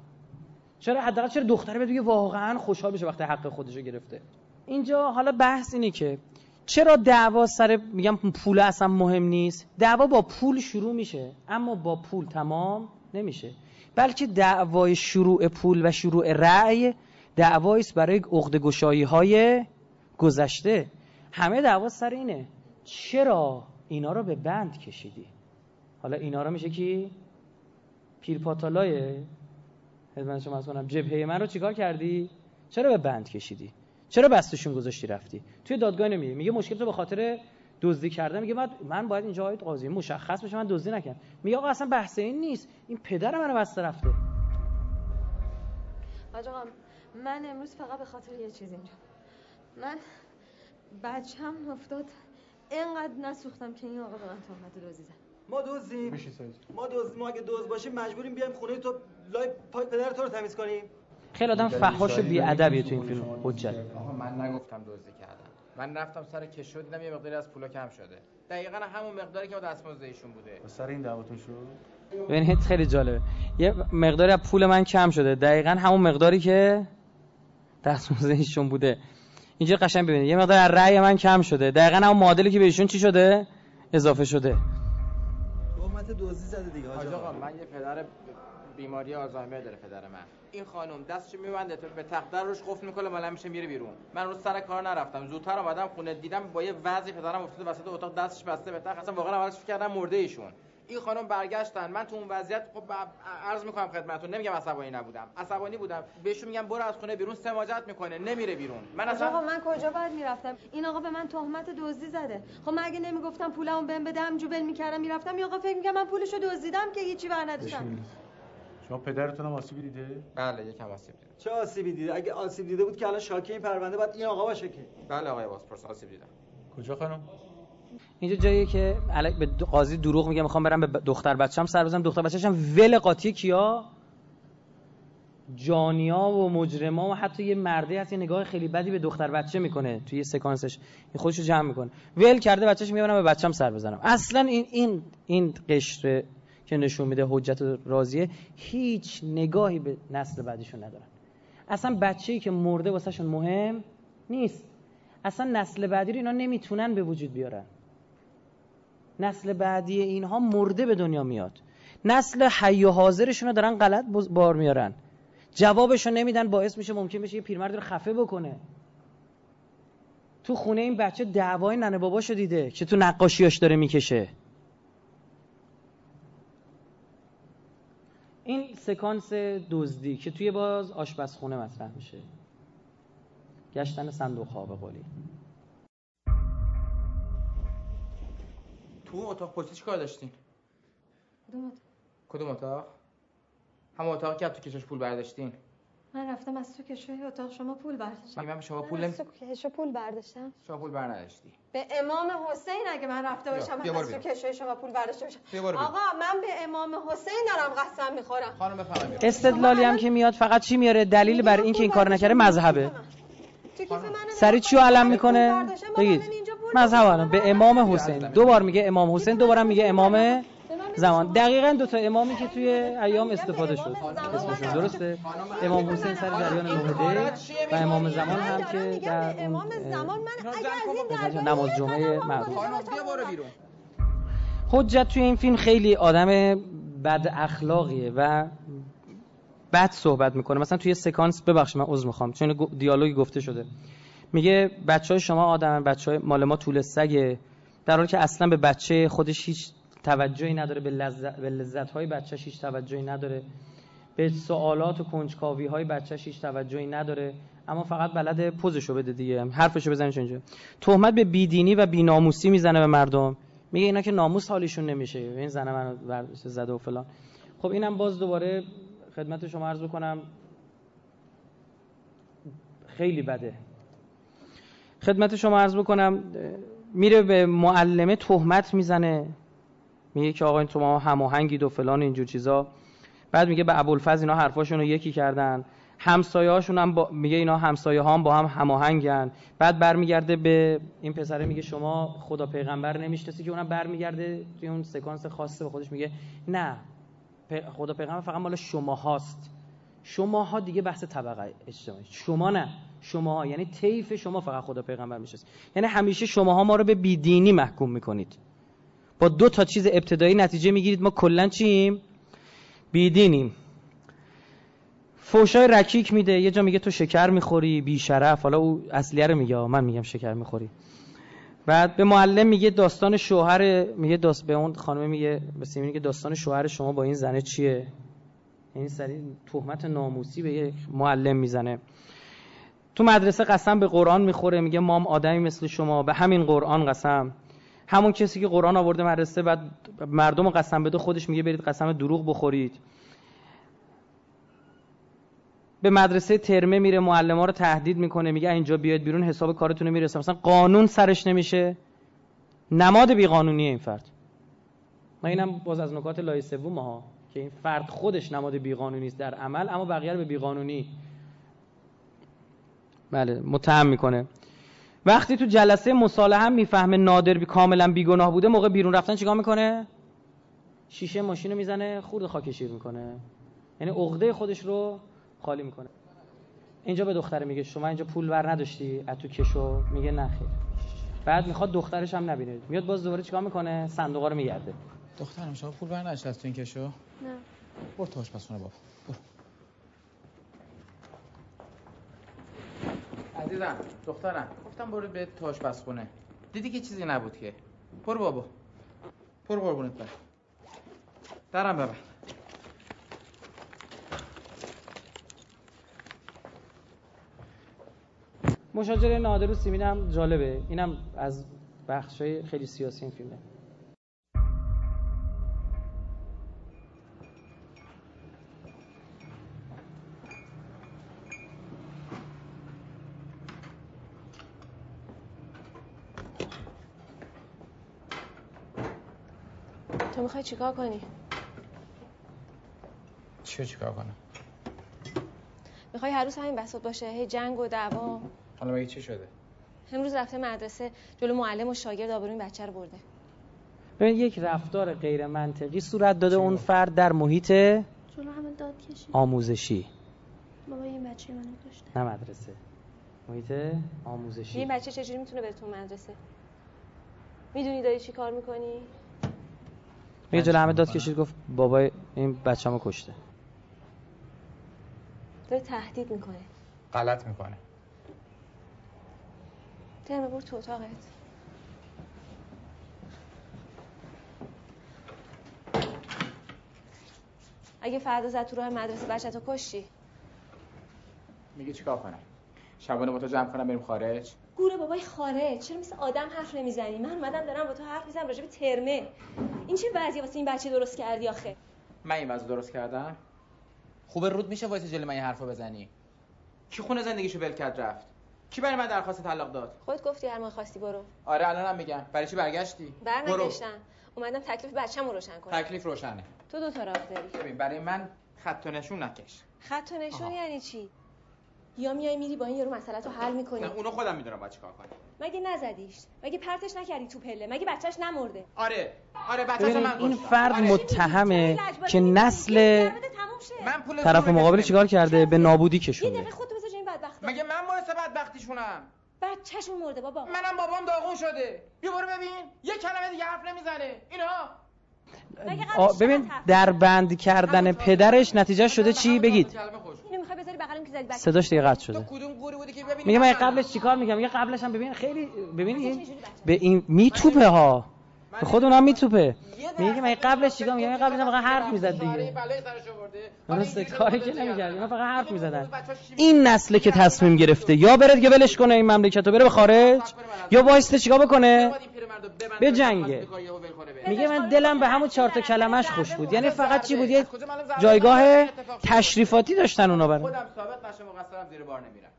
چرا حداقل چرا دختره بگه واقعا خوشحال بشه وقتی حق خودشو گرفته؟ اینجا حالا بحث اینه که چرا دعوا سر میگم پول اصلا مهم نیست؟ دعوا با پول شروع میشه اما با پول تمام نمیشه. بلکه دعوای شروع پول و شروع رأی دعوایی است برای عقد گشایی های گذشته. همه دعوا سر اینه چرا اینا رو به بند کشیدی؟ حالا اینا رو میشه کی؟ پیرپاتالای خدمت شما از کنم. جبهه من رو چیکار کردی؟ چرا به بند کشیدی؟ چرا بستشون گذاشتی رفتی؟ توی دادگاه نمیگه میگه مشکل تو به خاطر دزدی کردن. میگه من من باید اینجا آید قاضی مشخص بشه. من دزدی نکردم. میگه آقا اصلا بحث این نیست. این پدر منو بسته رفته.
حاج آقا من امروز فقط به خاطر یه چیز اینجا. من بچم افتاد. اینقدر نسوختم که این آقا به من تهمت دزدی زد.
ما
سایز
ما دوز ما اگه دوز باشیم مجبوریم بیایم خونه تو لای پای پدر تو رو تمیز کنیم
خیلی آدم فحاش و بی‌ادبیه تو این فیلم حجت.
آقا من نگفتم دزدی کردم
من رفتم سر کشو دیدم یه مقداری از پولا کم شده. دقیقا همون مقداری که دستمزد ایشون بوده.
سر این دعواتون شد؟
ببینید خیلی جالبه. یه مقداری از پول من کم شده. دقیقا همون مقداری که دستمزد ایشون بوده. اینجا قشنگ ببینید. یه مقدار از رأی من کم شده. دقیقا همون معادلی که به ایشون چی شده؟ اضافه شده.
تهمت دزدی زده دیگه
حاج آقا من یه پدر بیماری آلزایمر داره پدر من. این خانم دستش میبنده؟ به تخت روش قفل می‌کنه مالا میشه میره بیرون. من روز سر کار نرفتم. زودتر اومدم خونه دیدم با یه وضعی پدرم افتاده وسط اتاق دستش بسته به تخت. اصلا واقعا اولش فکر کردم مرده ایشون. این خانم برگشتن. من تو اون وضعیت خب عرض می‌کنم خدمتتون نمیگم عصبانی نبودم. عصبانی بودم. بهشون میگم برو از خونه بیرون سماجت می‌کنه. نمیره بیرون. من اصلا
آقا من کجا باید می‌رفتم؟ این آقا به من تهمت دزدی زده. خب من اگه نمی‌گفتم پولمو بهم بده ول می‌کردم می‌رفتم. این آقا فکر می‌کنم من پولشو دزدیدم که هیچی بر نداشتم.
شما پدرتون هم آسیبی دیده؟
بله یکم آسیب دیده
چه آسیبی دیده؟ اگه آسیب دیده بود که الان شاکی این پرونده باید این آقا باشه که
بله آقای بازپرس آسیب دیدم.
کجا خانم؟
اینجا جاییه که الک به قاضی دروغ میگه می‌خوام برم به دختر بچه‌م سر بزنم. دختر بچه‌شم ول قاطی کیا؟ جانیا و مجرما و حتی یه مرده هست یه نگاه خیلی بدی به دختر بچه می‌کنه توی یه سکانسش. این خودشو جمع می‌کنه. ول کرده بچه‌ش میگه برم به بچه‌م سر بزنم. اصلا این این این قشر که نشون میده حجت راضیه هیچ نگاهی به نسل بعدیشون ندارن. اصلا بچه‌ای که مرده واسهشون مهم نیست. اصلا نسل بعدی رو اینا نمی‌تونن به وجود بیارن. نسل بعدی اینها مرده به دنیا میاد. نسل حی و حاضرشون رو دارن غلط بار میارن. جوابشو نمیدن باعث میشه ممکن بشه یه پیرمرد رو خفه بکنه. تو خونه این بچه دعوای ننه باباشو دیده که تو نقاشیاش داره می‌کشه. این سکانس دزدی که توی باز آشپزخونه مطرح میشه. گشتن صندوق ها به قولی.
تو اتاق پلیسی چیکار داشتین؟
کدوم اتاق؟
کدوم اتاق؟ همون اتاقی که تو کشش پول برداشتین.
من رفتم از تو کشوی اتاق شما پول برداشتم.
من شما پول
نمی... از تو کشو پول برداشتم.
شما پول بر نداشتی
به امام حسین اگه من رفته باشم
بیا
از تو کشوی شما پول برداشته باشم. آقا من به امام حسین دارم قسم می‌خورم.
خانم بفرمایید.
استدلالی هم که میاد فقط چی میاره؟ دلیل بر اینکه این کار نکرده مذهبه. سری چیو علم می‌کنه؟ بگید. مذهب الان به امام حسین. دو بار میگه امام حسین دو بارم میگه امام زمان. دقیقا دو تا امامی که توی ایام استفاده شد. اسمشون درسته. امام حسین سر جریان نهده و امام زمان هم که در
امام زمان من اگر از این
نماز جمعه معروف حجت توی این فیلم خیلی آدم بد اخلاقیه و بد صحبت می‌کنه. مثلا توی سکانس ببخشید من عذر می‌خوام. چون دیالوگی گفته شده. میگه بچه های شما آدم بچه های مال ما طول سگه. در حالی که اصلا به بچه خودش هیچ توجهی نداره به لذت, به لذت های بچهش هیچ توجهی نداره. به سوالات و کنجکاوی های بچهش هیچ توجهی نداره. اما فقط بلد پوزشو بده دیگه. حرفشو بزنه اینجا تهمت به بیدینی و بیناموسی می‌زنه به مردم. میگه اینا که ناموس حالیشون نمیشه. این زنه منو زده و فلان. خب اینم باز دوباره خدمت شما عرض کنم خیلی بده. خدمت شما عرض بکنم. میره به معلمه تهمت می‌زنه. میگه که آقا این تو ما هماهنگید و فلان اینجور چیزا. بعد میگه به ابوالفضل اینا حرفاشون رو یکی کردن. همسایه هاشون هم با... میگه اینا همسایه ها هم با هم هماهنگن. بعد برمیگرده به این پسره میگه شما خدا پیغمبر نمی‌شناسی که اونم برمیگرده توی اون سکانس خاصه به خودش میگه. نه. خدا پیغمبر فقط مال شما هاست شماها دیگه بحث طبقه اجتماعی. شما نه. شماها یعنی طیف شما فقط خدا پیغمبر می‌شناسید یعنی همیشه شماها ما رو به بیدینی محکوم می‌کنید. با دو تا چیز ابتدایی نتیجه می‌گیرید. ما کلا چیم؟ بیدینیم. فوشای رکیک میده. یه جا میگه تو شکر می‌خوری بی شرف حالا او اصلیه رو میگه. من میگم شکر می‌خوری. بعد به معلم میگه داستان شوهر میگه داست به اون خانم میگه به سیمینی که داستان شوهر شما با این زنه چیه؟ این سری تهمت ناموسی به یه معلم می‌زنه. تو مدرسه قسم به قرآن می‌خوره. میگه مام آدمی مثل شما. به همین قرآن قسم. همون کسی که قرآن آورده مدرسه بعد مردم قسم بده خودش میگه برید قسم دروغ بخورید. به مدرسه ترمه میره معلم رو تهدید می‌کنه میگه اینجا بیاید بیرون حساب کارتون می‌رسه. مثلا قانون سرش نمیشه. نماد بیقانونیه این فرد. ما اینم باز از نکات لایه سوم ها که این فرد خودش نماد بیقانونی است در عمل اما بقیه رو به بیقانونی. بله متهم می‌کنه. وقتی تو جلسه مصالحه هم می‌فهمه نادر بی کاملا بیگناه بوده موقع بیرون رفتن چیکار می‌کنه؟ شیشه ماشین رو می‌زنه خورد خاکشیر می‌کنه. یعنی عقده خودش رو خالی می‌کنه. اینجا به دختره میگه شما اینجا پول ور نداشتی؟ از تو کشو. میگه نه خیر. بعد می‌خواد دخترش هم نبینه. میاد باز دوباره چیکار می‌کنه؟ صندوقا رو میگرده.
دخترم شما پول ور از تو این کشو؟
نه.
برو تو آشپزخونه بابا.
عزیزم دخترم. گفتم برو به تاش خونه دیدی که چیزی نبود که؟ برو بابا. برو قربونت برم. درم ببر
مشاجره نادر و سیمین هم جالبه. اینم از بخشای خیلی سیاسی این فیلمه
تو می‌خوای چیکار کنی؟
چی رو چیکار کنم؟
می‌خوای هر روز همین بساط باشه هی جنگ و دعوا.
حالا مگه چی شده؟
امروز رفته مدرسه جلو معلم و شاگرد آبروی این بچه رو برده.
ببین یک رفتار غیر منطقی صورت داده اون فرد در محیط
جلو همه داد کشید.
آموزشی.
بابا این بچه منو کشته.
نه مدرسه. محیط آموزشی.
این بچه چجوری می‌تونه بره تو مدرسه؟ می‌دونی داری چی کار می‌کنی؟
یه جلو همه داد کشید گفت بابای این بچه‌مو کشته.
داره تهدید می‌کنه.
غلط می‌کنه.
ترمه برو تو اتاقت. اگه فردا زد تو راه مدرسه بچه تو کشتی؟
میگه چیکار کنم؟ شبانه با تو جمع کنم بریم خارج؟
گوره بابای خارج چرا مثل آدم حرف نمی‌زنی؟ من اومدم دارم با تو حرف می‌زنم راجع به ترمه. این چه وضعیه واسه این بچه درست کردی آخه؟
من این وضع درست کردم. خوبه رود میشه واسه جلوی من این حرفو بزنی. کی خونه زندگیشو ول کرد رفت؟ کی برای من درخواست طلاق داد؟
خودت گفتی هر موقع خواستی برو.
آره الانم میگم. برای چی برگشتی؟
برنگشتم. اومدم تکلیف بچه‌مو روشن کنم.
تکلیف روشنه.
تو دو تا راه داری.
ببین برای من خط و نشون نکش.
خط و نشون یعنی چی؟ یا میای میری با این یارو مسئله رو حل می‌کنی؟
نه اونو خودم می‌دونم باید چیکار کنم.
مگه نزدیش؟ مگه پرتش نکردی تو پله؟ مگه بچهش نمرده؟
آره. آره
ببینید
من
این. فرد
آره.
متهمه که نسل
من پول
طرف مقابل. چیکار کرده؟ به نابودی
یه
کشونده
دقیقه خودتو بذار این بدبخت
مگه من باعث بدبختیشونم؟
بچه‌شون مرده بابا.
منم بابام داغون شده. بیا برو ببین. یه کلمه دیگه حرف نمی‌زنه. اینا.
ببین در بند کردن پدرش نتیجه شده چی؟ بگید. صداش دیگه قطع شده.
کدوم گوری بودی که ببینی؟
میگه من؟ قبلش چیکار میگم میگه قبلش هم ببین خیلی ببین به این میتوپه ها. به خود اونم میتوپه. میگه من قبلش چیکار میگم قبلش هم فقط حرف می‌زد دیگه.
بلای سرش آورده.
درسته کاری که نمی‌کرد اینا فقط حرف می‌زدن. این نسله که تصمیم گرفته یا بره دیگه ولش کنه این مملکت رو بره به خارج یا وایسته چیکار بکنه؟ به جنگه میگه من دلم به همون چهار تا کلمش خوش بود. یعنی فقط چی بود؟ یه جایگاه تشریفاتی داشتن اونا برای
خودم ثابت نشه مقصرم زیر بار نمیرم.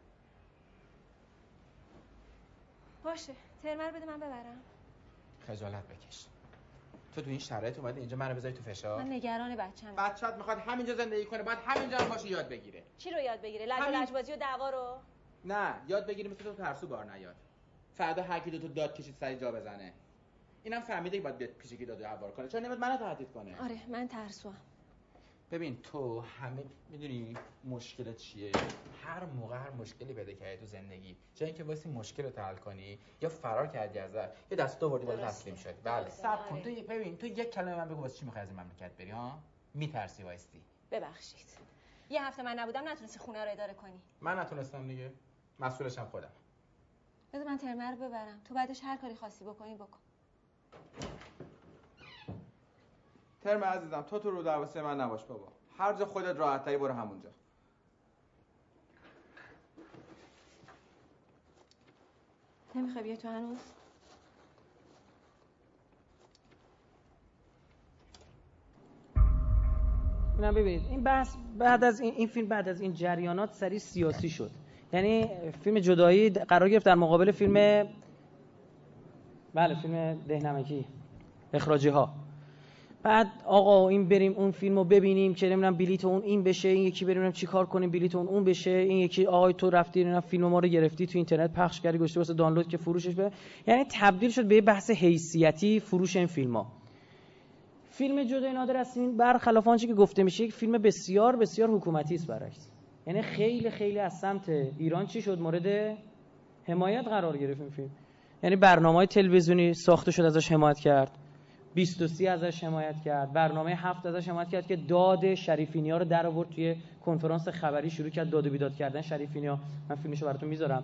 باشه ترمر بده من ببرم.
خجالت بکش. تو تو این شرایط اومدی اینجا منو بذاری تو فشار؟
من نگران بچه‌م.
بچت می‌خواد همینجا زندگی کنه باید همینجا هم باشه یاد بگیره.
چی رو یاد بگیره؟ لج و
همین.
لجبازی و دعوا رو؟
نه یاد بگیری مثل تو ترسو بار نیاد. فردا هر کی دو تا داد کشید سری جا بزنه. اینم فهمیده که باید بیاد پیش کی داد و هوار کنه. چرا نمیاد منو تهدید کنه.
آره من ترسوام.
ببین تو همه می‌دونی مشکلت چیه؟ هر موقع هر مشکلی پیدا کردی تو زندگی جای اینکه واسه مشکل رو حل کنی یا فرار کردی ازش یه دست آوردی بالا. تسلیم شدی. بله. صبر کن.
آره.
تو یه- ببین تو یک کلمه من بگو واسه چی می‌خوای از این مملکت بری ها؟ میترسی وایستی.
ببخشید. یه هفته من نبودم نتونستی خونه رو اداره کنی.
من نتونستم دیگه. مسئولشم خودم.
بذار من ترمر رو ببرم. تو بعدش هر کاری خواستی بکنی بکن.
ترم عزیزم تو تو رو درواسه من نباش بابا. هر جا خودت راحت تری برو همونجا.
نمی‌خوای بیای تو هنوز؟
نه ببینید این بحث بعد از این, این فیلم بعد از این جریانات سری سیاسی شد. یعنی فیلم جدایی قرار گرفت در مقابل فیلم بله فیلم دهنمکی اخراجی ها بعد آقا این بریم اون فیلم رو ببینیم که نمی‌دونم بلیت اون این بشه این یکی بریم چی کار کنیم بلیت اون اون بشه این یکی آقای تو رفتی اینا فیلم ما رو گرفتی تو اینترنت پخش کردی گشتی واسه دانلود که فروشش به یعنی تبدیل شد به بحث حیثیتی فروش این فیلم ها فیلم جدای نادر از این برخلاف آنچه که گفته میشه یک فیلم بسیار بسیار حکومتی است برعکس. یعنی خیلی خیلی از سمت ایران چی شد؟ مورد حمایت قرار گرفت این فیلم. یعنی برنامه های تلویزیونی ساخته شد ازش حمایت کرد. 23 ازش حمایت کرد. برنامه هفت ازش حمایت کرد که داد شریفینی ها رو در آورد توی کنفرانس خبری. شروع کرد داد و بیداد کردن شریفینی ها من فیلمشو براتون می‌ذارم.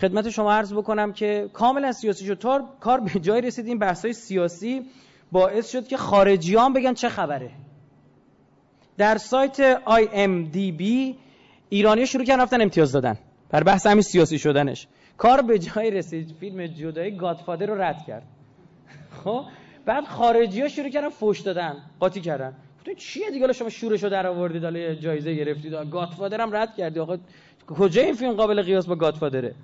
خدمت شما عرض بکنم که کاملا سیاسی شد. تا کار به جای رسید این بحث های سیاسی باعث شد که خارجیان بگن چه خبره. در سایت IMDb ایرانی شروع کردن رفتن امتیاز دادن. بر بحث همین سیاسی شدنش. کار به جای رسید. فیلم جدایی گادفادر رو رد کرد. خب؟ بعد خارجی ها شروع کردن فوش دادن قاطی کردن. گفتن چیه دیگه؟ شما شورش رو در آوردید حالا جایزه گرفتید. گادفادر هم رد کردی. آقا کجا این فیلم قابل قیاس با گادفادره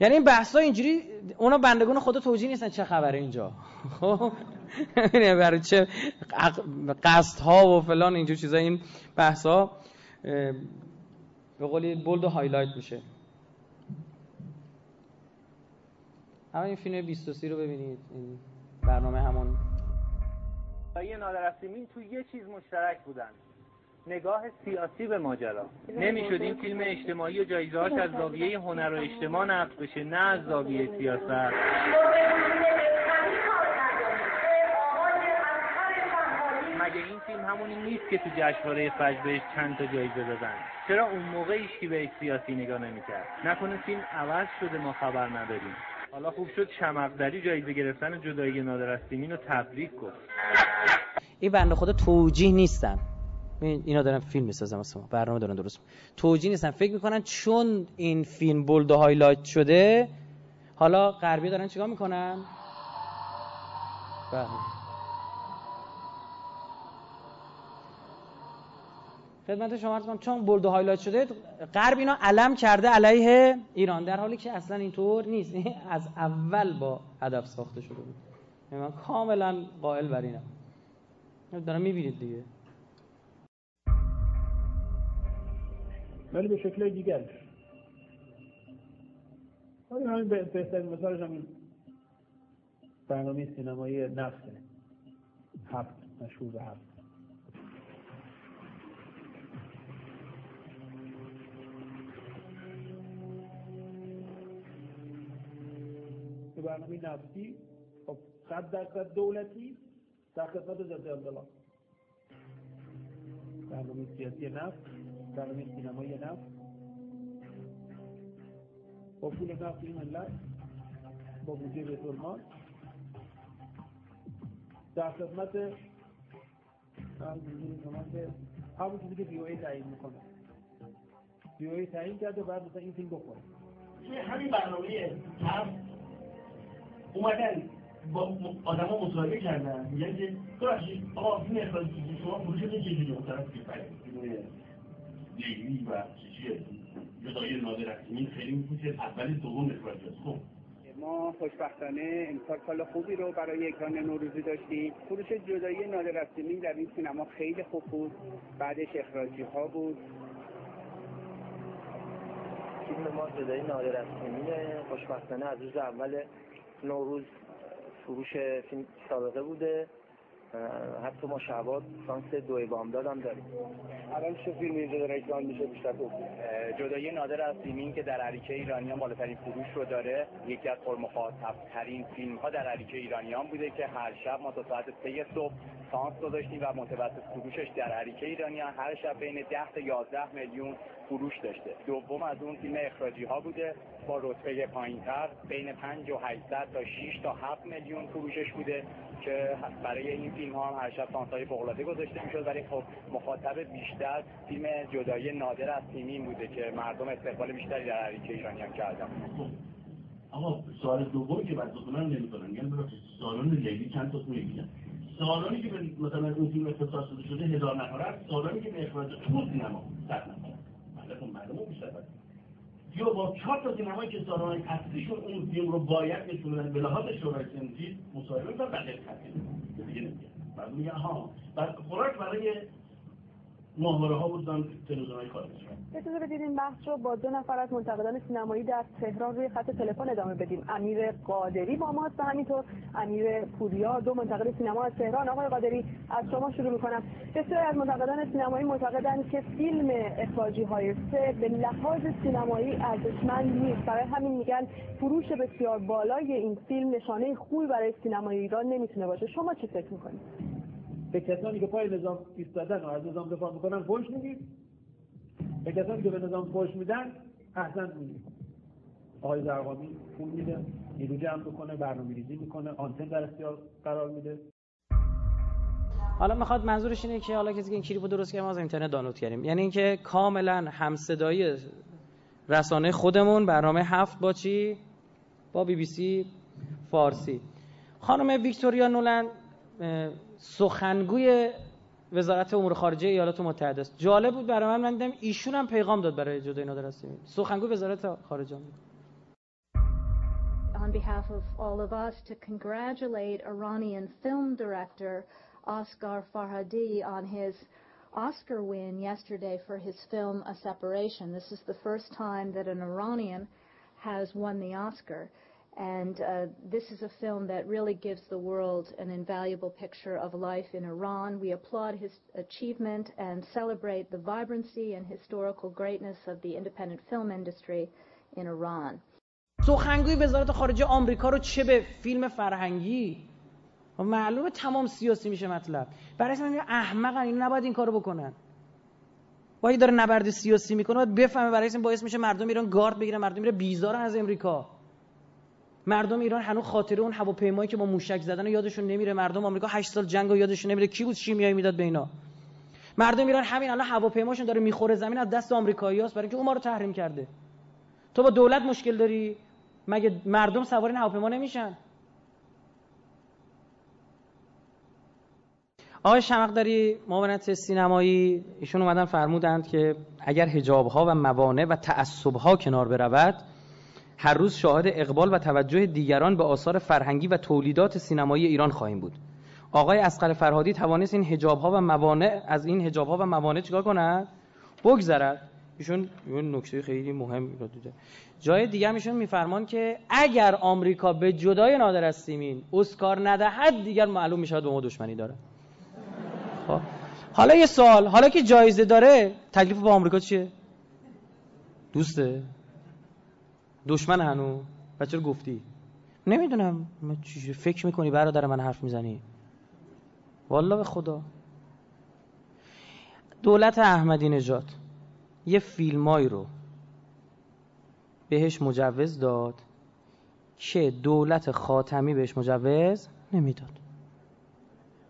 یعنی این بحثا اینجوری اونا بندگان خدا توجیه نیستن چه خبره اینجا. خب؟ *laughs* برای چه قصد ها و فلان اینجور چیزا این بحثا به قولی bold و highlight میشه. این فیلم 23 رو ببینید. برنامه همون.
یه نادر تو یه چیز مشترک بودن. نگاه سیاسی به ماجرا. نمی‌شد این فیلم اجتماعی و جایزه‌هاش از زاویه هنر و اجتماع نقد بشه نه از زاویه سیاست. مگه این فیلم همونی نیست که تو جشنواره فجر بهش چند تا جایزه دادن؟ چرا اون موقع که به سیاسی نگاه نمی‌کرد؟ نکنه فیلم عوض شده ما خبر نداریم. حالا خوب شد شمقدری جایزه گرفتن جدایی نادر رو تبریک گفت.
این بنده خدا توجیه نیستن. اینا دارن فیلم می‌سازن ما. برنامه دارن درست توجیه نیستن. فکر می‌کنن چون این فیلم bold highlight شده حالا غربی دارن چیکار می‌کنن؟ بله. خدمت شما عرض چون و هایلایت شده غرب اینا علم کرده علیه ایران. در حالی که اصلا اینطور نیست. از اول با هدف ساخته شده بود. یعنی من کاملا قائل بر اینم. دارم می‌بینید دیگه.
ولی به شکل دیگر. ولی همین بهترین مثالش همین برنامه سینمایی نفسه هفت مشهور هفت. برنامه نفتی خب صد درصد دولتی در خدمت ضد انقلاب برنامه سیاسی نفت برنامه سینمایی نفت. با پول نفت این ملت با بودجه بیت در خدمت همون چیزی که بیوی تعیین می‌کنه. بیوی تعیین کرده بعد مثلا این فیلم بخوره.
همین برنامه هفت اومدن با آدم ها مصاحبه کردن میگن که ببخشید آقا فیلم اخراجی شما فروش چجوری مثلا فیلم لیلی و چیزی جدای نادر این خیلی می‌کنه اول دوم اخراج خب
ما خوشبختانه امسال سال خوبی رو برای اکران نوروزی داشتیم فروش جدایی نادر در این سینما خیلی خوب بود بعدش اخراجی ها بود
فیلم ما جدایی نادر خوشبختانه از روز اول نوروز فروش فیلم سابقه بوده. حتی ما شعبات سانس دو بامداد هم داریم.
الان چه فیلمی اینجا داره اکران میشه بیشتر
جدایی نادر از فیلمی که در عریکه ایرانیان بالاترین فروش رو داره یکی از پرمخاطب ترین فیلم ها در عریکه ایرانیان بوده که هر شب ما تا ساعت 3 صبح سانس گذاشتیم و متوسط فروشش در عریکه ایرانیان هر شب بین 10 تا 11 میلیون فروش داشته. دوم از اون فیلم اخراجی ها بوده. با رتبه پایینتر بین 5 و 800 تا 6 تا 7 میلیون فروشش بوده که برای این فیلم ها هم هر شب سانسای فوق العاده گذاشته می‌شد. ولی خب مخاطب بیشتر فیلم جدایی نادر از تیمین بوده که مردم استقبال بیشتری در عریکه ایرانیان کردن.
آقا سوال دومی که بعد بکنن نمی‌کنن یعنی سالن لیلی چند تا میگن؟ سالانی که مثلا اون فیلم اختصاص شده هزار نفر است سالانی که به اخراج تو سینما صد نفر یا با چهار تا سینمایی که سالن اصلیشون اون فیلم رو باید نشون به لحاظ شورای سنفی مصاحبه می‌کنن بقیه دیگه بعد میگن ها بعد خوراک برای ماهواره ها بودن تلویزیون های می‌کردن.
اجازه بدید این بحث رو با دو نفر از منتقدان سینمایی در تهران روی خط تلفن ادامه بدیم. امیر قادری با ماست و همینطور امیر پوریا دو منتقد سینما از تهران. آقای قادری از شما شروع می‌کنم. بسیاری از منتقدان سینمایی معتقدند که فیلم اخراجی های سه به لحاظ سینمایی ارزشمند نیست. برای همین میگن فروش بسیار بالای این فیلم نشانه خوبی برای سینمای ایران نمی‌تونه باشه. شما چی فکر می‌کنید؟
به کسانی که پای نظام ایستادن و از نظام دفاع می‌کنن فوش می‌دید. به کسانی که به نظام فوش میدن احسن میگید آقای زرقامی پول میده نیرو جمع می‌کنه برنامه ریزی می‌کنه آنتن در اختیار قرار میده.
حالا می‌خواد منظورش اینه که حالا کسی که این کلیپو درست کرد ما از اینترنت دانلود کردیم. یعنی اینکه کاملا همصدایی رسانه خودمون برنامه هفت با چی؟ با بی بی سی فارسی. خانم ویکتوریا نولند سخنگوی وزارت امور خارجه ایالات متحده است جالب بود برای من من دیدم ایشون هم پیغام داد برای جدای نادر هستیم سخنگوی وزارت خارجه
on behalf of all of us to congratulate Iranian film director Oscar Farhadi on his Oscar win yesterday for his film A Separation. This is the first time that an Iranian has won the Oscar. And uh, this is a film that really gives the world an invaluable picture of life in Iran. We applaud his achievement and celebrate the vibrancy and historical greatness of the independent film industry in Iran.
سخنگوی وزارت خارجه آمریکا رو چه به فیلم فرهنگی و معلومه تمام سیاسی میشه مطلب برای همین احمقن این نباید این کارو بکنن وای داره نبرد سیاسی می‌کنه باید بفهمه برای این باعث میشه مردم ایران گارد بگیره مردم میره بیزارن از امریکا مردم ایران هنوز خاطره اون هواپیمایی که با موشک زدن یادشون نمیره. مردم آمریکا 8 سال جنگ و یادشون نمیره. کی بود شیمیایی می‌داد به اینا؟ مردم ایران همین الان هواپیماشون داره می‌خوره زمین از دست آمریکاییاست برای اینکه اون رو تحریم کرده. تو با دولت مشکل داری؟ مگه مردم سوار این هواپیما نمیشن؟ آقای شمقدری معاونت سینمایی ایشون اومدن فرمودند که اگر حجاب ها و موانع و تعصب ها کنار برود هر روز شاهد اقبال و توجه دیگران به آثار فرهنگی و تولیدات سینمایی ایران خواهیم بود. آقای اسقر فرهادی توانست این حجاب ها و موانع از این حجاب ها و موانع چیکار کند؟ بگذرد. ایشون یه نکته خیلی مهم رو دیده. جای دیگه ایشون میفرمان که اگر آمریکا به جدای نادر از سیمین اسکار ندهد دیگر معلوم میشه به ما دشمنی داره خب. حالا یه سوال. حالا که جایزه داره تکلیف با آمریکا چیه؟ دوسته. دشمن هنو؟ و چرا گفتی؟ نمی‌دونم. فکر می‌کنی برادر من حرف می‌زنی؟ والا به خدا. دولت احمدی نژاد یه فیلمایی رو بهش مجوز داد که دولت خاتمی بهش مجوز نمی‌داد.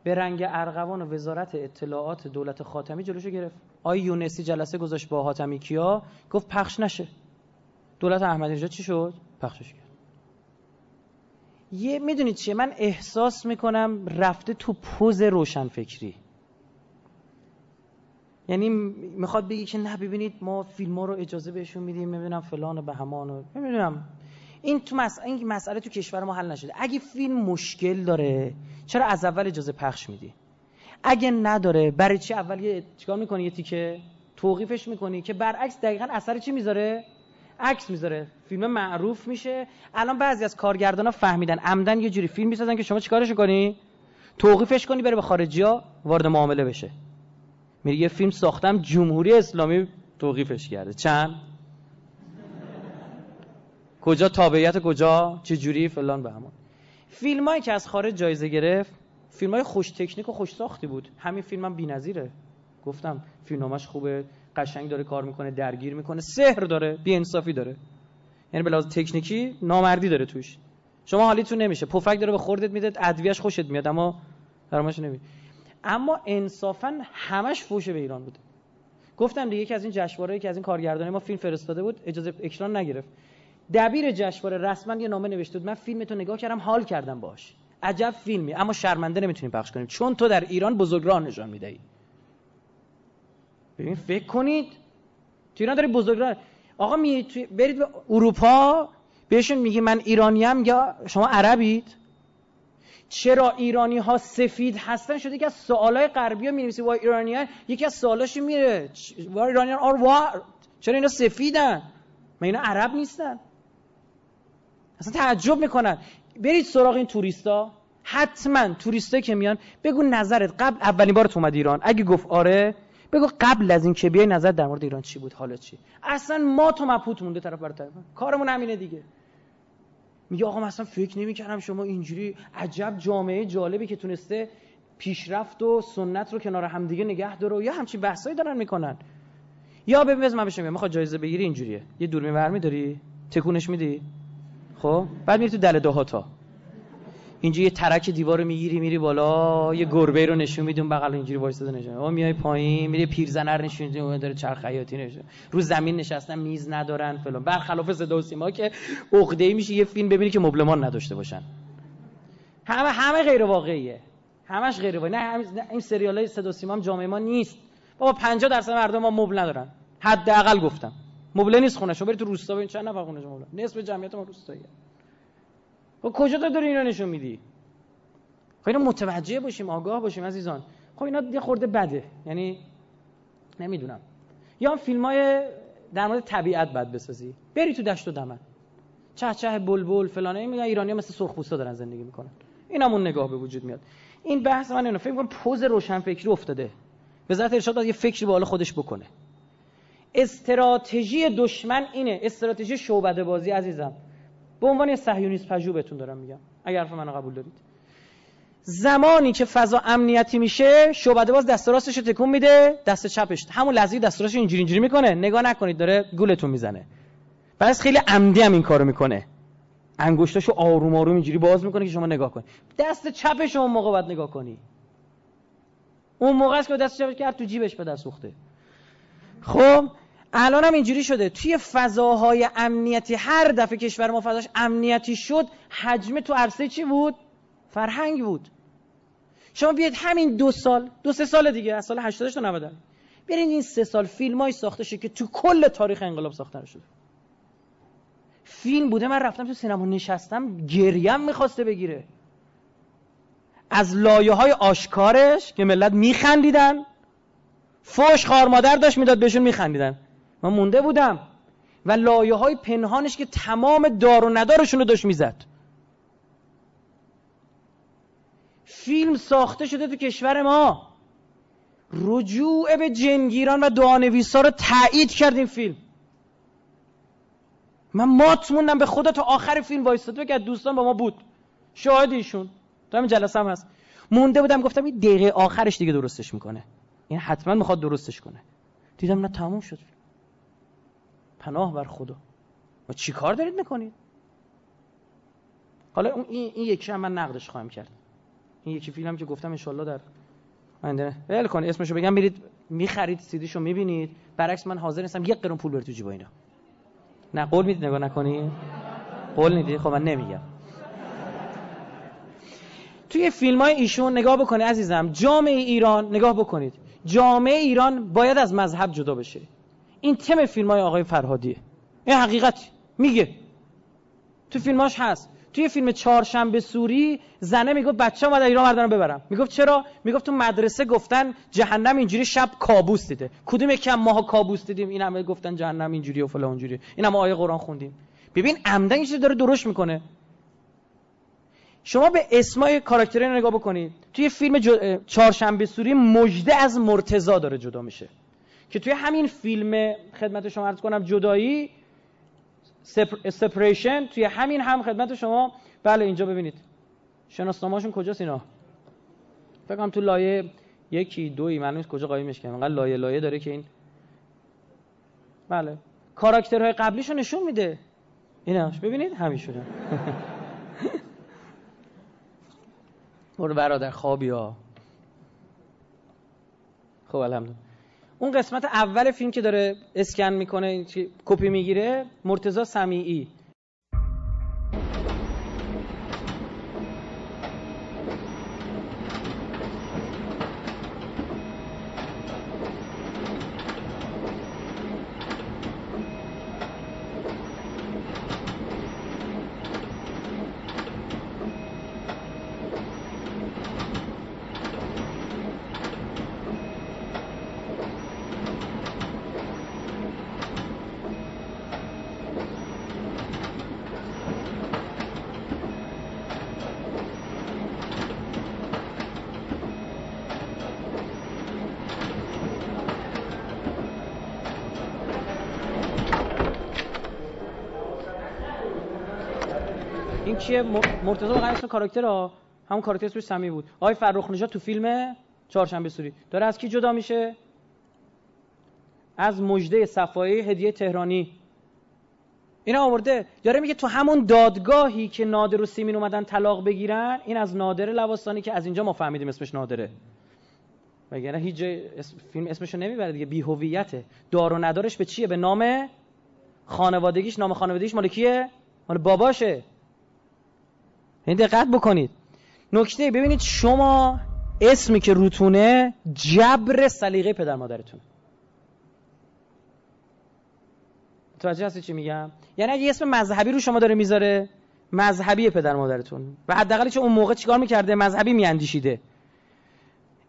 به رنگ ارغوان و وزارت اطلاعات دولت خاتمی جلوشو گرفت. آی یونسی جلسه گذاشت با حاتمی کیا؟ گفت پخش نشه. دولت احمدی نژاد چی شد؟ پخشش کرد. یه می‌دونید چیه؟ من احساس می‌کنم رفته تو پوز روشن فکری یعنی می‌خواد بگی که نه ببینید ما فیلم ها رو اجازه بهشون میدیم می‌بینم فلان و بهمان و نمی‌دونم. این تو مسئله این مسئله تو کشور ما حل نشده. اگه فیلم مشکل داره چرا از اول اجازه پخش میدی؟ اگه نداره برای چی اول یه چیکار می‌کنی؟ یه تیکه توقیفش می‌کنی که برعکس دقیقا اثر چی می‌ذاره؟ عکس می‌ذاره. فیلم معروف میشه. الان بعضی از کارگردانا فهمیدن. عمدن یه جوری فیلم می‌سازن که شما چیکارش کنی؟ توقیفش کنی بره به خارجی ها وارد معامله بشه. میگه یه فیلم ساختم جمهوری اسلامی توقیفش کرده. چند؟ کجا تابعیت کجا چه جوری فلان به همان. فیلم هایی که از خارج جایزه گرفت فیلم های خوش تکنیک و خوش ساختی بود. همین فیلم هم بی‌نظیره. گفتم فیلمنامش خوبه. قشنگ داره کار می‌کنه درگیر می‌کنه سحر داره بی انصافی داره. یعنی به لحاظ تکنیکی نامردی داره توش. شما حالیتون نمیشه. پفک داره به خوردت میده ادویه‌اش خوشت میاد اما درامش نمی اما انصافا همش فوش به ایران بوده. گفتم دیگه یکی از این جشنواره‌ای که از این کارگردان ما فیلم فرستاده بود اجازه اکران نگرفت. دبیر جشنواره رسما یه نامه نوشته بود. من فیلمتو نگاه کردم حال کردم باش عجب فیلمی اما شرمنده نمی‌تونیم پخش کنیم چون تو در ایران بزرگراه نشان می‌دهی. ببین فکر کنید. تو ایران داری بزرگراه آقا می برید به اروپا بهشون میگی من ایرانیم یا شما عربید؟ چرا ایرانی ها سفید هستن؟ شده که از سوالای غربی ها می وای ایرانی ها یکی از سوالاش میره. وای ایرانی آر وار چرا اینا سفیدن؟ من اینا عرب نیستن. اصلا تعجب می‌کنن. برید سراغ این توریستا. حتما توریستایی که میان بگو نظرت. قبل اولین بار اومد ایران. اگه گفت آره بگو قبل از این که بیای نظر در مورد ایران چی بود؟ حالا چی؟ اصلا ما تو مبهوت مونده طرف بر طرف. کارمون همینه دیگه. میگه آقا مثلا فکر نمی‌کردم شما اینجوری عجب جامعه جالبی که تونسته پیشرفت و سنت رو کنار همدیگه نگه داره یا همچین بحثایی دارن می‌کنن. یا ببین من بشم می‌خواد جایزه بگیری اینجوریه. یه دوربین ورمی داری تکونش میدی؟ خب؟ بعد میری تو دل دهاتا. اینجا یه ترک دیوار می‌گیری میری بالا یه گربه رو نشون میدون بغل اینجوری وایساده نشون. آ میای پایین میری پیرزنر نشون میدون داره چرخ خیاطی نشون. رو زمین نشستن میز ندارن فلان. برخلاف صدا و سیما که عقده میشه یه فیلم ببینی که مبلمان نداشته باشن. همه همه غیر واقعیه. همش غیر واقعی. نه این سریال های صدا و سیما هم جامعه ما نیست. بابا 50 درصد مردم ما مبل ندارن. حداقل گفتم. مبله نیست خونه شو برید تو روستا ببین چند نفر خونه مبل؟ نصف جمعیت ما روستاییه. خب کجا تو داری اینا نشون میدی؟ خب اینا متوجه باشیم آگاه باشیم عزیزان. خب اینا یه خورده بده. یعنی نمی‌دونم. یا فیلم های در مورد طبیعت بد بسازی. بری تو دشت و دمن چه چه بلبل فلانه میگن ایرانی مثل سرخپوستا دارن زندگی می‌کنن. این همون نگاه به وجود میاد. این بحث من اینو فکر کنم پوز روشن فکری افتاده. وزارت ارشاد یه فکری به حال خودش بکنه. استراتژی دشمن اینه. استراتژی شعبده بازی عزیزم. به عنوان یه صهیونیست پژوه بهتون دارم میگم. اگر حرف منو قبول دارید. زمانی که فضا امنیتی میشه شعبده باز دست راستش رو تکون میده دست چپش. همون لحظه دست راستش اینجوری اینجوری می‌کنه نگاه نکنید داره گولتون می‌زنه. پس خیلی عمدی هم این کارو می‌کنه. انگشتاشو آروم آروم اینجوری باز می‌کنه که شما نگاه کنید. دست چپش اون موقع باید نگاه کنی. اون موقع است که دست چپش کرد تو جیبش به دست سوخته. خب الان هم اینجوری شده. توی فضاهای امنیتی هر دفعه کشور ما فضاش امنیتی شد حجم تو عرصه چی بود؟ فرهنگ بود. شما بیاید همین دو سال دو سه سال دیگه از سال 80 تا 90 بیاید این سه سال فیلمای ساخته شده که تو کل تاریخ انقلاب ساخته شده فیلم بوده من رفتم تو سینما نشستم گریم می‌خواسته بگیره. از لایه های آشکارش که ملت میخندیدن فوش خار مادر داشت می‌داد بهشون میخندیدن. من مونده بودم و لایه های پنهانش که تمام دار و ندارشون رو داشت می‌زد. فیلم ساخته شده تو کشور ما. رجوع به جنگیران و دعانویسا رو تایید کرد فیلم. من مات موندم به خدا تا آخر فیلم وایستاده که دوستان با ما بود. شاهد ایشون. تو همین جلسه هم هست. مونده بودم گفتم این دقیقه آخرش دیگه درستش می‌کنه. این حتما می‌خواد درستش کنه. دیدم نه تموم شد. پناه بر خدا. و چی کار دارید می‌کنید؟ حالا این, این یکی هم من نقدش خواهم کرد. این یکی فیلم که گفتم انشالله در آینده ول کن اسمشو بگم میرید می‌خرید سیدیشو می‌بینید. برعکس من حاضر نیستم یک قرون پول بر تو جیب اینا. نه قول می‌دید نگاه نکنی؟ قول می‌دید خب من نمیگم. توی فیلم های ایشون نگاه بکنید عزیزم جامعه ایران نگاه بکنید. جامعه ایران باید از مذهب جدا بشه. این تم فیلم های آقای فرهادیه. این حقیقت میگه. تو فیلماش هست. توی فیلم چهارشنبه سوری زنه می‌گفت بچه اومد ایران مردان ببرم می‌گفت چرا؟ می‌گفت تو مدرسه گفتن جهنم اینجوری شب کابوس دیده. کدوم یکی ماها کابوس دیدیم؟ این همه گفتن جهنم اینجوری و فلان اونجوری. این هم آیه قرآن خوندیم. ببین عمدن این داره درست می‌کنه. شما به اسمای کاراکترها نگاه بکنید. توی فیلم چهارشنبه سوری مجده از مرتضا داره جدا میشه. که توی همین فیلم خدمت شما عرض کنم جدایی سپریشن توی همین هم خدمت شما. بله اینجا ببینید. شناسنامه‌شون کجاست اینا؟ فکر تو لایه یکی دوی معلومه کجا قایمش کردم انقدر لایه لایه داره که این بله. کاراکترهای قبلیشو نشون میده. ایناش ببینید؟ همیشونه. *laughs* برو برادر خوابی ها خب الحمدلله. اون قسمت اول فیلم که داره اسکن می‌کنه کپی می‌گیره مرتزا سمیعی این کیه م- مرتضی واقعا اسم کاراکتر ها همون کاراکتر اسمش سمی بود. آقای فرخ نژاد تو فیلم چهارشنبه سوری. داره از کی جدا میشه؟ از مجده صفایی هدیه تهرانی. این آورده. داره میگه تو همون دادگاهی که نادر و سیمین اومدن طلاق بگیرن این از نادر لواسانی که از اینجا ما فهمیدیم اسمش نادره. وگرنه هیچ اسم فیلم اسمشو نمی‌بره دیگه. بی هویته دار و ندارش به چیه؟ به نام خانوادگیش نام خانوادگیش مال کیه؟ مال باباشه. این دقت بکنید. نکته ببینید شما اسمی که روتونه جبر سلیقه پدر مادرتونه. متوجه هستی چی میگم؟ یعنی اگه اسم مذهبی رو شما داره می‌ذاره مذهبی پدر مادرتون و حداقل چه اون موقع چیکار می‌کرده؟ مذهبی میاندیشیده.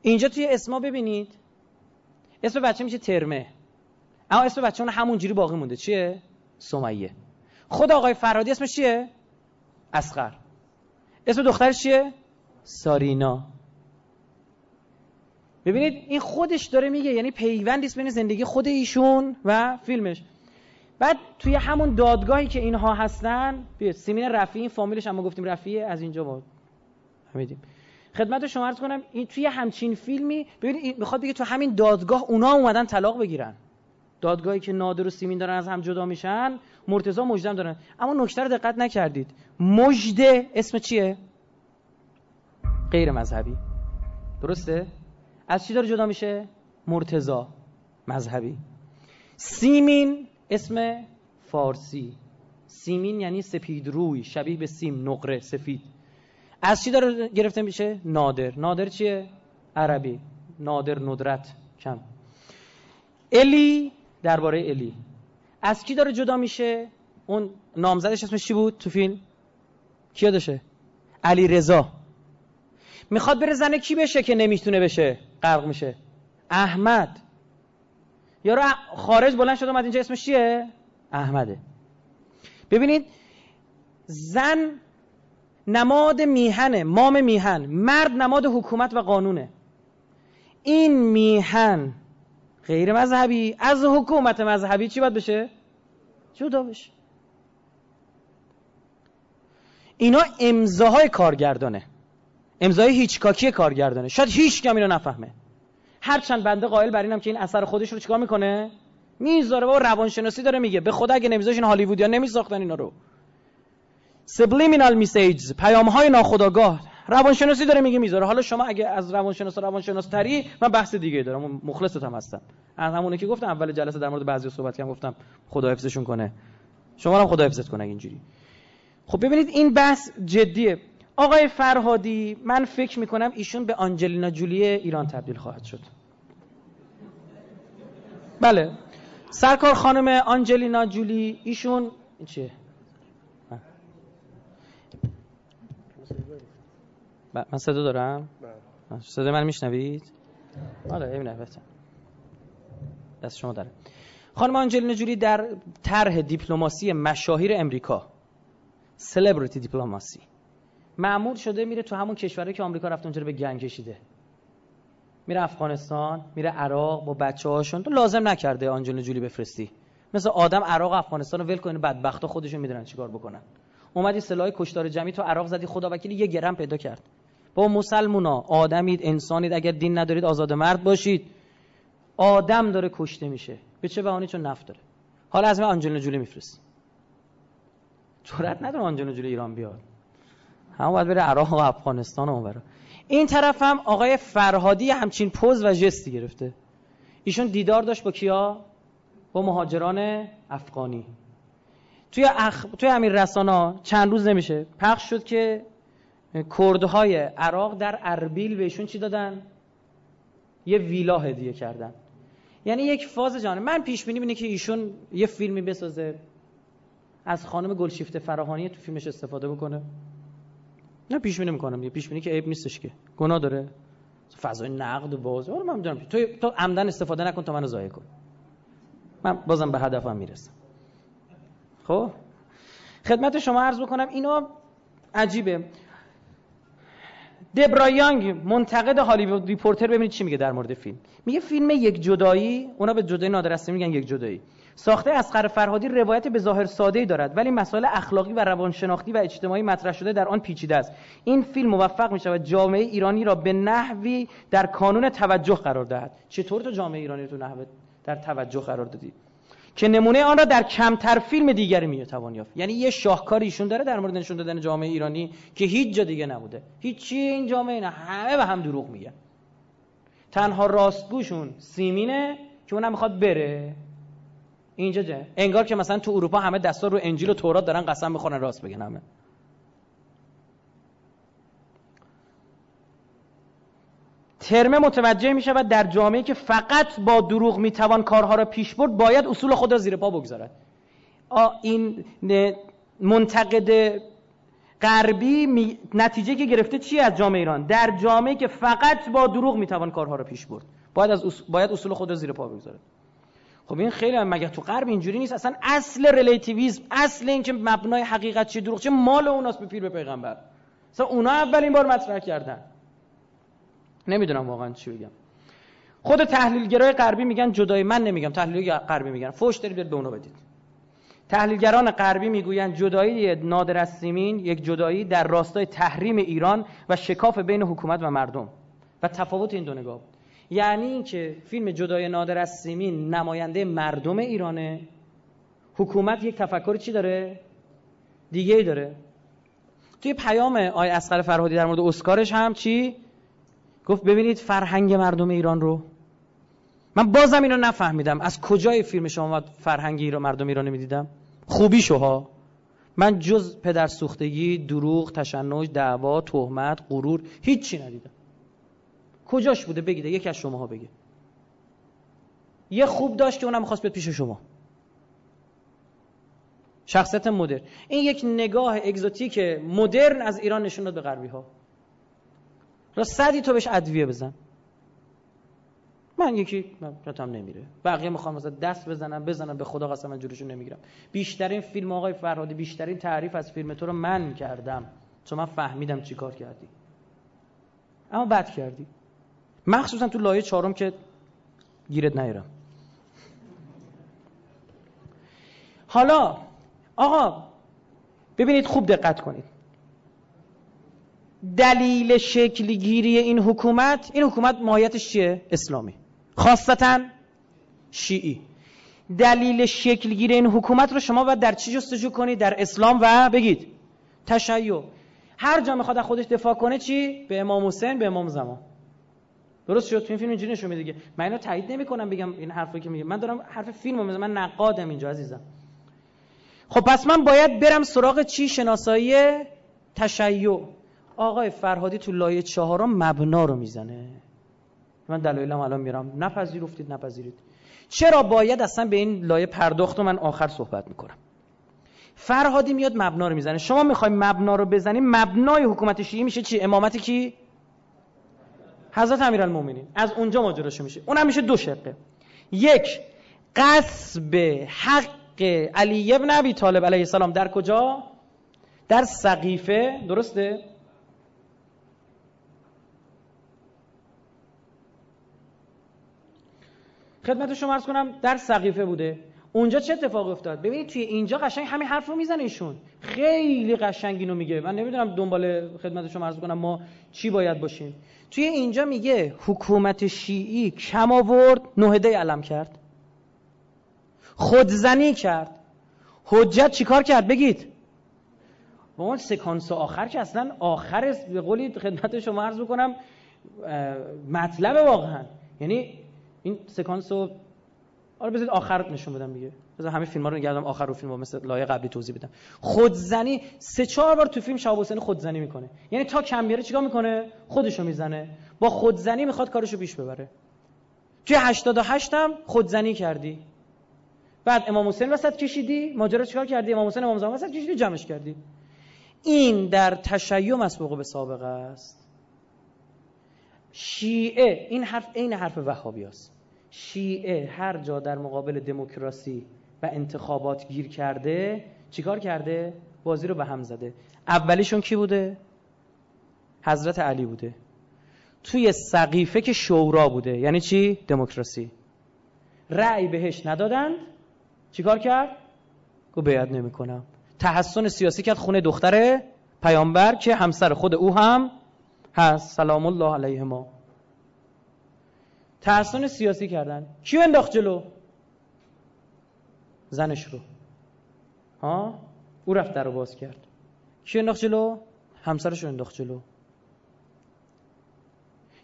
اینجا توی اسما ببینید اسم بچه میشه ترمه. اما اسم بچه اون همونجوری باقی مونده. چیه؟ سمیه. خود آقای فرادی اسمش چیه؟ اسقر اسم دخترش چیه؟ سارینا. ببینید این خودش داره میگه یعنی پیوندی بین زندگی خود ایشون و فیلمش. بعد توی همون دادگاهی که اینها هستن سیمین رفیعی این فامیلش هم ما گفتیم رفیعی از اینجا بود فهمیدیم خدمت شما عرض کنم این توی همچین فیلمی ببینید می‌خواد بگه تو همین دادگاه اونا اومدن طلاق بگیرن. دادگاهی که نادر و سیمین دارن از هم جدا میشن مرتضی مجدم دارن. اما نکته رو دقت نکردید. مجده اسم چیه؟ غیر مذهبی. درسته؟ از چی داره جدا میشه؟ مرتضی مذهبی. سیمین اسم فارسی. سیمین یعنی سپید روی شبیه به سیم نقره سفید. از چی داره گرفته میشه؟ نادر. نادر چیه؟ عربی. نادر ندرت. کم الی درباره الی. از کی داره جدا میشه؟ اون نامزدش اسمش چی بود تو فیلم؟ کی یادشه علی رضا می‌خواد بره زنه کی بشه که نمی‌تونه بشه؟ غرق میشه. احمد. یارو خارج بلند شد اومد اینجا اسمش چیه؟ احمده. ببینید زن نماد میهنه مام میهن. مرد نماد حکومت و قانونه. این میهن غیر مذهبی. از حکومت مذهبی چی باید بشه؟ جدا بشه. اینا امضاهای کارگردانه. امضای هیچکاکی کارگردانه. شاید هیچ کم اینو نفهمه. هرچند بنده قائل بر اینم که این اثر خودش رو چیکار می‌کنه؟ می‌ذاره با روانشناسی داره میگه. به خدا اگه نمیذاش این هالیوودیا نمیساختن اینا رو. Subliminal messages پیام های ناخودآگاه. روانشناسی داره میگه می‌ذاره. حالا شما اگه از روانشناس روانشناس تری من بحث دیگه دارم. مخلصت هم هستم. از همونه که گفتم اول جلسه در مورد بعضی صحبت کردم گفتم. خدا حفظشون کنه. شما هم خدا حفظت کنه اینجوری. خب ببینید این بحث جدیه. آقای فرهادی من فکر می‌کنم ایشون به آنجلینا جولی ایران تبدیل خواهد شد. بله. سرکار خانم آنجلینا جولی ایشون چیه؟ من صدا دارم؟ صدا من میشنوید؟ آره این بهتر دست شما داره. خانم آنجلینا جولی در طرح دیپلماسی مشاهیر امریکا. سلبریتی دیپلماسی معمول شده میره تو همون کشوری که آمریکا رفت اونجا رو به گنگ کشیده. میره افغانستان میره عراق با بچه هاشون تو لازم نکرده آنجلینا جولی بفرستی. مثل آدم عراق افغانستان رو ول کنه بدبختا خودشون می‌دونن چیکار بکنن. اومدی سلاح کشتار جمعی تو عراق زدی خدا وکیلی یه گرم پیدا کرد. با مسلمونا آدمید انسانید اگر دین ندارید آزاد مرد باشید. آدم داره کشته میشه. به چه بهانه؟ چون نفت داره. حالا از من آنجلینا جولی میفرست جرأت نداره آنجلینا جولی ایران بیاد. هم باید بره عراق و افغانستان و بره این طرف هم آقای فرهادی همچین پوز و جستی گرفته. ایشون دیدار داشت با کیا؟ با مهاجران افغانی. توی اخ... توی امیر رسانا چند روز نمیشه. پخش شد که کردهای عراق در اربیل بهشون چی دادن؟ یه ویلا هدیه کردن. یعنی یک فاز جانه من پیش بینی اینه که ایشون یه فیلمی بسازه. از خانم گلشیفته فراهانی تو فیلمش استفاده بکنه. نه پیش بینی می‌کنم یه پیش بینی که عیب نیستش که. گناه داره. فضای نقد و باز. آره من می‌دونم. تو تو عمدن استفاده نکن تا منو ضایع کن. من بازم به هدفم می‌رسم. خب؟ خدمت شما عرض بکنم اینا عجیبه. دبرایانگ منتقد هالیوود ریپورتر ببینید چی میگه در مورد فیلم. میگه فیلم یک جدایی اونا به جدایی نادرسته میگن یک جدایی. ساخته اسقر فرهادی روایت به ظاهر ساده ای دارد ولی مسائل اخلاقی و روانشناختی و اجتماعی مطرح شده در آن پیچیده است. این فیلم موفق می شود جامعه ایرانی را به نحوی در کانون توجه قرار دهد. چطور تو جامعه ایرانی تو نحوه در توجه قرار دادی؟ که نمونه آن را در کمتر فیلم دیگری می‌توان یافت. یعنی یه شاهکاری ایشون داره در مورد نشون دادن جامعه ایرانی که هیچ جا دیگه نبوده. هیچی این جامعه نه همه به هم دروغ میگن. تنها راستگوشون سیمینه که اونم می‌خواد بره. اینجا جه. انگار که مثلا تو اروپا همه دستور رو انجیل و تورات دارن قسم می‌خورن راست بگن همه. ترمه متوجه می شود در جامعه که فقط با دروغ می توان کارها را پیش برد باید اصول خود را زیر پا بگذارد. این منتقد غربی نتیجه که گرفته چی از جامعه ایران؟ در جامعه که فقط با دروغ می توان کارها را پیش برد. باید از باید اصول خود را زیر پا بگذارد. خب این خیلی هم مگه تو غرب اینجوری نیست؟ اصلا اصل ریلیتیویسم اصل این که مبنای حقیقت چی دروغ چه مال اوناست به پیر به پیغمبر. اصلا اونا اولین بار مطرح کردن. نمی‌دونم واقعا چی بگم. خود تحلیلگرای غربی میگن جدای من نمیگم تحلیلگرای غربی میگن. فوش دارید به اونا بدید. تحلیلگران غربی می‌گویند جدایی نادر از یک جدایی در راستای تحریم ایران و شکاف بین حکومت و مردم و تفاوت این دو نگاه. یعنی اینکه فیلم جدای نادر از نماینده مردم ایرانه. حکومت یک تفکر چی داره؟ دیگه ای داره. توی پیام آی اسقر فرهادی در مورد اسکارش هم چی؟ گفت ببینید فرهنگ مردم ایران رو. من بازم اینو نفهمیدم. از کجای فیلم شما فرهنگ ایران مردم ایران می‌دیدم؟ خوبی شوها. من جز پدر سوختگی دروغ تشنج دعوا تهمت غرور هیچی ندیدم. کجاش بوده؟ بگیده یکی از شماها بگه یه خوب داشت که اونم می‌خواست بیاد پیش شما. شخصیت مدرن. این یک نگاه اگزوتیک مدرن از ایران نشون داد به غربی ها را صدی تو بهش ادویه بزن. من یکی هم نمیره. بقیه می‌خوام مثلا دست بزنم بزنم به خدا قسم من جورشون نمی‌گیرم. بیشترین فیلم آقای فرهادی بیشترین تعریف از فیلم تو رو من کردم. چون من فهمیدم چی کار کردی. اما بد کردی. مخصوصا تو لایه چهارم که گیرت نیارم. حالا آقا ببینید خوب دقت کنید. دلیل شکلگیری این حکومت این حکومت ماهیتش چیه؟ اسلامی. خاصتا شیعی. دلیل شکلگیری این حکومت رو شما باید در چی جستجو کنید؟ در اسلام و بگید. تشیع. هر جا می‌خواد خودش دفاع کنه چی؟ به امام حسین به امام زمان. درست شد؟ تو این فیلم اینجوری نشون میده دیگه من اینو تایید نمی‌کنم بگم این حرفی که میگم من دارم حرف فیلمو می‌زنم. من نقادم اینجا عزیزم. خب پس من باید برم سراغ چی؟ شناسایی تشیع. آقای فرهادی تو لایه چهارم مبنا رو می‌زنه. من دلایلم الان میرم. نپذیرفتید نپذیرید. چرا باید اصلا به این لایه پرداخت من آخر صحبت می‌کنم؟ فرهادی میاد مبنا رو می‌زنه. شما می‌خوای مبنا رو بزنیم؟ مبنای حکومت شیعی میشه چی؟ امامت کی؟ حضرت امیرالمومنین. از اونجا ماجراش میشه. اونم میشه دو شقه. یک قصب حق علی ابن ابی طالب علیه السلام در کجا؟ در سقیفه. درسته؟ خدمت شما عرض کنم در سقیفه بوده. اونجا چه اتفاق افتاد؟ ببینید توی اینجا قشنگ همین حرف رو می‌زنه ایشون. خیلی قشنگ اینو میگه. من نمی‌دونم دنبال خدمت شما عرض کنم ما چی باید باشیم. توی اینجا میگه حکومت شیعی کم آورد نهده علم کرد. خودزنی کرد. حجت چیکار کرد؟ بگید. با اون سکانس آخر که اصلا آخر به قولی خدمت شما عرض بکنم مطلب واقعا. یعنی این سکانس رو آره بذارید آخر نشون بدم دیگه. بذار همه فیلم ها رو نگردم آخر رو فیلم ها مثل لایه قبلی توضیح بدم. خودزنی سه چهار بار تو فیلم شهاب حسین خودزنی می‌کنه. یعنی تا کم بیاره چیکار می‌کنه؟ خودشو می‌زنه. با خودزنی می‌خواد کارشو پیش ببره. توی 88 هم خودزنی کردی. بعد امام حسین وسط کشیدی ماجرا چیکار کردی؟ امام حسین امام زمان وسط کشیدی جمعش کردی. این در تشیع مسبوق به سابقه است. شیعه این حرف عین حرف وهابی است. شیعه هر جا در مقابل دموکراسی و انتخابات گیر کرده چیکار کرده؟ بازی رو به هم زده. اولیشون کی بوده؟ حضرت علی بوده. توی سقیفه که شورا بوده. یعنی چی؟ دموکراسی. رأی بهش ندادند. چیکار کرد؟ گفت بیعت نمی‌کنم. تحسن سیاسی کرد خونه دختر پیامبر که همسر خود او هم هست. سلام الله علیه ما تحسن سیاسی کردن. کیو انداخت جلو؟ زنش رو. ها؟ او رفت در رو باز کرد. کیو انداخت جلو؟ همسرش رو انداخت جلو.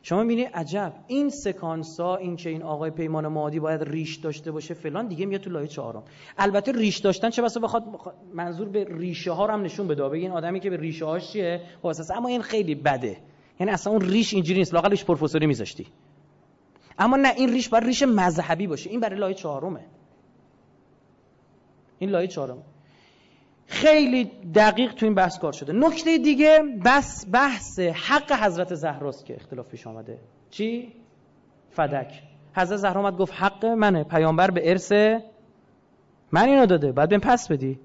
شما می‌بینی عجب. این سکانس ها این که این آقای پیمان مادی باید ریش داشته باشه فلان دیگه میاد تو لایه چهارم. البته ریش داشتن چه بسا بخواد منظور به ریشه ها رو هم نشون بده. این آدمی که به ریشه هاش چیه واسه اما این خیلی بده. یعنی اصلا اون ریش اینجوری نیست. لاقل ریش پروفسوری میذاشتی. اما نه این ریش باید ریش مذهبی باشه. این برای لایه چهارمه. این لایه چهارم خیلی دقیق تو این بحث کار شده. نکته دیگه بس بحث حق حضرت زهراست که اختلاف پیش آمده. چی؟ فدک. حضرت زهرا اومد گفت حق منه. پیامبر به ارث من اینو داده. بعد بهم پس بدی.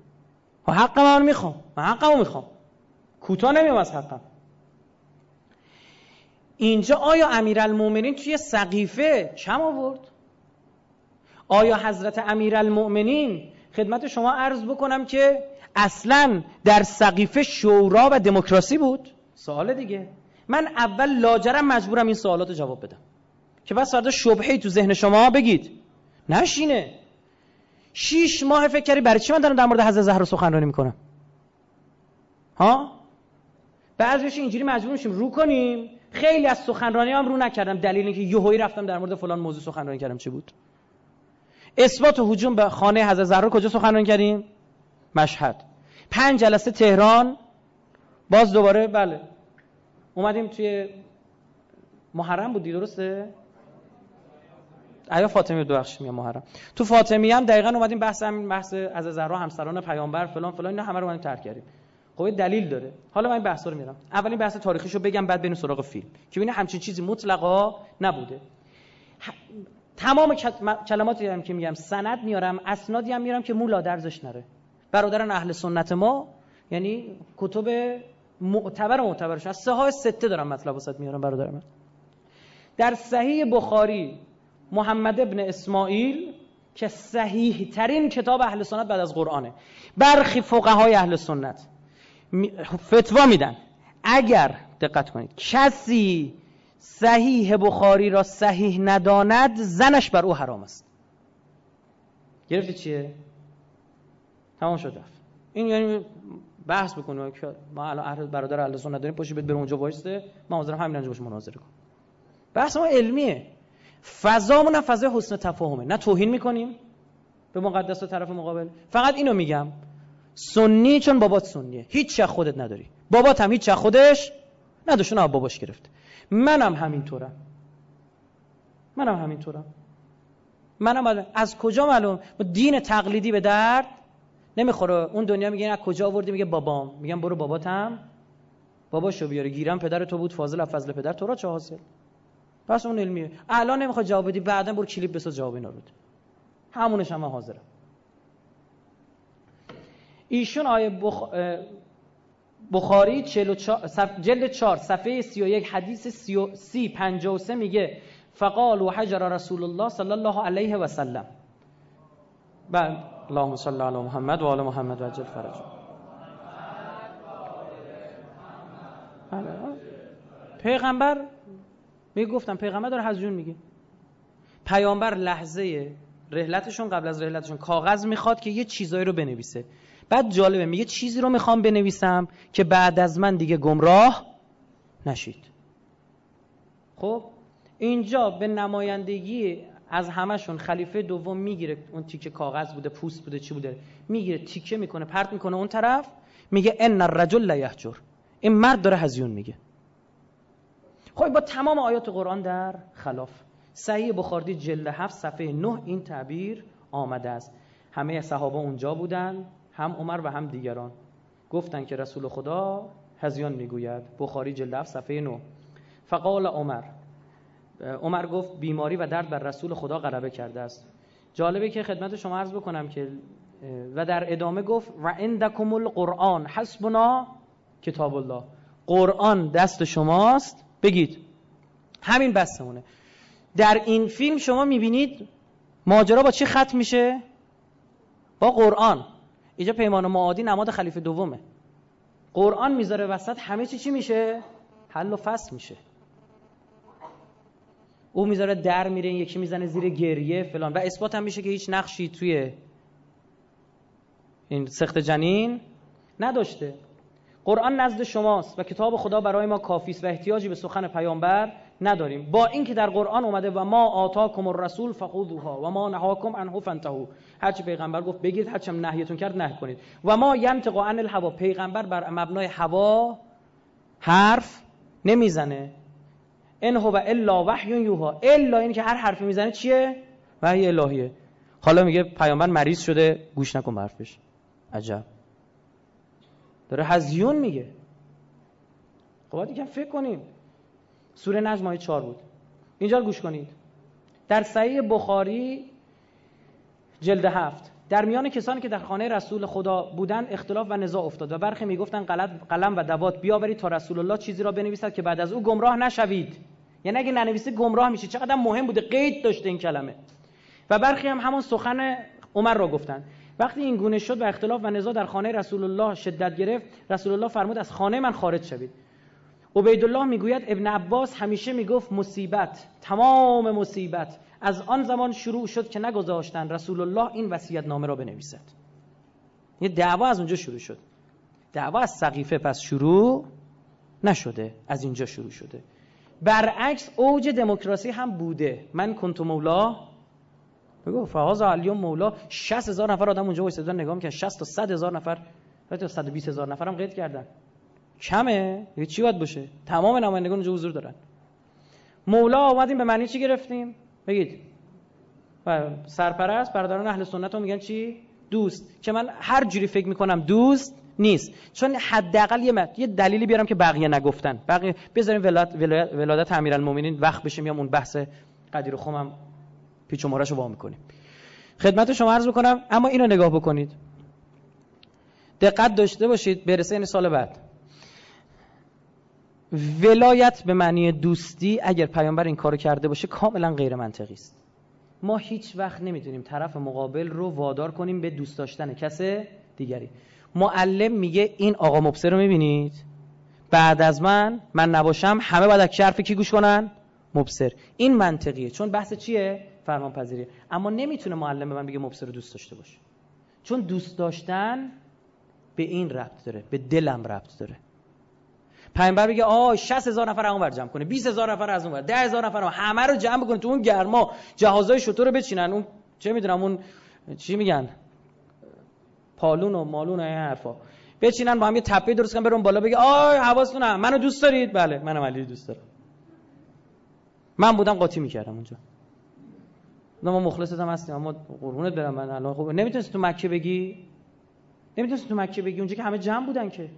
و حق من می‌خوام. من حقمو می‌خوام. کوتاه نمیام از حقم. اینجا آیا امیرالمومنین توی سقیفه کم آورد؟ آیا حضرت امیرالمؤمنین خدمت شما عرض بکنم که اصلا در سقیفه شورا و دموکراسی بود؟ سوال دیگه. من اول لاجرم مجبورم این سوالات رو جواب بدم. که بس فردا شبهی تو ذهن شما بگید. نشینه. شیش ماه فکر کردی برای چی من دارم در مورد حضرت زهرا سخنرانی می‌کنم؟ ها؟ بعضیش اینجوری مجبور میشیم رو کنیم. خیلی از سخنرانی هم رو نکردم. دلیل اینکه یهویی رفتم در مورد فلان موضوع سخنرانی کردم چه بود؟ اثبات و هجوم به خانه حضرت زهرا کجا سخنرانی کردیم؟ مشهد. پنج جلسه تهران. باز دوباره بله. اومدیم توی محرم بودی درسته؟ ایا فاطمی دو بخش میام محرم. تو فاطمی هم دقیقا اومدیم بحث همین بحث از زهرا همسران پیامبر فلان فلان اینا همه رو اومدیم ترک کردیم. خب دلیل داره. حالا من این بحثا رو میرم. اولین بحث تاریخیشو بگم بعد بریم سراغ فیلم. که ببینید همچین چیزی مطلقا نبوده. تمام کلماتی هم که میگم سند میارم اسنادی هم میارم که مولا درزش نره. برادران اهل سنت ما یعنی کتب معتبر و معتبرش. از سه سته دارم مطلب واسط میارم برادر من. در صحیح بخاری محمد ابن اسماعیل که صحیح ترین کتاب اهل سنت بعد از قرآنه. برخی فقهای اهل سنت. فتوا میدن. اگر دقت کنید کسی صحیح بخاری را صحیح نداند زنش بر او حرام است. گرفتی چیه؟ تمام شد رفت. این یعنی بحث بکنه که ما الان اهل برادر اهل سنت داریم پاشو بده بر اونجا وایسته ما حاضرم همین انجا باش مناظره کن بحث ما علمیه. فضامون فضای حسن تفاهمه. نه توهین می‌کنیم به مقدس و طرف مقابل. فقط اینو میگم. سنی چون بابات سنیه. هیچ چه خودت نداری. بابات هم هیچ چه خودش نداشت. نه باباش گرفته منم همینطورم. منم همینطورم. منم از کجا معلوم؟ دین تقلیدی به درد نمی‌خوره. اون دنیا میگه از کجا آوردی؟ میگه بابام. میگم برو باباتم باباشو بیاره گیرم پدر تو بود. فاضل از فضل پدر. تو را چه حاصل؟ پس اون علمیه. الان نمی‌خواد جواب بدی. بعدا برو کلیپ بساز جواب اینا رو همونش هم حاضرم. ایشون آیه بخ... بخاری 44 صف... جلد 4 صفحه 31 حدیث 30 53 میگه فقال و حجر رسول الله صلی الله علیه و سلم. بعد اللهم صل علی محمد و آل محمد و عجل فرج. بله. پیغمبر میگه گفتم پیغمبر داره هزیون میگه. پیامبر لحظه رحلتشون قبل از رحلتشون کاغذ می‌خواد که یه چیزایی رو بنویسه. بعد جالبه میگه چیزی رو می‌خوام بنویسم که بعد از من دیگه گمراه نشید. خب اینجا به نمایندگی از همشون خلیفه دوم می‌گیره اون تیکه کاغذ بوده پوست بوده چی بوده می‌گیره تیکه می‌کنه پرت می‌کنه اون طرف میگه ان الرجل لا یهجر این مرد داره هزیون میگه. خب با تمام آیات قرآن در خلاف. صحیح بخاری جلد هفت صفحه 9 این تعبیر آمده است. همه صحابه اونجا بودن. هم عمر و هم دیگران. گفتن که رسول خدا هزیان می‌گوید. بخاری جلد صفحه 9 فقال عمر. عمر گفت بیماری و درد بر رسول خدا غلبه کرده است. جالبه که خدمت شما عرض بکنم که و در ادامه گفت و عندکم القرآن. حسبنا کتاب الله. قرآن دست شماست. بگید. همین بستمونه. در این فیلم شما می‌بینید ماجرا با چی ختم میشه؟ با قرآن. اینجا پیمان معادی نماد خلیفه دومه. قرآن می‌ذاره وسط همه چی چی میشه؟ حل و فصل میشه. او می‌ذاره در میره این یکی می‌زنه زیر گریه فلان. و اثبات هم میشه که هیچ نقشی توی این سخت جنین نداشته. قرآن نزد شماست و کتاب خدا برای ما کافی است و احتیاجی به سخن پیامبر نداریم. با اینکه در قرآن اومده و ما آتاکم الرسول فخذوها و ما نهاکم عنه فانتهوا هرچی پیغمبر گفت بگید هرچی هم نهیتون کرد نه کنید. و ما ینطق عن الهوا. پیغمبر بر مبنای هوا حرف نمی‌زنه. ان هو الا وحی یوها. الا این که هر حرفی می‌زنه چیه؟ وحی الهیه. حالا میگه پیامبر مریض شده گوش نکن حرفش. عجب. داره هزیون میگه. خب باید یکم فکر کنیم. سوره نجم آیه 4 بود. اینجا گوش کنید. در صحیح بخاری جلد هفت در میان کسانی که در خانه رسول خدا بودند اختلاف و نزاع افتاد و برخی می‌گفتند قلم و دوات بیاورید تا رسول الله چیزی را بنویسد که بعد از او گمراه نشوید. یعنی اگه ننویسه گمراه میشه چقدر مهم بوده قید داشته این کلمه. و برخی هم همون سخن عمر را گفتند. وقتی این گونه شد و اختلاف و نزاع در خانه رسول الله شدت گرفت رسول الله فرمود از خانه من خارج شوید. عبیدالله می‌گوید ابن عباس همیشه می‌گفت مصیبت تمام مصیبت. از آن زمان شروع شد که نگذاشتن رسول الله این وصیت نامه را بنویسد. یه دعوا از اونجا شروع شد. دعوا از سقیفه پس شروع نشده از اینجا شروع شده. برعکس اوج دموکراسی هم بوده. من کنت مولا بگو فهاز علیوم مولا 60 هزار نفر آدم اونجا وایسادن نگاه می‌کنن 60 تا 100 هزار نفر تا 120 هزار نفر هم قید کردن. کمه؟ یه چی باید باشه؟ تمام نمایندگان اونجا حضور دارن. مولا آمدیم به معنی چی گرفتیم؟ بگید. و سرپرست برادران اهل سنت رو میگن چی؟ دوست. که من هر جوری فکر می‌کنم دوست نیست. چون حداقل یه یه دلیلی بیارم که بقیه نگفتن. بقیه بذاریم ولادت ولادت امیرالمومنین وقت بشه میام اون بحث قدیر خمم پیچ و مارش رو وا می‌کنیم. خدمت شما عرض بکنم اما اینو نگاه بکنید. دقت داشته باشید برسه این سال بعد. ولایت به معنی دوستی اگر پیامبر این کارو کرده باشه کاملا غیر منطقی است. ما هیچ وقت نمی‌تونیم طرف مقابل رو وادار کنیم به دوست داشتن کس دیگری. معلم میگه این آقا مبصر رو می‌بینید؟ بعد از من من نباشم همه باید حرف کی گوش کنن؟ مبصر. این منطقیه. چون بحث چیه؟ فرمان پذیریه اما نمی‌تونه معلم به من بگه مبصر رو دوست داشته باشه چون دوست داشتن به این ربط داره به دلم ربط داره. پیامبر بگه آ 60 هزار نفر اون جمع کنه 20 هزار نفر از اون ور 10 هزار نفر همه رو جمع بکنه تو اون گرما جهازای شطور رو بچینن. اون چه می‌دونم اون چی میگن؟ پالون و مالون و این حرفا. بچینن با هم یه تپه درست کنن برون بالا بگه آی حواستون منو دوست دارید؟ بله منم علی دوست دارم. من بودم قاطی می‌کردم اونجا. ما مخلصتم هستیم اما قربونت برم من الان خوب نمی‌تونستی تو مکه بگی؟ نمی‌تونستی تو مکه بگی؟ اونجا که همه جمع بودن که.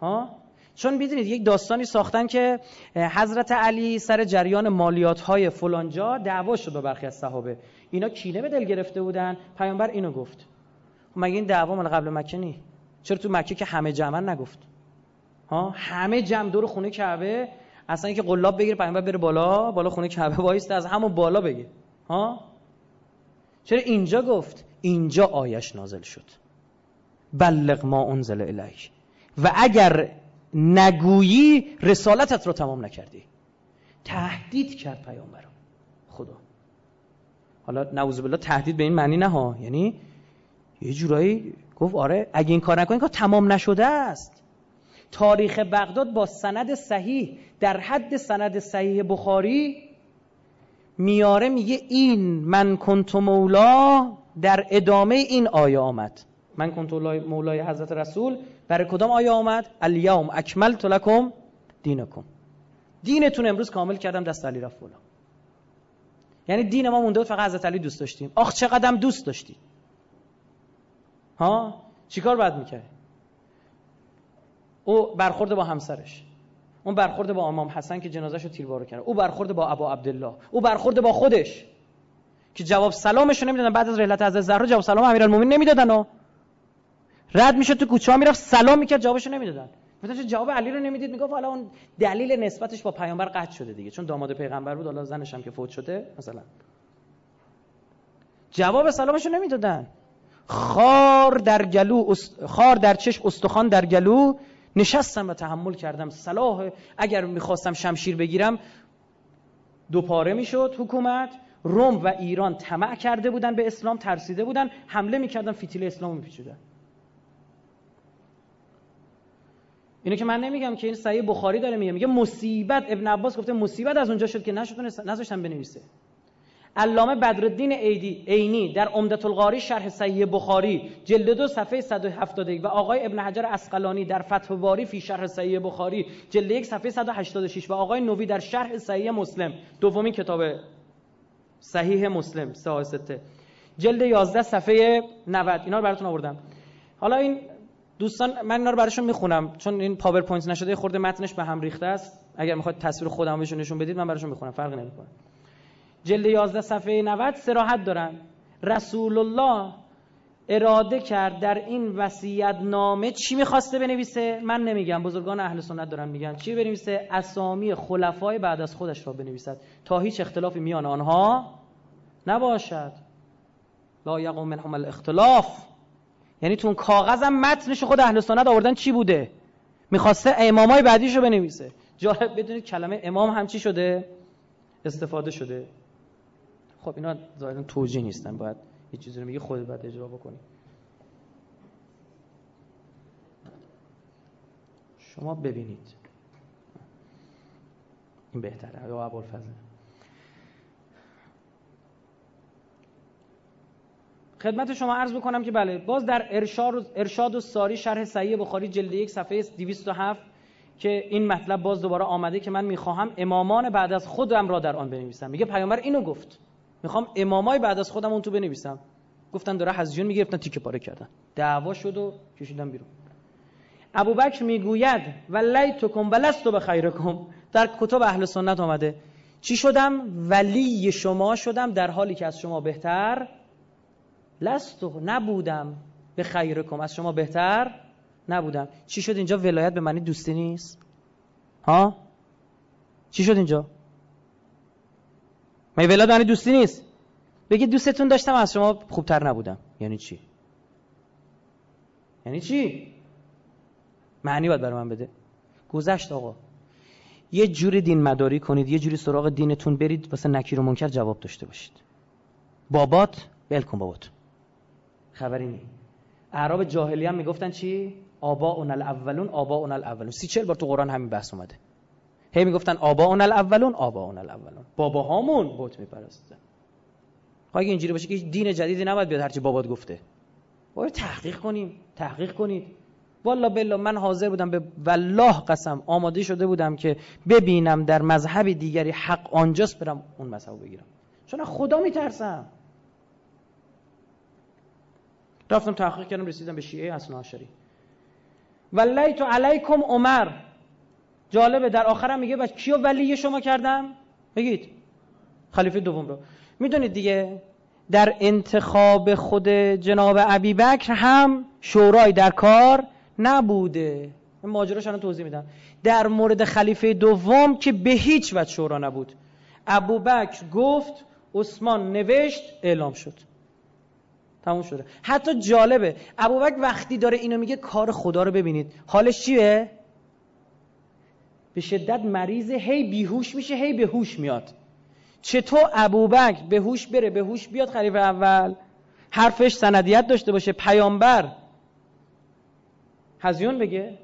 ها؟ چون می‌دونید یک داستانی ساختن که حضرت علی سر جریان مالیات های فلانجا دعوا شد با برخی از صحابه. اینا کینه به دل گرفته بودن. پیامبر اینو گفت. خب مگه این دعوا مال قبل مکه نی؟ چرا تو مکه که همه جمع نگفت؟ ها؟ همه جمع دور خونه کعبه. اصلا که قلاب بگیره پیامبر بره بالا بالا خونه کعبه وایسته از همون بالا بگه. ها؟ چرا اینجا گفت؟ اینجا آیش نازل شد. بلغ ما انزل الیک. و اگر نگویی رسالتت رو تمام نکردی. تهدید کرد پیامبر خدا. حالا نعوذ بالله تهدید به این معنی نه ها یعنی یه جورایی گفت آره اگه این کار نکنی کار تمام نشده است. تاریخ بغداد با سند صحیح در حد سند صحیح بخاری میاره میگه این من کنت مولا در ادامه این آیه آمد. من کنت مولای حضرت رسول برای کدام آیه آمد؟ الیوم اکملت لکم دینکم. دینتون امروز کامل کردم دست علی رفت بالا. یعنی دین ما مونده بود فقط حضرت علی دوست داشتیم. آخ چقدر دوست داشتی ها؟ چیکار باید می‌کرد او برخورد با همسرش. اون برخورد با امام حسن که جنازه رو تیربارو کرد. او برخورد با ابا عبدالله. او برخورد با خودش. که جواب سلامش رو نمی‌دادن. بعد از رحلت از زهرا جواب سلام امیرالمومنین نمی‌دادن رد می‌شد تو کوچه ها می‌رفت سلام می‌کرد جوابشو نمی‌دادن. مثلا جواب علی رو نمی‌دید؟ می‌گفت حالا اون دلیل نسبتش با پیامبر قطع شده دیگه. چون داماد پیغمبر بود حالا زنش هم که فوت شده مثلا. جواب سلامشو نمی‌دادن. خار در گلو خار در چشم استخوان در گلو. نشستم و تحمل کردم. صلاح اگر می‌خواستم شمشیر بگیرم دو پاره می‌شد حکومت. روم و ایران طمع کرده بودن به اسلام ترسیده بودن. حمله می‌کردن فیتیل اسلام میپیچیدن اینو که من نمیگم که این صحیح بخاری داره میگه. میگه مصیبت ابن عباس گفته مصیبت از اونجا شد که نشد نذاشتن بنویسه. علامه بدرالدین ایدی عینی در عمدت القاری شرح صحیح بخاری جلد دو صفحه 171 و آقای ابن حجر اسقلانی در فتح باری فی شرح صحیح بخاری جلد یک صفحه 186 و آقای نووی در شرح صحیح مسلم دومین کتاب صحیح مسلم سته جلد 11 صفحه 90 اینا رو براتون آوردم. حالا این دوستان من اینا رو براشون می‌خونم. چون این پاورپوینت نشده خورده متنش به هم ریخته است. اگر می‌خواد تصویر خودم بهشون نشون بدید من براشون می‌خونم. فرقی نمی‌کنه. جلد 11 صفحه 90 صراحت دارن. رسول الله اراده کرد در این وصیت نامه چی می‌خواسته بنویسه؟ من نمیگم. بزرگان اهل سنت دارن میگن. چی بنویسه؟ اسامی خلفای بعد از خودش را بنویسد. تا هیچ اختلافی میان آنها نباشد. لا یقوم منهم الاختلاف. یعنی تو اون کاغذم متنش خود اهل سنت آوردن چی بوده؟ می‌خواسته امامای بعدیشو بنویسه. جالب بدونید کلمه امام هم چی شده؟ استفاده شده. خب اینا ظاهرا توجیه نیستن. باید یه چیزی رو میگه خودت باید اجرا بکنی. شما ببینید. این بهتره. یا ابوالفضل. خدمت شما عرض بکنم که بله باز در ارشاد و ساری شرح صحیح بخاری جلد یک صفحه 207 که این مطلب باز دوباره آمده که من می‌خواهم امامان بعد از خودم را در آن بنویسم. میگه پیامبر اینو گفت. می‌خوام امامای بعد از خودم اون تو بنویسم. گفتن داره حزیون می‌گرفتن تیکه پاره کردن. دعوا شد و کشیدن بیرون. ابوبکر می‌گوید ولیتکم ولست به خیرکم در کتب اهل سنت آمده. چی شدم؟ ولی شما شدم در حالی که از شما بهتر لستو نبودم به خیرکم از شما بهتر نبودم. چی شد اینجا؟ ولایت به معنی دوستی نیست؟ ها؟ چی شد اینجا؟ من ولایت معنی دوستی نیست؟ بگید دوستتون داشتم از شما خوبتر نبودم. یعنی چی؟ یعنی چی؟ معنی باید برای من بده. گذشت آقا. یه جوری دین مداری کنید یه جوری سراغ دینتون برید واسه نکیر و منکر جواب داشته باشید. بابات ول کن بابات خبری نی. اعراب جاهلی هم می‌گفتن چی؟ آبا اون الاولون آبا اون الاولون. سی چل بار تو قرآن همین بحث اومده. هی می‌گفتن آبا اون الاولون آبا اون الاولون. باباهامون بت میپرستن. خب اگه اینجوری باشه که دین جدیدی نباید بیاد هرچی بابات گفته. باید تحقیق کنیم تحقیق کنید. والا بالله من حاضر بودم به والله قسم آماده شده بودم که ببینم در مذهب دیگری حق آنجاست برم اون مذهب بگیرم. چون خدا میترسم. رفتم تحقیق کردم رسیدم به شیعه اصلا عشری ولیت علیکم عمر. جالبه در آخرم میگه بچه کیو ولی شما کردم؟ بگید. خلیفه دوم رو. می‌دونید دیگه در انتخاب خود جناب ابی بکر هم شورای در کار نبوده. ماجراش الان توضیح میدم. در مورد خلیفه دوم که به هیچ وجه شورا نبود. ابو بکر گفت عثمان نوشت اعلام شد. تموم شده. حتی جالبه. ابوبکر وقتی داره اینو میگه کار خدا رو ببینید. حالش چیه؟ به شدت مریض هی بیهوش میشه هی به هوش میاد. چطور ابوبکر به هوش بره؟ به هوش بیاد خلیفه اول. حرفش سندیت داشته باشه. پیامبر. هزیون بگه.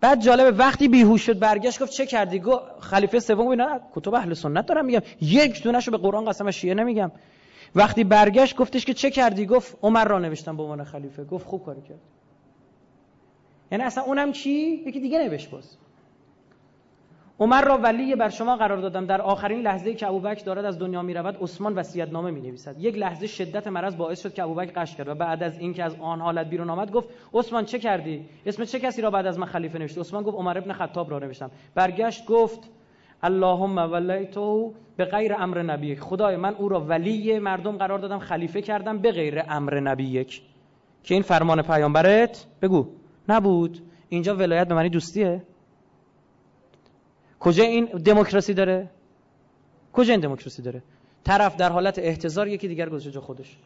بعد جالبه وقتی بیهوش شد برگشت گفت چه کردی؟ گفت خلیفه سوم نه کتب اهل سنت دارم میگم. یک دونهشو به قرآن قسم شیعه نمیگم. وقتی برگشت گفتش که چه کردی؟ گفت عمر را نوشتم به عنوان خلیفه. گفت خوب کاری کرد. یعنی اصلا اونم چی؟ یکی دیگه نوشت باز. عمر را ولی بر شما قرار دادم. در آخرین لحظه که ابوبکر دارد از دنیا می رود عثمان وصیت نامه می نویسد یک لحظه شدت مرض باعث شد که ابوبکر قش کرد و بعد از اینکه از آن حالت بیرون آمد گفت عثمان چه کردی؟ اسم چه کسی را بعد از من خلیفه نوشت؟ عثمان گفت عمر ابن خطاب را نوشتم. برگشت گفت اللهم ولیتو به غیر امر نبی خدای من او را ولی مردم قرار دادم خلیفه کردم به غیر امر نبی یک. که این فرمان پیامبرت؟ بگو. نبود. اینجا ولایت به معنی دوستیه. کجا این دموکراسی داره؟ کجا این دموکراسی داره؟ طرف در حالت احتضار یکی دیگر گذاشته جا خودش.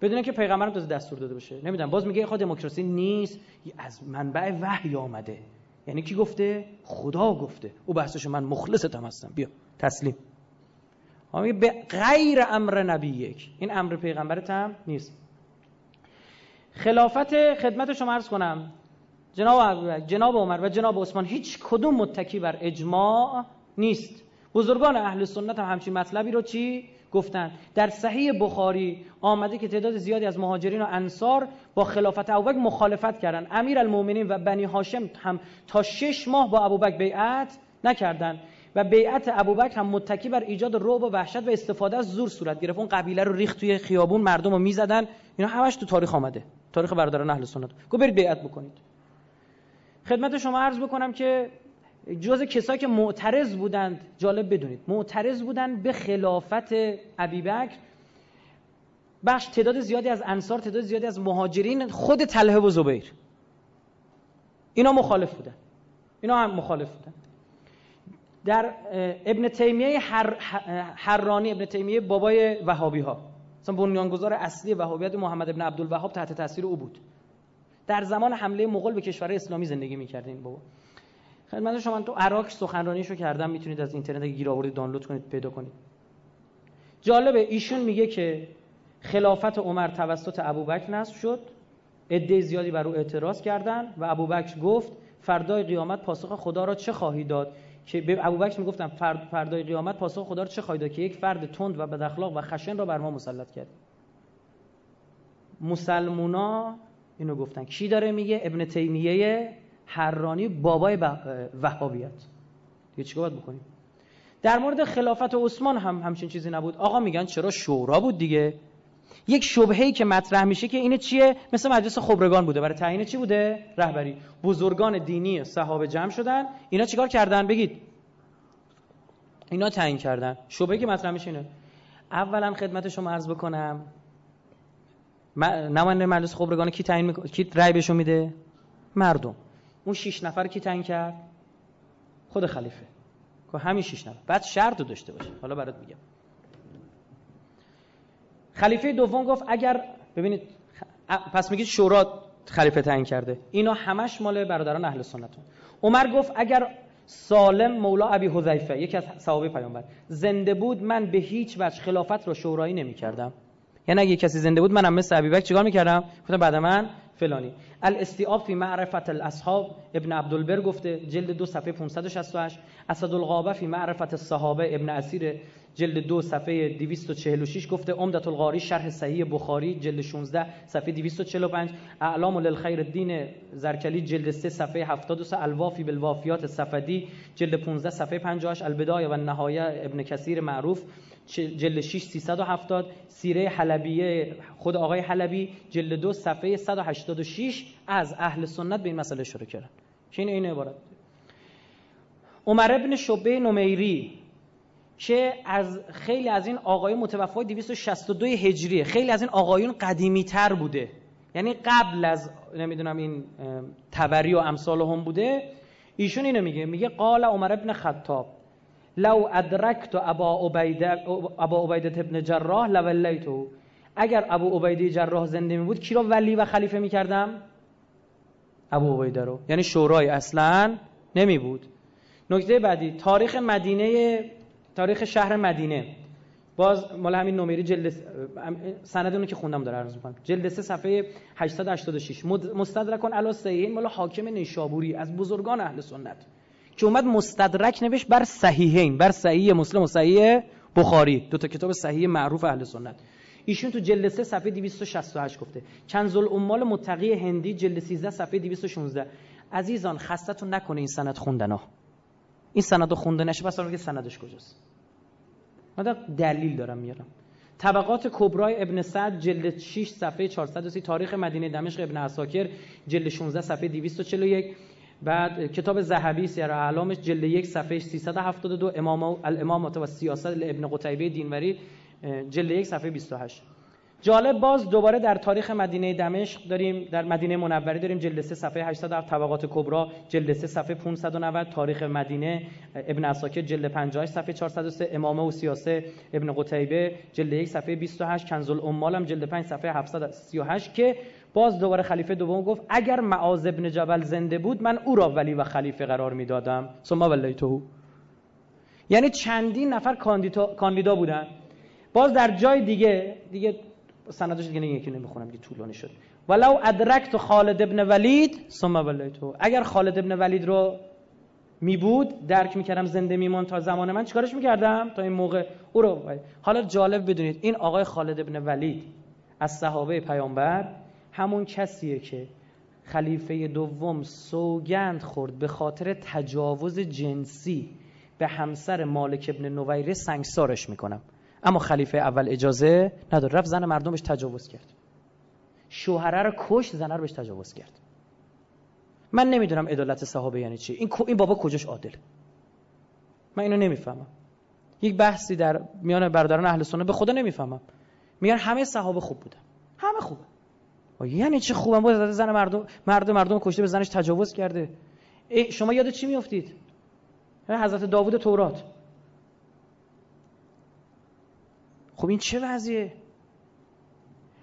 بدون که پیغمبرم تازه دستور داده باشه. نمی‌دونم. باز میگه خود دموکراسی نیست. از منبع وحی آمده. یعنی کی گفته؟ خدا گفته. او بحثش من مخلصتم هستم. بیا. تسلیم. میگه به غیر امر نبی یک. این امر پیغمبرت هم نیست. خلافت خدمت شما عرض کنم. جناب جناب عمر و جناب عثمان هیچ کدوم متکی بر اجماع نیست. بزرگان اهل سنت هم همچین مطلبی رو چی گفتن؟ در صحیح بخاری آمده که تعداد زیادی از مهاجرین و انصار با خلافت ابوبکر مخالفت کردند امیر المؤمنین و بنی هاشم هم تا شش ماه با ابوبکر بیعت نکردند و بیعت ابوبکر هم متکی بر ایجاد رعب و وحشت و استفاده از زور صورت گرفت. اون قبیله رو ریخت توی خیابون مردم رو می‌زدن. اینا همش تو تاریخ آمده. تاریخ برادران اهل سنت. گفت برید بیعت بکنید. خدمت شما عرض بکنم که جز کسایی که معترض بودند جالب بدونید معترض بودند به خلافت ابیبکر. بخش تعداد زیادی از انصار تعداد زیادی از مهاجرین خود طلحه و زبیر. اینا مخالف بودن. اینا هم مخالف بودن. در ابن تیمیه هر حرانی ابن تیمیه بابای وهابی ها مثلا بنیانگذار اصلی وهابیت محمد ابن عبدالوهاب تحت تاثیر او بود. در زمان حمله مغول به کشور اسلامی زندگی می‌کرد این بابا خدمت شما تو عراق سخنرانیشو کردم می‌تونید از اینترنت اگه گیر آوردید دانلود کنید پیدا کنید. جالبه ایشون میگه که خلافت عمر توسط ابوبکر نصب شد. عده زیادی بر او اعتراض کردند و ابوبکر گفت فردای قیامت پاسخ خدا را چه خواهی داد؟ که به ابوبکر می‌گفتم فرد فردای قیامت پاسخ خدا را چه خواهی داد که یک فرد تند و بد اخلاق و خشن را بر ما مسلط کرد. مسلمونا اینو گفتن. کی داره میگه؟ ابن تیمیه حرانی بابای وهابیت. دیگه چیکار باید بکنیم؟ در مورد خلافت عثمان هم همچین چیزی نبود. آقا میگن چرا شورا بود دیگه؟ یک شبهه‌ای که مطرح میشه که اینه چیه؟ مثل مجلس خبرگان بوده. برای تعیین چی بوده؟ رهبری. بزرگان دینی صحابه جمع شدن. اینا چیکار کردن؟ بگید. اینا تعیین کردن. شبهه‌ای که مطرح میشه اینه. اولا خدمت شما عرض بکنم. نماینده مجلس خبرگان کی تعیین می‌کنه کی رأی بهشون میده؟ مردم. اون شش نفر کی تعیین کرد؟ خود خلیفه. که همین شش نفر. بعد شرط داشته باشه. حالا برات میگم. خلیفه دوم گفت اگر ببینید پس میگید شورا خلیفه تعیین کرده. اینا همش مال برادران اهل سنت عمر گفت اگر سالم مولا ابی حذیفه یکی از صحابه پیامبر زنده بود من به هیچ وجه خلافت رو شورایی نمی‌کردم. یعنی اگه کسی زنده بود منم مثل ابی بکر چیکار می‌کردم؟ گفتم بعد من فلانی. الاستیاب فی معرفت الاصحاب ابن عبدالبر گفته جلد دو صفحه 568 اسد الغابه فی معرفت الصحابه ابن اسیر جلد دو صفحه 246 گفته عمدت القاری شرح صحیح بخاری جلد 16 صفحه 245 اعلام للخیر الدین زرکلی جلد 3 صفحه 73 الوافی بالوافیات صفدی جلد 15 صفحه 58 البدایه و النهایه ابن کثیر معروف. جلد 6 370 سیره حلبیه خود آقای حلبی جلد 2 صفحه 186 از اهل سنت به این مسئله اشاره کردن. که این این عبارت. عمر ابن شبه نمیری که از خیلی از این آقایون متوفای 262 هجریه. خیلی از این آقایون قدیمی تر بوده. یعنی قبل از نمی‌دونم این تبری و امثال هم بوده. ایشون اینو میگه. میگه قال عمر ابن خطاب لو ادرکت ابا عبیده ابا عبیده ابن جراح لولیتو اگر ابو عبیده جراح زنده می بود کی را ولی و خلیفه می‌کردم؟ ابو عبیده رو. یعنی شورای اصلا نمی بود نکته بعدی تاریخ مدینه تاریخ شهر مدینه. باز مال همین نمری جلد سند اونو که خوندم داره عرض می‌کنم. جلد 3 صفحه 886 مستدرکون علی صحیحین مال حاکم نیشابوری از بزرگان اهل سنت. که اومد مستدرک نوشت بر صحیحین بر صحیح مسلم و صحیح بخاری. دو تا کتاب صحیح معروف اهل سنت. ایشون تو جلد 3 صفحه 268 گفته. کنز الاموال متقی هندی جلد 13 صفحه 216 عزیزان خستتون نکنه این سند خوندن ها. این سند خونده نشه پس که سندش کجاست. من دلیل دارم میارم. طبقات کبرای ابن سعد جلد 6 صفحه 430 تاریخ مدینه دمشق ابن عساکر جلد 16 صفحه 241 بعد کتاب ذهبی سیر اعلامش جلد یک صفحه 372 امام الامام و سیاست ابن قتیبه دینوری جلد یک صفحه 28 جالب باز دوباره در تاریخ مدینه دمشق داریم در مدینه منوره داریم جلد 3 صفحه 807 طبقات کبرا جلد 3 صفحه 590 تاریخ مدینه ابن اساکر جلد 58 صفحه 403 امامه و سیاسه ابن قتیبه جلد 1 صفحه 28 کنز الامال هم جلد 5 صفحه 738 که باز دوباره خلیفه دوم گفت اگر معاذ ابن جبل زنده بود من او را ولی و خلیفه قرار می‌دادم. ثم ولیته یعنی چندین نفر کاندیدا بودن. باز در جای دیگه دیگه سندش دیگه یکی نمی‌خونم دیگه طولانی شد. ولو ادرکت خالد ابن ولید ثم ولیتو اگر خالد ابن ولید رو می بود درک می‌کردم زنده میمون تا زمان من چیکارش می‌کردم؟ تا این موقع او رو حالا جالب بدونید این آقای خالد ابن ولید از صحابه پیامبر همون کسیه که خلیفه دوم سوگند خورد به خاطر تجاوز جنسی به همسر مالک ابن نویره سنگسارش می‌کنم. اما خلیفه اول اجازه نداره رفت زن مردم بهش تجاوز کرد. شوهره رو کش زن رو بهش تجاوز کرد. من نمی‌دونم عدالت صحابه یعنی چی. این این بابا کجاش عادل؟ من اینو نمی‌فهمم. یک بحثی در میان برادران اهل سنت به خدا نمی‌فهمم. میگن همه صحابه خوب بودن. همه خوبه یعنی چه خوبم بود زن مردم مردم مردم کشته به زنش تجاوز کرده. شما یاد چی میافتید؟ حضرت داوود تورات. خب این چه وضعیه؟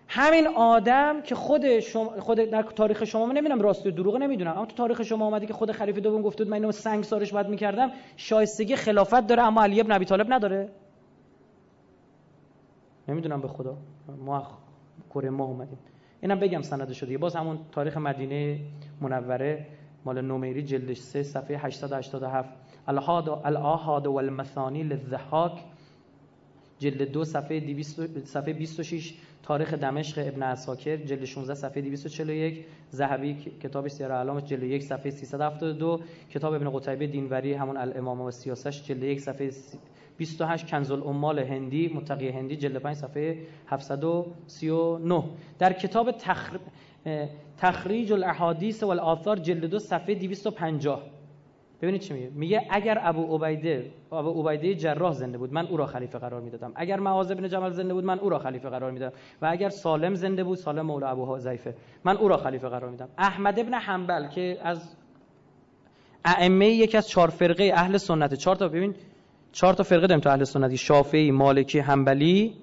همین آدم که خود شما خود در تاریخ شما من نمی‌دونم راست دروغ نمی‌دونم. اما تو تاریخ شما اومدی که خود خلیفه دوم گفته من اینو سنگ سارش باید می‌کردم شایستگی خلافت داره اما علی ابن ابی طالب نداره. نمی‌دونم به خدا. ما کره ما اومدیم. اینم بگم سند شده باز همون تاریخ مدینه منوره مال نومیری جلد 3 صفحه 887 الهاد الاحاد والمثانی للضحاک. جلد دو صفحه 200 صفحه 26 تاریخ دمشق ابن عساکر جلد 16 صفحه 241 ذهبی کتاب سیر اعلام جلد 1 صفحه 372 کتاب ابن قتیبه دینوری همون الامام و سیاسش جلد 1 صفحه 28 کنز الامال هندی متقی هندی جلد 5 صفحه 739 در کتاب تخر... تخریج الاحادیث والآثار جلد 2 صفحه 250 ببینید چی میگه؟ میگه اگر ابو عبیده ابو عبیده جراح زنده بود من او را خلیفه قرار می‌دادم. اگر معاذ بن جبل زنده بود من او را خلیفه قرار می‌دادم. و اگر سالم زنده بود سالم مولا ابو حذیفه. من او را خلیفه قرار میدم احمد ابن حنبل که از ائمه یکی از چهار فرقه اهل سنت چهار تا ببین چهار تا فرقه داریم تو اهل سنتی. شافعی مالکی حنبلی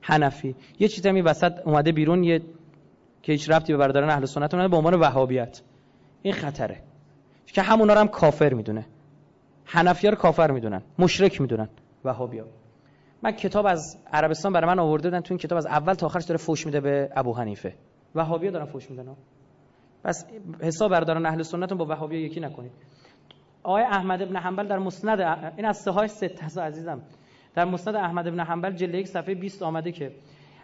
حنفی. یه چیزی می وسط اومده بیرون یه که هیچ ربطی به برادران اهل سنت اومده به عنوان وهابیت. این خطره. که همونا رو هم کافر می‌دونه. حنفی‌ها رو کافر می‌دونن. مشرک می‌دونن. وهابیا من کتاب از عربستان برای من آورده بودن تو این کتاب از اول تا آخرش داره فوش میده به ابو حنیفه. وهابیا دارن فوش میدن پس حساب برادران اهل سنت با وهابیا یکی نکنید. آقای احمد ابن حنبل در مسند این از سه سته عزیزم. در مسند احمد ابن حنبل جلد یک صفحه 20 آمده که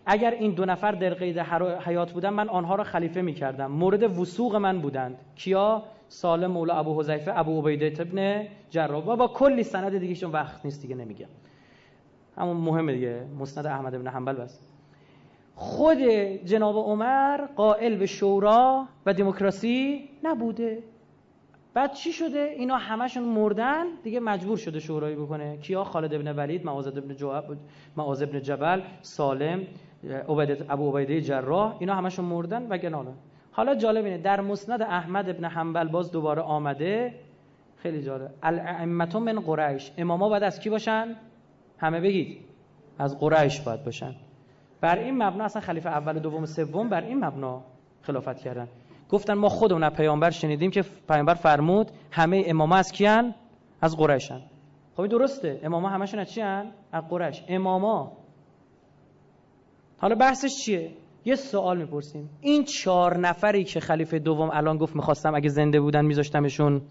اگر این دو نفر در قید حیات بودن من آنها را خلیفه می‌کردم. مورد وسوق من بودند. کیا؟ سالم مولا ابو حذیفه ابو عبیده ابن جراح. و با کلی سند دیگه چون وقت نیست دیگه نمیگم. همون مهمه دیگه مسند احمد ابن حنبل بس. خود جناب عمر قائل به شورا و دموکراسی نبوده. بعد چی شده؟ اینا همشون مردن دیگه مجبور شده شورایی بکنه. کیا؟ خالد ابن ولید معاذ ابن جواب معاذ ابن جبل سالم ابو عبیده جراح. اینا همشون مردن و گناله حالا جالب اینه. در مسند احمد ابن حنبل باز دوباره آمده. خیلی جالب. الائمه من قریش. اماما باید از کی باشن؟ همه بگید. از قریش باید باشن. بر این مبنا اصلا خلیفه اول و دوم سوم بر این مبنا خلافت کردن. گفتن ما خودمون از پیامبر شنیدیم که پیامبر فرمود همه اماما از کیان؟ از قریشن. خب درسته. اماما همشون از چیان؟ از قریش. اماما. حالا بحثش چیه؟ یه سوال می‌پرسیم. این چهار نفری که خلیفه دوم الان گفت می‌خواستم اگه زنده بودن میذاشتمشون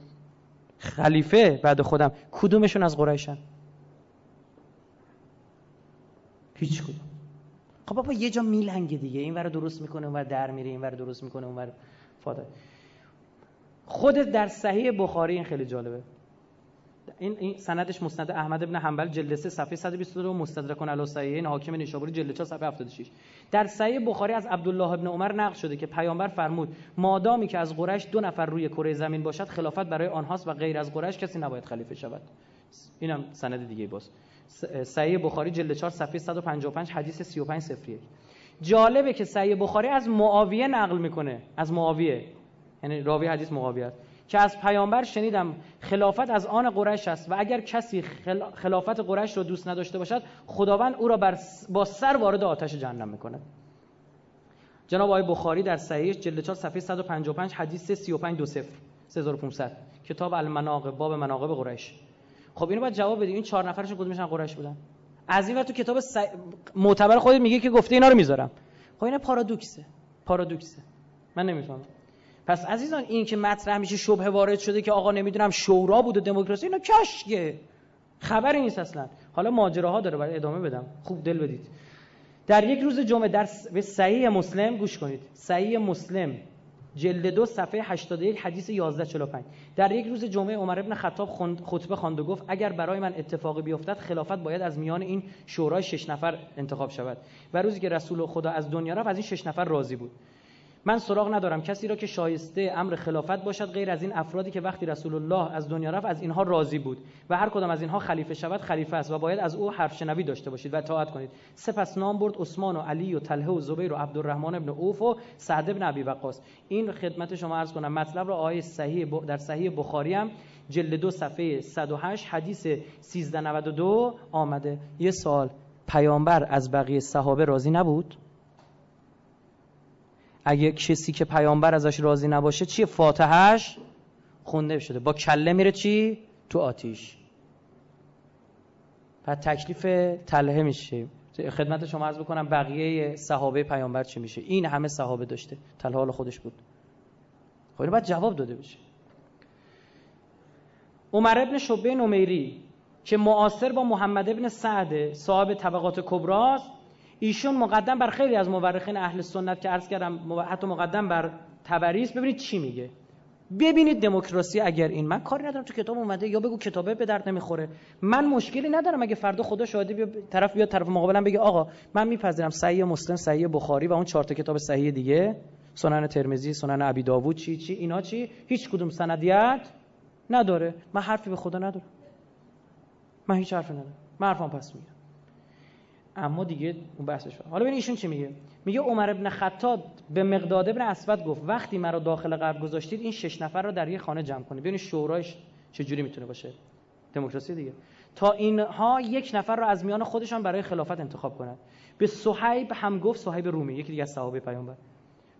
خلیفه بعد خودم کدومشون از قریشن؟ هیچ کدوم. خب بابا یه جا میلنگه دیگه. این ور درست می‌کنه اون ور در میره این ور درست می‌کنه اون ور فاده. خودت در صحیح بخاری این خیلی جالبه. این این سندش مسند احمد ابن حنبل جلد 3 صفحه 122 مستدرک علی صحیحین حاکم نیشابوری جلد 4 صفحه 76 در صحیح بخاری از عبدالله ابن عمر نقل شده که پیامبر فرمود مادامی که از قریش دو نفر روی کره زمین باشد خلافت برای آنهاست و غیر از قریش کسی نباید خلیفه شود. اینم سند دیگه باز. صحیح بخاری جلد 4 صفحه 155 حدیث 35 01 جالبه که سعی بخاری از معاویه نقل می‌کنه. از معاویه. یعنی راوی حدیث معاویه است. که از پیامبر شنیدم خلافت از آن قریش است و اگر کسی خلافت قریش رو دوست نداشته باشد خداوند او را بر با سر وارد آتش جهنم می‌کنه جناب آقای بخاری در صحیح جلد 4 صفحه 155 حدیث 35 دو 3500 کتاب المناقب باب مناقب قریش. خب اینو باید جواب بدی این چهار نفرشون کدومشون قریش بودن؟ از این تو کتاب س... معتبر خودت میگه که گفته اینا رو می‌ذارم. خب این پارادوکسه. پارادوکسه. من نمی‌فهمم. پس عزیزان این که مطرح میشه شبه وارد شده که آقا نمی‌دونم شورا بود و دموکراسی اینا کشکه خبری نیست اصلا. حالا ماجراها داره برای ادامه بدم. خوب دل بدید. در یک روز جمعه در به صحیح مسلم گوش کنید. صحیح مسلم جلد دو صفحه 81 حدیث 1145 در یک روز جمعه عمر ابن خطاب خطبه خواند و گفت اگر برای من اتفاقی بیفتد خلافت باید از میان این شورای شش نفر انتخاب شود. و روزی که رسول خدا از دنیا رفت از این شش نفر راضی بود. من سراغ ندارم کسی را که شایسته امر خلافت باشد غیر از این افرادی که وقتی رسول الله از دنیا رفت از اینها راضی بود و هر کدام از اینها خلیفه شود خلیفه است و باید از او حرف شنوی داشته باشید و اطاعت کنید. سپس نام برد عثمان و علی و طلحه و زبیر و عبدالرحمن ابن عوف و سعد ابن ابی وقاص. این خدمت شما عرض کنم مطلب را آیه صحیح در صحیح بخاری هم جلد دو صفحه 108 حدیث 1392 آمده. یه سال پیامبر از بقیه صحابه راضی نبود؟ اگه کسی که پیامبر ازش راضی نباشه چیه؟ فاتحش خونده شده. با کله میره چی؟ تو آتیش. پس تکلیف تله میشه. خدمت شما عرض بکنم بقیه صحابه پیامبر چی میشه؟ این همه صحابه داشته. تله حال خودش بود. خب باید جواب داده بشه. عمر ابن شبه نمیری که معاصر با محمد ابن سعد صاحب طبقات کبراست ایشون مقدم بر خیلی از مورخین اهل سنت که عرض کردم حتی مقدم بر تبریز. ببینید چی میگه. ببینید دموکراسی اگر این من کاری ندارم تو کتاب اومده یا بگو کتابه به درد نمی‌خوره. من مشکلی ندارم اگه فردا خدا شاهدی بیا طرف بیاد طرف مقابلم بگه آقا من میپذیرم صحیح مسلم صحیح بخاری و اون چهار تا کتاب صحیح دیگه. سنن ترمذی سنن ابی داوود چی چی اینا چی؟ هیچ کدوم سندیت نداره. من حرفی به خدا ندارم. من هیچ حرفی ندارم. من حرفم پس میگم. اما دیگه اون بحثش حالا ببین ایشون چی میگه؟ میگه عمر ابن خطاب به مقداد ابن اسود گفت وقتی مرا داخل قبر گذاشتید این شش نفر رو در یه خانه جمع کنید. ببینید شورایش چجوری می‌تونه باشه. دموکراسی دیگه. تا اینها یک نفر رو از میان خودشان برای خلافت انتخاب کنند به صهیب هم گفت صهیب رومی یکی دیگه از صحابه پیامبر.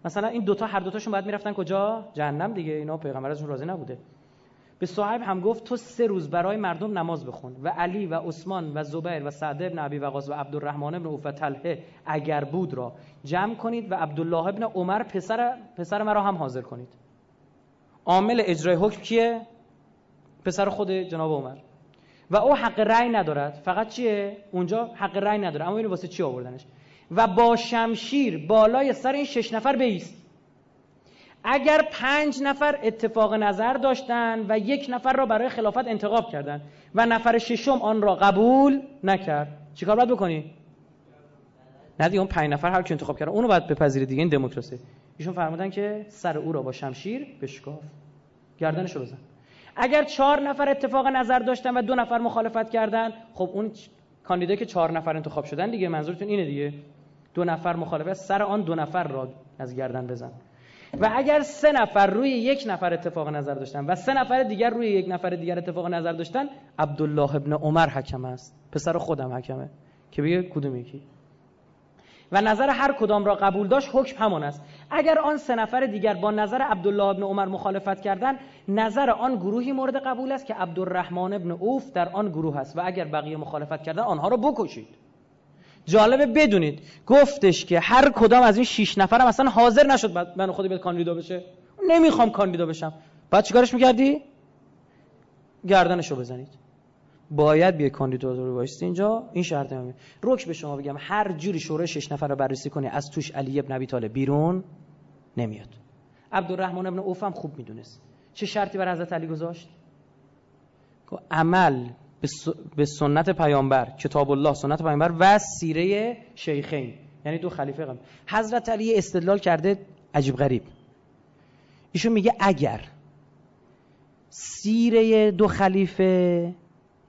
مثلا این دوتا هر دوتاشون بعد می‌رفتن کجا؟ جهنم دیگه. اینا پیغمبر ازشون راضی نبوده. به صاحب هم گفت تو سه روز برای مردم نماز بخون. و علی و عثمان و زبیر و سعد ابن ابی وقاص و عبدالرحمن ابن عوف طلحه اگر بود را جمع کنید و عبدالله ابن عمر پسر پسر مرا هم حاضر کنید. عامل اجرای حکم کیه؟ پسر خود جناب عمر. و او حق رأی ندارد. فقط چیه؟ اونجا حق رأی نداره. اما اینو واسه چی آوردنش. و با شمشیر بالای سر این شش نفر بیست. اگر پنج نفر اتفاق نظر داشتن و یک نفر را برای خلافت انتخاب کردند و نفر ششم آن را قبول نکرد چیکار باید بکنی؟ نه دیگه اون پنج نفر هر کی انتخاب کردن اونو باید بپذیرید دیگه این دموکراسی. ایشون فرمودن که سر او را با شمشیر بشکاف. گردنش بزن. اگر چهار نفر اتفاق نظر داشتن و دو نفر مخالفت کردن خب اون کاندیدایی که چهار نفر انتخاب شدن دیگه منظورتون اینه دیگه. دو نفر مخالفت سر آن دو نفر را از گردن بزن. و اگر سه نفر روی یک نفر اتفاق نظر داشتن و سه نفر دیگر روی یک نفر دیگر اتفاق نظر داشتن عبدالله ابن عمر حکم است. پسر خودم حکمه. که بگه کدوم یکی؟ و نظر هر کدام را قبول داشت حکم همان است. اگر آن سه نفر دیگر با نظر عبدالله ابن عمر مخالفت کردند نظر آن گروهی مورد قبول است که عبدالرحمن ابن اوف در آن گروه است. و اگر بقیه مخالفت کردن آنها را بکشید. جالبه بدونید. گفتش که هر کدام از این شش نفرم اصلا حاضر نشد من خودی بیاد کاندیدا بشه. نمی‌خوام کاندیدا بشم. بعد چیکارش می‌کردی؟ گردنشو بزنید. باید بیای کاندیدا رو وایستی اینجا. این شرط همه. رک به شما بگم هر جوری شورای شش نفر رو بررسی کنی از توش علی ابن ابی طالب بیرون نمیاد. عبدالرحمن ابن اوف هم خوب می‌دونست. چه شرطی بر حضرت علی گذاشت؟ عمل به سنت پیامبر کتاب الله سنت پیامبر و سیره شیخین. یعنی دو خلیفه قبل. حضرت علی استدلال کرده عجیب غریب. ایشون میگه اگر سیره دو خلیفه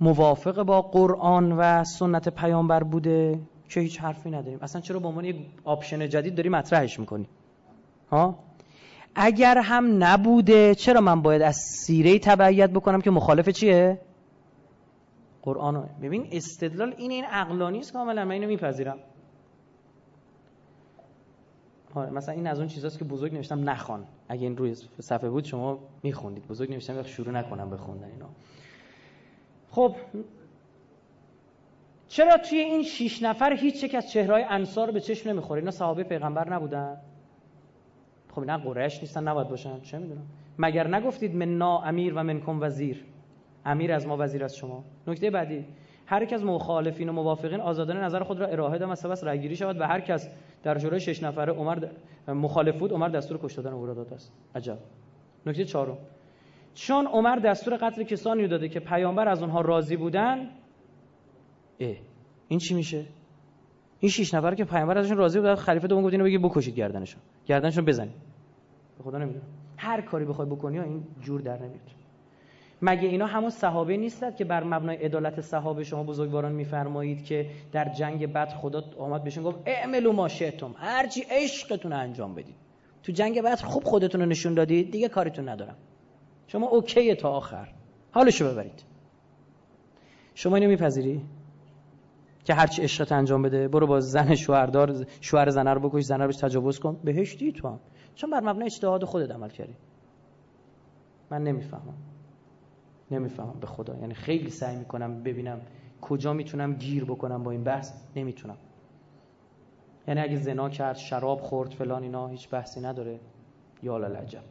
موافق با قرآن و سنت پیامبر بوده که هیچ حرفی نداریم. اصلا چرا به عنوان یک آپشن جدید داری مطرحش می‌کنی؟ ها؟ اگر هم نبوده چرا من باید از سیره تبعیت بکنم که مخالف چیه؟ قرآن ببین استدلال این این عقلانی است کاملا من اینو میپذیرم. آره مثلا این از اون چیزاست که بزرگ نوشتم نخوان. اگه این روی صفحه بود شما میخوندید. بزرگ نوشتم شروع نکنم بخوندن اینا. خب چرا توی این شیش نفر هیچ یک از چهرهای انصار به چشم نمی‌خوره؟ اینا صحابه پیغمبر نبودن. خب اینا قریش نیستن نباید باشن. چه می‌دونم. مگر نگفتید من نا امیر و منکم وزیر؟ امیر از ما وزیر از شما. نکته بعدی هر از مخالفین و موافقین آزادانه نظر خود را ارائه دادن و سبس رأیگیری شود و هر کس در شورای شش نفره عمر مخالف بود عمر دستور کش دادن او را داده است عجب. نکته چهارم چون عمر دستور قتل کسانی داده که پیامبر از اونها راضی بودن اه این چی میشه؟ این شش نفر که پیامبر ازشون راضی بود خلیفه دوم گفت اینو بگی بکشید گردنشون. گردنشون بزنید. خدا نمی‌دونم. هر کاری بخوای بکنی این جور در نمیاد. مگه اینا همون صحابه نیستند که بر مبنای عدالت صحابه شما بزرگواران میفرمایید که در جنگ بعد خدا آمد بهشون گفت اعملوا ما شئتم. هرچی عشقتون انجام بدید. تو جنگ بعد خوب خودتون رو نشون دادید دیگه کاریتون ندارم. شما اوکی تا آخر. حالشو ببرید. شما اینو میپذیری؟ که هرچی عشقت انجام بده برو با زن شوهردار شوهر زنه رو بکش رو بهش تجاوز کن. بهشتی تو هم. چون بر مبنای اجتهاد خودت عمل کردی. من نمی‌فهمم. نمی‌فهمم به خدا. یعنی خیلی سعی می‌کنم ببینم کجا می‌تونم گیر بکنم با این بحث. نمی‌تونم. یعنی اگه زنا کرد شراب خورد فلان اینا هیچ بحثی نداره. یا لعجب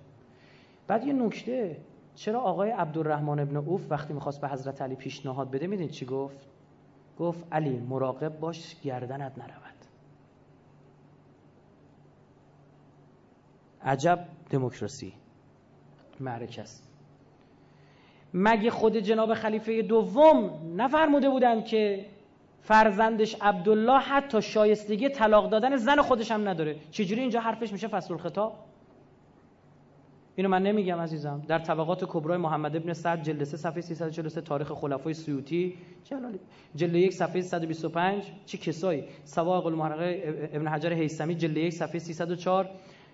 بعد یه نکته چرا آقای عبدالرحمن ابن اوف وقتی می‌خواست به حضرت علی پیشنهاد بده میدین چی گفت؟ گفت علی مراقب باش گردنت نرود. عجب دموکراسی. معرکه است. مگه خود جناب خلیفه دوم نفرموده بودن که فرزندش عبدالله حتی شایستگی طلاق دادن زن خودش هم نداره؟ چجوری اینجا حرفش میشه فصل الخطاب؟ اینو من نمیگم عزیزم. در طبقات کبرای محمد ابن سعد جلد 3 صفحه 343 تاریخ خلفای سیوطی. جلالی جلد 1 صفحه 125 چه کسایی؟ سواق المحرقه ابن حجر هیثمی جلد 1 صفحه 304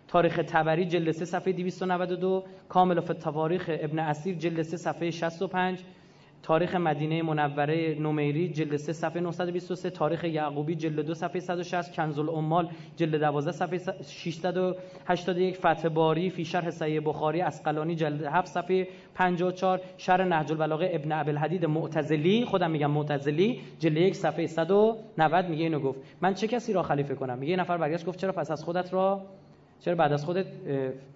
تاریخ تبری جلد 3 صفحه 292 کامل فی تواریخ ابن اسیر جلد 3 صفحه 65 تاریخ مدینه منوره نومیری جلد 3 صفحه 923 تاریخ یعقوبی جلد 2 صفحه 160 کنز الامال جلد 12 صفحه 681 فتح باری فی شرح صحیح بخاری اسقلانی جلد 7 صفحه 54 شرح نهج البلاغه ابن ابی الحدید معتزلی خودم میگم معتزلی جلد 1 صفحه 190 میگه اینو گفت. من چه کسی را خلیفه کنم؟ میگه نفر برگشت گفت چرا پس از خودت را چرا بعد از خودت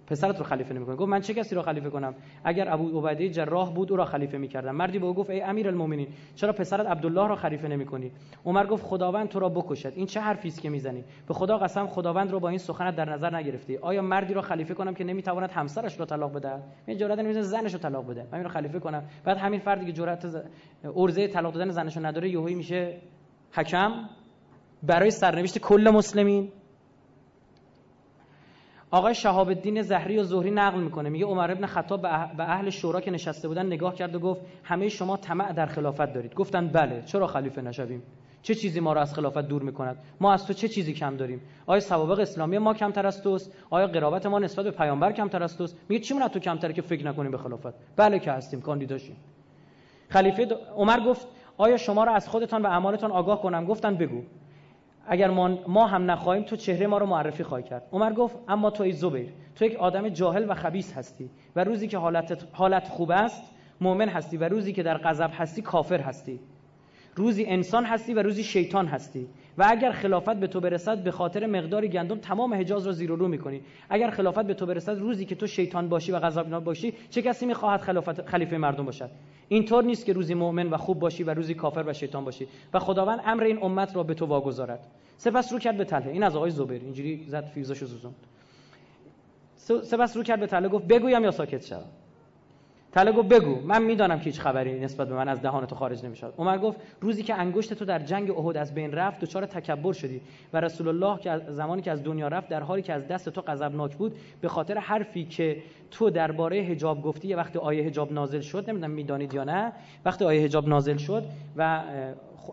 پسرت رو خلیفه نمی‌کنی؟ گفت من چه کسی رو خلیفه کنم؟ اگر ابو عبیده جراح بود او را خلیفه می‌کردم. مردی به او گفت ای امیر المؤمنین چرا پسرت عبدالله را خلیفه نمی‌کنی؟ عمر گفت خداوند تو را بکشد. این چه حرفی است که می‌زنی؟ به خدا قسم خداوند رو با این سخنت در نظر نگرفتی. آیا مردی را خلیفه کنم که نمی‌تواند همسرش را طلاق بده من جرأت نمی‌زنه زنش رو طلاق بده. من رو خلیفه کنم. بعد همین فردی که جرأت ارزه طلاق دادن زنش نداره یهویی میشه حکم برای سرنوشت کل مسلمین. آقای شهاب الدین زهری و زهری نقل می‌کنه. میگه عمر ابن خطاب به اهل شورا که نشسته بودن نگاه کرد و گفت همه شما طمع در خلافت دارید. گفتن بله چرا خلیفه نشویم؟ چه چیزی ما را از خلافت دور می‌کند؟ ما از تو چه چیزی کم داریم؟ آیا سوابق اسلامی ما کمتر از توست؟ آیا قرابت ما نسبت به پیامبر کمتر از توست؟ میگه چی تو کمتره که فکر نکنیم به خلافت؟ بله که هستیم کاندیداشیم. خلیفه عمر گفت آیا شما را از خودتان و اعمالتان آگاه کنم؟ گفتن بگو. اگر ما, ما هم نخواهیم تو چهره ما رو معرفی خواهی کرد. عمر گفت اما تو ای زبیر تو یک آدم جاهل و خبیس هستی و روزی که حالت, حالت خوب است مؤمن هستی و روزی که در غضب هستی کافر هستی. روزی انسان هستی و روزی شیطان هستی. و اگر خلافت به تو برسد به خاطر مقداری گندم تمام حجاز را زیر و رو می‌کنی. اگر خلافت به تو برسد روزی که تو شیطان باشی و غضبناک باشی چه کسی می‌خواهد خلافت خلیفه مردم باشد؟ اینطور نیست که روزی مؤمن و خوب باشی و روزی کافر و شیطان باشی. و خداوند امر این امت را به تو واگذارد. سپس رو کرد به تله این از آقای زبیر. اینجوری زد فیوزاشو سوزوند سپس رو کرد به تله گفت بگویم یا ساکت شوم. طلق گفت بگو من می‌دانم که هیچ خبری نسبت به من از دهان تو خارج نمی‌شد عمر گفت روزی که انگشت تو در جنگ احد از بین رفت دچار تکبر شدی و رسول الله که زمانی که از دنیا رفت در حالی که از دست تو غضبناک بود به خاطر حرفی که تو درباره حجاب گفتی یه وقتی آیه حجاب نازل شد نمی‌دونم می‌دانید یا نه وقتی آیه حجاب نازل شد و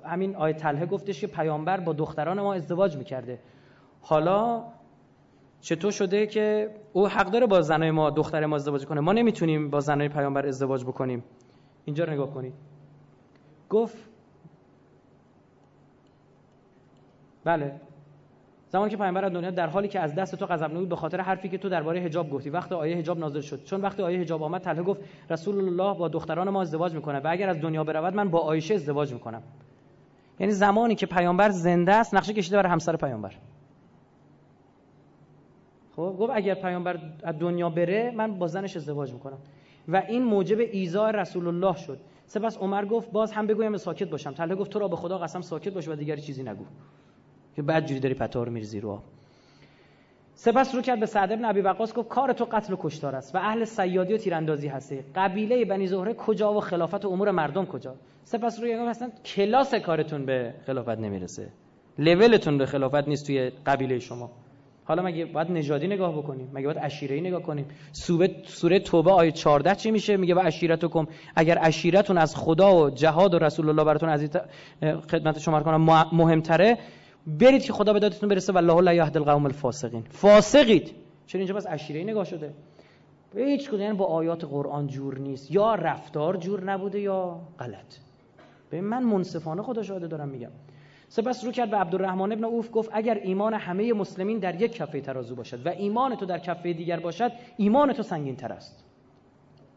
همین آیه طلحه گفتش که پیامبر با دختران ما ازدواج می‌کرده. حالا چطور شده که او حق داره با زنای ما دختر ما ازدواج کنه؟ ما نمی‌تونیم با زنای پیامبر ازدواج بکنیم. اینجا رو نگاه کنید. گفت بله. زمانی که پیامبر از دنیا در حالی که از دست تو غضب بود به خاطر حرفی که تو درباره حجاب گفتی. وقتی آیه حجاب نازل شد. چون وقتی آیه حجاب آمد طلحه گفت رسول الله با دختران ما ازدواج می‌کنه و اگر از دنیا برود من با عایشه ازدواج می‌کنم. یعنی زمانی که پیامبر زنده است نقشه کشیده برای همسر پیامبر. خب؟ گفت اگر پیامبر از دنیا بره من با زنش ازدواج می‌کنم. و این موجب ایزای رسول الله شد. سپس عمر گفت باز هم بگویم ساکت باشم. طلحه گفت تو را به خدا قسم ساکت باش و دیگری چیزی نگو. که بعد جوری داری پتا رو میریزی رو سپس رو کرد به سعد بن ابی وقاص گفت کار تو قتل و کشتار است و اهل سیادی و تیراندازی هستی. قبیله بنی زهره کجا و خلافت و امور مردم کجا؟ سپس روی گفت اصلا کلاس کارتون به خلافت نمی‌رسه. لولتون به خلافت نیست توی قبیله شما. حالا مگه باید نژادی نگاه بکنیم؟ مگه باید عشیره‌ای نگاه کنیم؟ سوره سوره توبه آیه 14 چی میشه؟ میگه و عشیرتکم اگر عشیرتون از خدا و جهاد و رسول الله براتون عزیز خدمت شما کنم مهمتره برید که خدا به دادتون برسه والله لا یهد القوم الفاسقین. فاسقید. چرا اینجا بس عشیره‌ای نگاه شده؟ به هیچ کدوم یعنی با آیات قرآن جور نیست. یا رفتار جور نبوده یا غلط. به من منصفانه خدا شاهده دارم میگم. سپس رو کرد به عبدالرحمن ابن اوف گفت اگر ایمان همه مسلمین در یک کفه ترازو باشد و ایمان تو در کفه دیگر باشد ایمان تو سنگین تر است.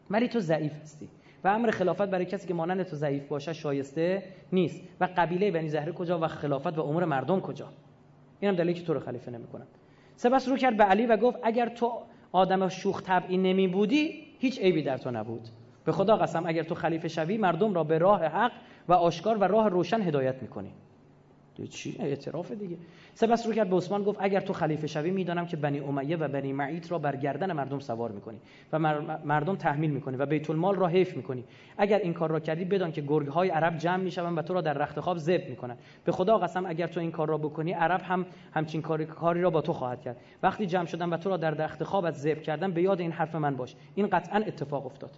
ولی تو ضعیف هستی و امر خلافت برای کسی که مانند تو ضعیف باشه شایسته نیست. و قبیله بنی زهره کجا و خلافت و امور مردم کجا؟ اینم دلیلی که تو رو خلیفه نمی‌کنن سپس رو کرد به علی و گفت اگر تو آدم شوخ طبعی نمی بودی هیچ عیبی در تو نبود. به خدا قسم اگر تو خلیفه شوی مردم را به راه حق و آشکار و راه روشن هدایت می‌کنی. چی؟ اعتراف دیگه. سپس رو کرد به عثمان گفت اگر تو خلیفه شوی می‌دانم که بنی امیه و بنی معیط را بر گردن مردم سوار می‌کنی و مردم تحمیل می‌کنی و بیت المال را حیف می‌کنی. اگر این کار را کردی بدان که گرگ های عرب جمع می‌شوند و تو را در رخت خواب ذبح می‌کنند. به خدا قسم اگر تو این کار را بکنی عرب هم همچین کاری, کاری را با تو خواهد کرد. وقتی جمع شدن و تو را در رخت خوابت ذبح کردن به یاد این حرف من باش. این قطعا اتفاق افتاد.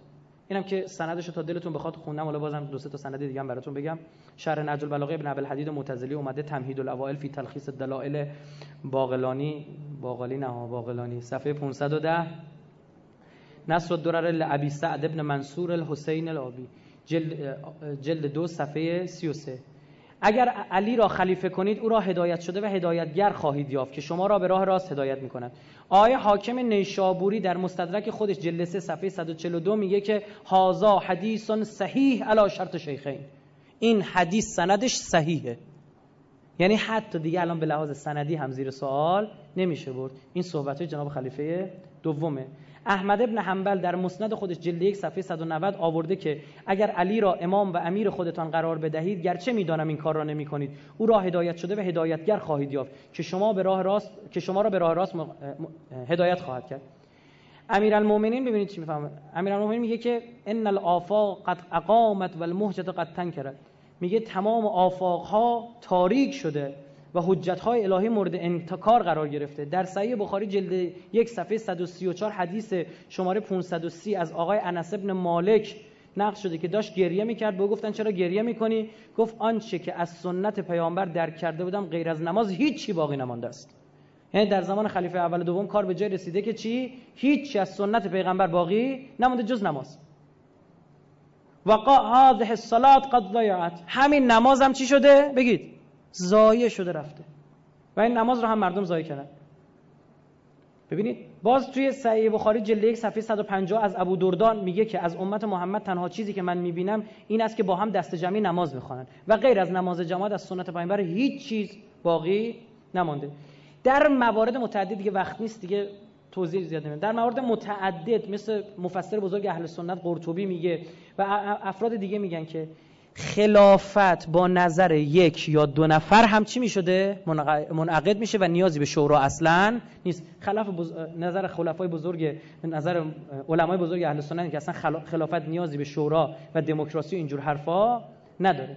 اینم که سندش تا دلتون بخواد خوندم حالا بازم دو سه تا سند دیگه هم براتون بگم. شرح نهج البلاغه ابن ابی الحدید معتزلی اومده تمهید الاوائل فی تلخیص الدلائل باقلانی باقلی نه باقلانی صفحه 510 نصر الدرر لابی سعد ابن منصور الحسین الابی جلد جلد دو صفحه 33 اگر علی را خلیفه کنید او را هدایت شده و هدایتگر خواهید یافت که شما را به راه راست هدایت می کند آیه حاکم نیشابوری در مستدرک خودش جلسه صفحه 142 میگه که هازا حدیث صحیح علی شرط شیخین. این حدیث سندش صحیحه. یعنی حتی دیگه الان به لحاظ سندی هم زیر سوال نمیشه برد. این صحبت جناب خلیفه دومه. احمد ابن حنبل در مسند خودش جلد یک صفحه 190 آورده که اگر علی را امام و امیر خودتان قرار بدهید گرچه می‌دانم این کار را نمی کنید او را هدایت شده و هدایتگر خواهید یافت که شما به راه راست که شما را به راه راست هدایت خواهد کرد. امیرالمومنین ببینید چی می‌فهمه. امیرالمومنین میگه که ان الافاق قد اقامت و المهجت قد تنکرت میگه تمام آفاق ها تاریک شده. و حجت های الهی مورد انتکار قرار گرفته. در صحیح بخاری جلد یک صفحه 134 حدیث شماره 530 از آقای انس ابن مالک نقل شده که داشت گریه می‌کرد. به گفتن چرا گریه می‌کنی؟ گفت آنچه که از سنت پیامبر درک کرده بودم غیر از نماز هیچی باقی نمانده است. یعنی در زمان خلیفه اول دوم کار به جای رسیده که چی؟ هیچی از سنت پیغمبر باقی نمانده جز نماز. وقا هذه الصلاه قد ضيعت همین نمازم چی شده؟ بگید. زایه شده رفته. و این نماز رو هم مردم زایه کردن. ببینید باز توی صحیح بخاری جلد یک صفحه 150 از ابو دردان میگه که از امت محمد تنها چیزی که من می‌بینم این است که با هم دست جمعی نماز می‌خوانند و غیر از نماز جماعت از سنت پیامبر هیچ چیز باقی نمانده. در موارد متعدد دیگه وقت نیست دیگه توضیح زیاد نمیدم. در موارد متعدد مثل مفسر بزرگ اهل سنت قرطبی میگه و افراد دیگه میگن که خلافت با نظر یک یا دو نفر هم چی می شده؟ منعقد میشه و نیازی به شورا اصلا نیست. خلاف بز... نظر خلفای بزرگ نظر علمای بزرگ اهل سنت که اصلا خلافت نیازی به شورا و دموکراسی و اینجور حرفا نداره.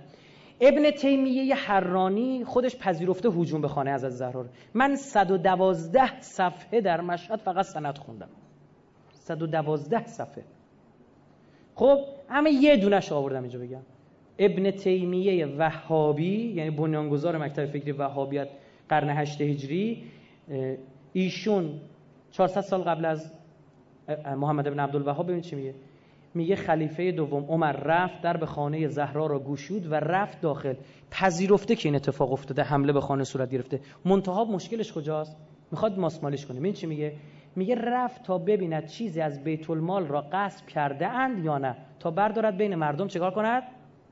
ابن تیمیه حرانی خودش پذیرفته هجوم به خانه از زهرا من 112 صفحه در مشهد فقط سند خوندم. 112 صفحه. خب همه یه دونش آوردم اینجا بگم. ابن تیمیه وهابی یعنی بنیانگذار مکتب فکری وهابیت قرن 8 هجری ایشون 400 سال قبل از محمد ابن عبدالوهاب ببین چی میگه؟ میگه خلیفه دوم عمر رفت در به خانه زهرا را گشود و رفت داخل. پذیرفته که این اتفاق افتاده حمله به خانه صورت گرفته. منتها مشکلش کجاست؟ می‌خواد ماسمالیش کنه. این چی میگه؟ میگه رفت تا ببیند چیزی از بیت المال را غصب کرده اند یا نه. تا بردارد بین مردم چیکار کند؟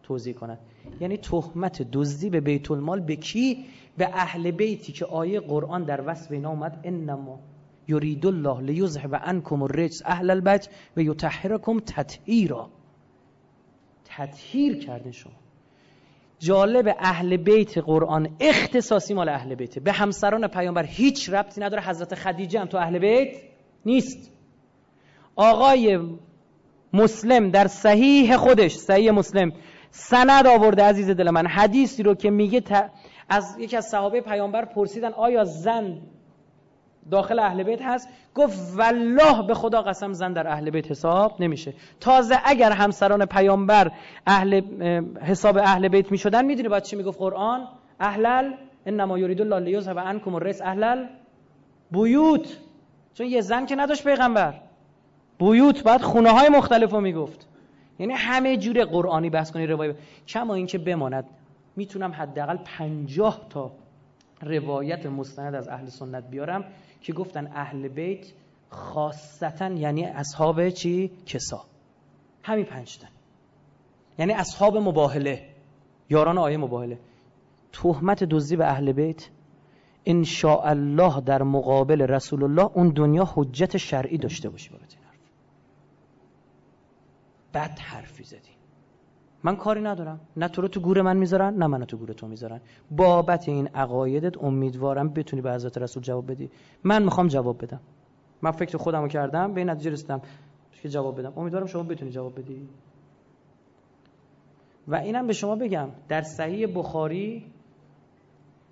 توضیح کند. یعنی تهمت دزدی به بیت المال به کی؟ به اهل بیتی که آیه قرآن در وصف اینا اومد. انما یرید الله لیذهب عنکم الرجس اهل البیت و یطهرکم تطهیرا. تطهیر کردن شما. جالب اهل بیت قرآن اختصاصی مال اهل بیت به همسران پیامبر هیچ ربطی نداره. حضرت خدیجه هم تو اهل بیت نیست. آقای مسلم در صحیح خودش صحیح مسلم سند آورده عزیز دل من. حدیثی رو که میگه از یکی از صحابه پیامبر پرسیدن آیا زن داخل اهل بیت هست؟ گفت والله به خدا قسم زن در اهل بیت حساب نمیشه. تازه اگر همسران پیامبر اهل حساب اهل بیت می‌شدن می‌دونی باید چی می‌گفت قرآن؟ اهلل انما یرید الله لیذهب عنکم الرجس اهلل بیوت. چون یه زن که نداشت پیغمبر. بیوت بعد خونه های مختلف رو می‌گفت. یعنی همه جور قرآنی بحث کنی روایت کما اینکه بماند می‌تونم حداقل پنجاه تا روایت مستند از اهل سنت بیارم که گفتن اهل بیت خاصتا یعنی اصحاب چی؟ کسا. همین پنجتن یعنی اصحاب مباهله. یاران آیه مباهله. تهمت دزدی به اهل بیت؟ ان الله در مقابل رسول الله اون دنیا حجت شرعی داشته این حرف بد حرفی زدی. من کاری ندارم. نه تو رو تو گور من می‌ذارن نه من تو گور تو می‌ذارن. بابت این عقایدت امیدوارم بتونی به حضرت رسول جواب بدی. من می‌خوام جواب بدم. من فکر خودم رو کردم به این نتیجه رسیدم که جواب بدم. امیدوارم شما بتونی جواب بدی. و اینم به شما بگم در صحیح بخاری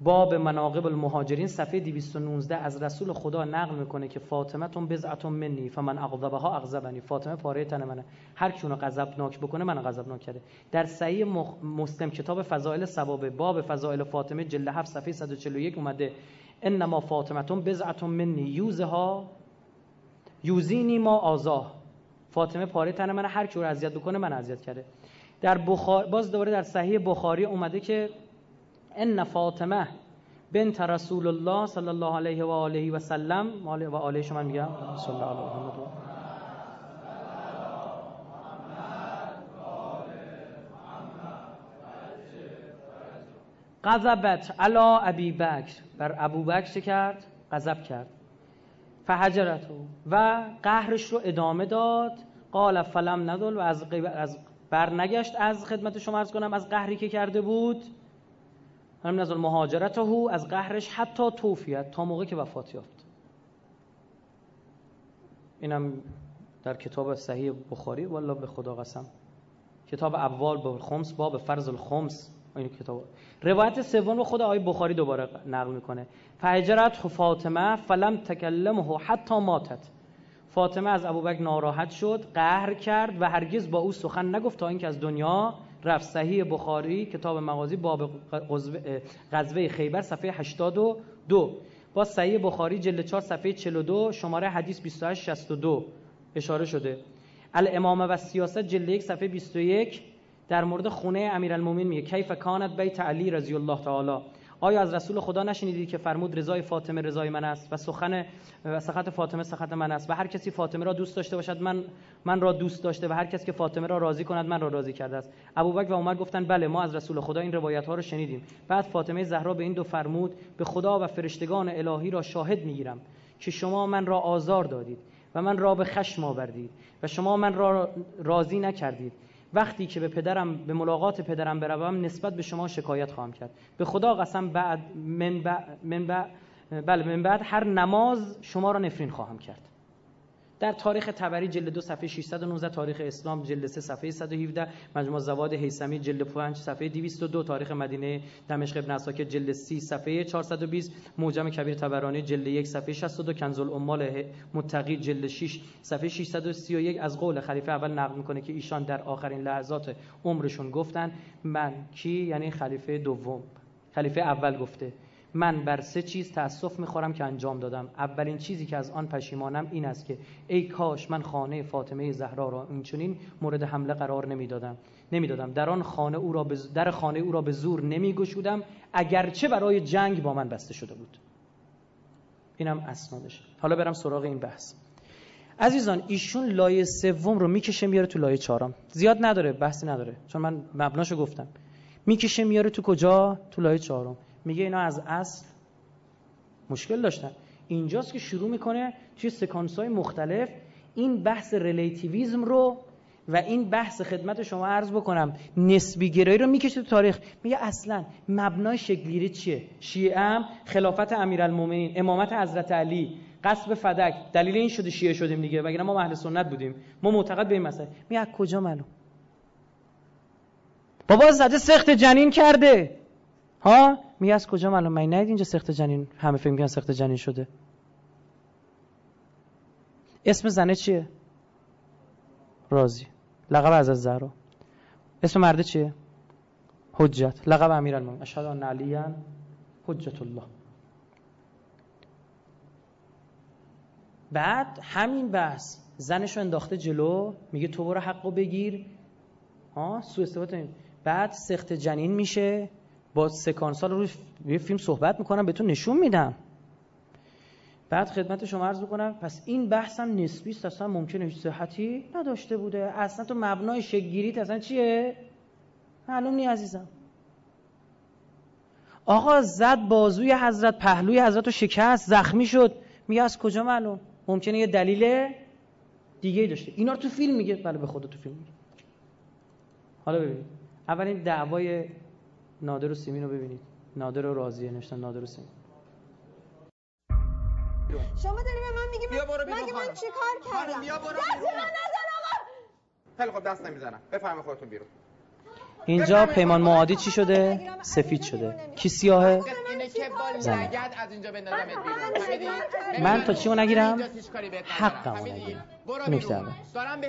باب مناقب المهاجرین صفحه 219 از رسول خدا نقل می‌کنه که فاطمه تون بزعتون منی فمن اغضبها اغضبنی. فاطمه پاره تن منه. هر کی اونو غضبناک بکنه منو غضبناک کرده. در صحیح مسلم کتاب فضائل ثوابه باب فضائل فاطمه جلد 7 صفحه 141 اومده. انما فاطمه بزعتون منی. یوزها یوزینی ما آزاه فاطمه پاره تن منه. هر کی رو اذیت بکنه من اذیت کرده. در بخار باز دوباره در صحیح بخاری اومده که ان فاطمه بنت رسول الله صلی الله علیه و آله و سلم و آله شما میگم صلی الله علیه و غضبت علا ابی بکر. بر ابو بکر چه کرد؟ غضب کرد. فهجرتو و قهرش رو ادامه داد. قال فلم ندل و از, از برنگشت از خدمت شما ارز کنم از قهری که کرده بود. هم نظر مهاجرت او از قهرش حتی توفیت تا موقع که وفات یافت. اینم در کتاب صحیح بخاری والا به خدا قسم. کتاب اول به خمس باب فرض الخمس این کتاب. روایت سوم خود آقای بخاری دوباره نقل می‌کنه. فهجرت فاطمه فلم تکلمه حتی ماتت. فاطمه از ابوبکر ناراحت شد قهر کرد و هرگز با او سخن نگفت تا اینکه از دنیا رفت صحیح بخاری کتاب مغازی باب غزوه خیبر صفحه 82 با صحیح بخاری جلد 4 صفحه 42 شماره حدیث 2862 اشاره شده. الامامه و سیاست جلد 1 صفحه 21 در مورد خونه امیرالمومنین میگه کیف کانت بیت علی رضی الله تعالی؟ آیا از رسول خدا نشنیدید که فرمود رضای فاطمه رضای من است و سخن و سخط فاطمه سخط من است و هر کسی فاطمه را دوست داشته باشد من من را دوست داشته و هر کسی که فاطمه را راضی کند من را راضی کرده است. ابوبکر و عمر گفتند بله ما از رسول خدا این روایت ها را شنیدیم. بعد فاطمه زهرا به این دو فرمود به خدا و فرشتگان الهی را شاهد می‌گیرم که شما من را آزار دادید و من را به خشم آوردید و شما من را راضی نکردید. وقتی که به پدرم به ملاقات پدرم بروم نسبت به شما شکایت خواهم کرد. به خدا قسم بعد من بعد, بله من بعد هر نماز شما را نفرین خواهم کرد. در تاریخ تبری جلد دو صفحه 619 تاریخ اسلام جلد 3 صفحه 117 مجموع زواد هیثمی جلد 5 صفحه 202 تاریخ مدینه دمشق ابن عساکر جلد 30 صفحه 420 موجم کبیر تبرانی جلد 1 صفحه 62 کنز الامال متقی جلد 6 صفحه 631 از قول خلیفه اول نقل می‌کنه که ایشان در آخرین لحظات عمرشون گفتن. من کی؟ یعنی خلیفه دوم. خلیفه اول گفته. من بر سه چیز تأسف می‌خورم که انجام دادم. اولین چیزی که از آن پشیمانم این است که ای کاش من خانه فاطمه زهرا را اینچنین مورد حمله قرار نمی‌دادم. نمی‌دادم. در آن خانه او را به در خانه او را به زور نمیگشودم اگرچه برای جنگ با من بسته شده بود. اینم اسنادش. حالا برم سراغ این بحث. عزیزان ایشون لایه سوم رو می‌کشه میاره تو لایه چهارم. زیاد نداره بحثی نداره. چون من مبناشو گفتم. می‌کشه میاره تو کجا؟ تو لایه چهارم. میگه اینا از اصل مشکل داشتن. اینجاست که شروع می‌کنه توی سکانس های مختلف این بحث relativism رو و این بحث خدمت شما عرض بکنم نسبی گرایی رو می‌کشه تو تاریخ. میگه اصلا مبنای شکلگیری چیه؟ شیعه هم خلافت امیرالمومنین امامت حضرت علی قصب فدک. دلیل این شده شیعه شدیم دیگه وگرنه ما اهل سنت بودیم. ما معتقد به این مسئله. میگه از کجا معلوم؟ بابا زده سخت جنین کرده. ها؟ میگه از کجا معلوم؟ من ندید اینجا سخت جنین همه فکر میگن سخت جنین شده. اسم زنه چیه؟ رازی. لقب از از زهرا. اسم مرده چیه؟ حجت. لقب امیرالمومنین. اشهد ان حجت الله. بعد همین بحث زنشو انداخته جلو میگه تو برو حقو بگیر. ها سو استفاده بعد سخت جنین میشه. با سکانس ها رو روی فیلم صحبت می‌کنم بهتون نشون میدم. بعد خدمت شما عرض بکنم پس این بحث هم نسبی است اصلا ممکنه هیچ صحتی نداشته بوده. اصلا تو مبنای شگیریت اصلا چیه؟ معلوم نی عزیزم. آقا زد بازوی حضرت پهلوی حضرت رو شکست زخمی شد. میگه از کجا معلوم؟ ممکنه یه دلیل دیگه داشته. اینا رو تو فیلم میگه. بله به خدا تو فیلم میگه. حالا ببینید اولین دعوای نادر و سیمین رو ببینید. نادر و راضیه نوشتن نادر و سیمین.
شما داری به من میگی
بیرون
مگه. من چیکار کردم
خانم، بیا برو
دست. من نزن آقا!
خیلی خب دست نمی‌زنم. بفرمایید خودتون بیرون.
اینجا پیمان معادی چی شده؟ سفید شده. کی سیاهه؟ زنه.
از؟
من تا چی نگیرم؟
فهمیدی؟
نگیرم.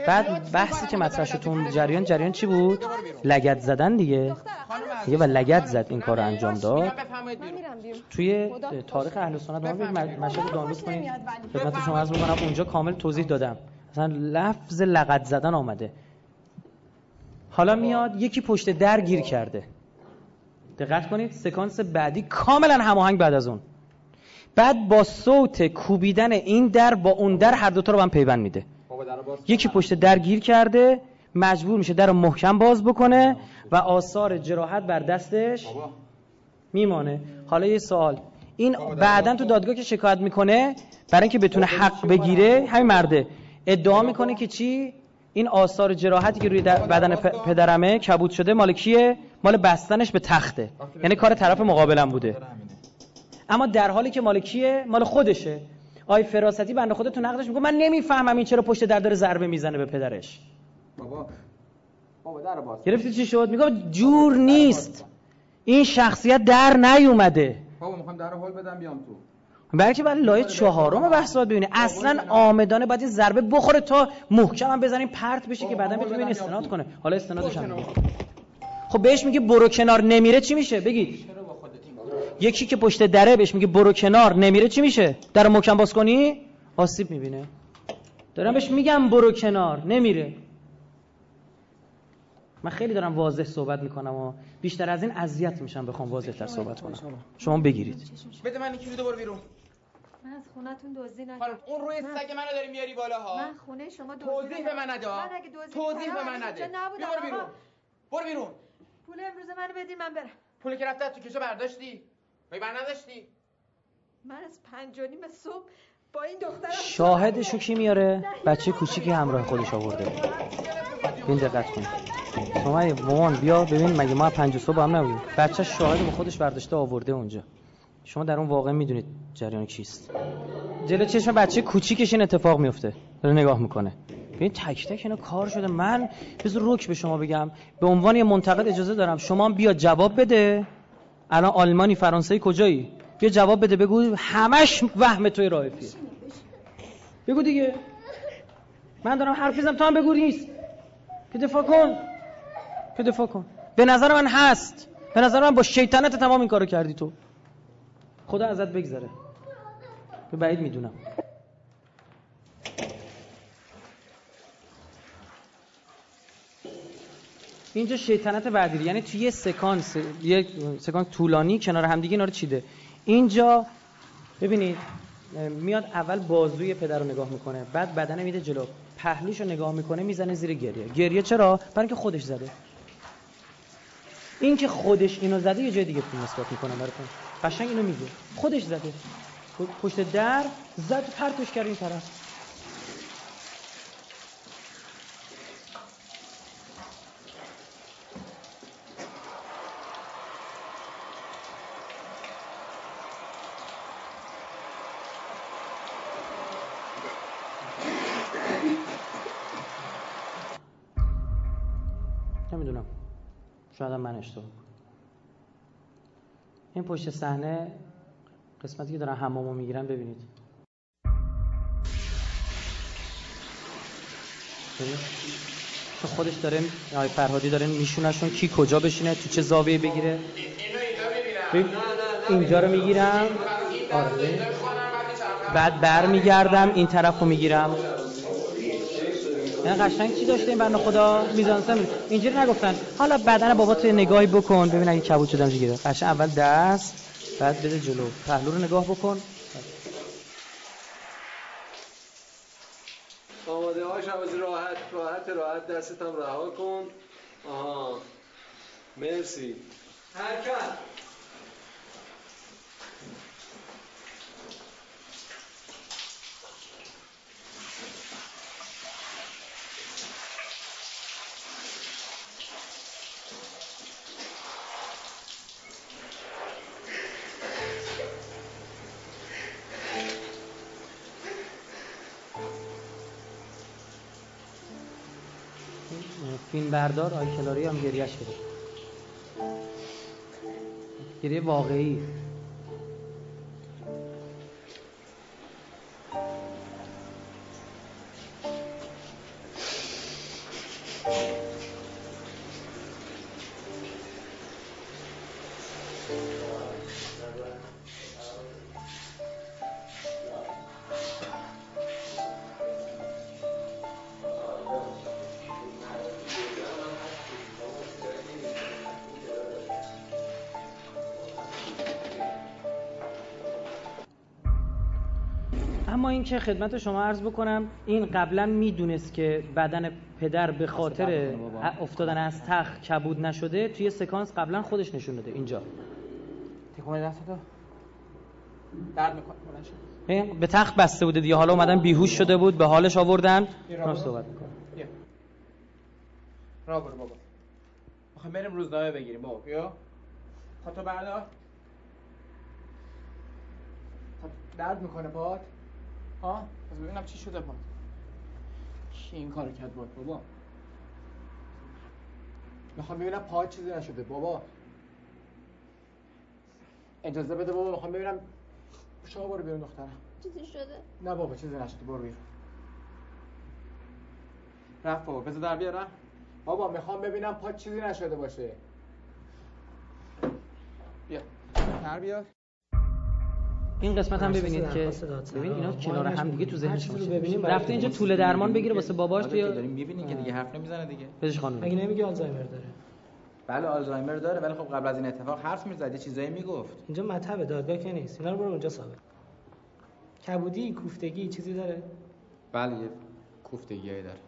بعد بحثی که. مطرح شد اون جریان جریان چی بود؟ لگد زدن دیگه. دیگه و لگد زد این کار انجام داد. توی تاریخ اهل سنت مشهد دانلود کنید. خدمت شما عرض می‌کنم اونجا کامل توضیح دادم. مثلا لفظ لگد زدن آمده. حالا میاد یکی پشت در گیر کرده. دقت کنید سکانس بعدی کاملا هماهنگ بعد از اون. بعد با صوت کوبیدن این در با اون در هر دوتا رو هم پیوند میده. یکی پشت در گیر کرده مجبور میشه در رو محکم باز بکنه و آثار جراحت بر دستش میمانه. حالا یه سوال این بعدا تو دادگاه که شکایت می‌کنه برای اینکه بتونه حق بگیره همین مرده ادعا می‌کنه که چی؟ این آثار جراحتی که روی بدن پ- پدرمه کبود شده مال کیه؟ مال بستنش به تخته. یعنی کار طرف مقابلم بوده. اما در حالی که مال کیه؟ مال خودشه. آی فراستی بنده خدا تو نقدش میگه من نمی‌فهمم این چرا پشت در داره ضربه می‌زنه به پدرش.
بابا. بابا در باز.
گرفتی چی شد؟ میگه جور نیست. این شخصیت در نیومده.
بابا می‌خوام در هول بدم بیام تو.
بلکه برای لایه چهارم بحث باید ببینی اصلا آمدانه باید این ضربه بخوره تا محکم هم بزنیم پرت بشه که بعدا بتونه استناد کنه. حالا استنادش هم میگه. خب بهش میگه برو کنار نمیره چی میشه؟ بگید یکی که پشت دره بهش میگه برو کنار نمیره چی میشه؟ در محکم باز کنی؟ آسیب می‌بینه. دارم بهش میگم برو کنار نمیره. من خیلی دارم واضح صحبت می‌کنم و بیشتر از این اذیت میشم بخوام واضح تر صحبت کنم. شما. بگیرید.
بده من این کلیدو برو بیرون.
من از خونتون دزدی نکردم.
خانم اون روی سگ منو داری میاری بالا ها
من خونه شما دزدی
توضیح به من. نده.
من اگه دزدی
توضیح به من نده. برو بیرون. برو بیرون.
پول امروز منو بدین من برم.
پولی که رفته تو کیسه برداشتی. می بر نداشتی؟
من از پنج و نیم صبح با این دخترم
شاهدشو کی میاره. بچه کوچیکی همراه خودش آورده. این دقت کنید شما مامان بیا ببین مگه ما پنج صبح هم نبودیم. بچه شاهد با خودش برداشته آورده اونجا. شما در اون واقع می‌دونید جریان چیست جلو چشم بچه کوچیکش این اتفاق میفته داره نگاه می‌کنه. ببین تک تک اینا کار شده. من بذار روک به شما بگم. به عنوان یه منتقد اجازه دارم. شما بیا جواب بده. الان آلمانی فرانسوی کجایی؟ بیا جواب بده. بگو همش وهم توی رایفیه بگو دیگه. من دارم حرف می‌زنم. تو هم بگو نیست. که دفاع کن. که دفاع کن. به نظر من هست. به نظر من با شیطنت تمام این کارو کردی تو. خدا ازت بگذره. به بعید می‌دونم. اینجا شیطنت بعدی یعنی توی یه سکانس یه سکانس طولانی کنار همدیگه اینا رو چیده. اینجا ببینید میاد اول بازوی پدر رو نگاه می‌کنه بعد بدن میده جلو. پهلوش رو نگاه می‌کنه می‌زنه زیر گریه. گریه چرا؟ برای اینکه خودش زده. این که خودش اینو زده یه جای دیگه اثبات می‌کنه براتون. قشنگ اینو میگه. خودش زده. پشت در زد پرتش کرد این طرف. نمی‌دونم. شاید من اشتباه این پشت صحنه قسمتی که دارن حمامو می‌گیرن ببینید. تو خودش داره آقای فرهادی داره میشونشون کی کجا بشینه تو چه زاویه بگیره. اینجا رو می‌گیرم. آره. بعد بر میگردم این طرف رو می‌گیرم. یعنی قشنگ چی داشته این بنده خدا میزانسم اینجوری نگفتن. حالا بدن بابا تو نگاهی بکن. ببین اگه کبود شدم چی گیره. قشنگ اول دست بعد بده جلو. پهلو رو نگاه بکن.
آماده ها شبازی راحت راحت راحت دستتم رها کن. آها. مرسی. حرکت.
فیلم بردار آی کلاری هم گریش کرد گریه واقعی. که خدمت شما عرض بکنم این قبلا می‌دونست که بدن پدر به خاطر افتادن از تخت کبود نشده توی سکانس قبلا خودش نشون داده. اینجا.
تکونه دست تو درد می‌کنه.
به تخت بسته بوده دیگه. حالا اومدن بیهوش شده بود به حالش آوردن. را صحبت می‌کنم
را برو بابا. می‌خوایم بریم روزنامه بگیریم. بابا بیا. خاطر بردار درد می‌کنه باد. ها از ببینم چی شده با کی این کارو کرد بود بابا؟ می‌خوام ببینم پا چیزی نشده بابا. اجازه بده بابا می‌خوام ببینم. شما برو بیرون دخترم.
چیزی شده؟
نه بابا چیزی نشده برو بیرون. رفت بابا بذار در بیارم. بابا می‌خوام ببینم پا چیزی نشده باشه. بیا. در بیار.
این قسمت هم ببینید که ببین اینا کنار هم دیگه تو ذهن شما رفته اینجا طول درمان بگیره واسه باباش توی
داریم می‌بینی که دیگه حرف نمی‌زنه دیگه.
بزش خانم.
مگه نمیگه آلزایمر داره.
بله آلزایمر داره ولی خب قبل از این اتفاق حرف می‌زد یه چیزایی می‌گفت.
اینجا مطب دادگاه که نیست. اینا رو برو اونجا ثابت. کبودی کوفتگی چیزی داره؟
بله یه کوفتگیایی داره.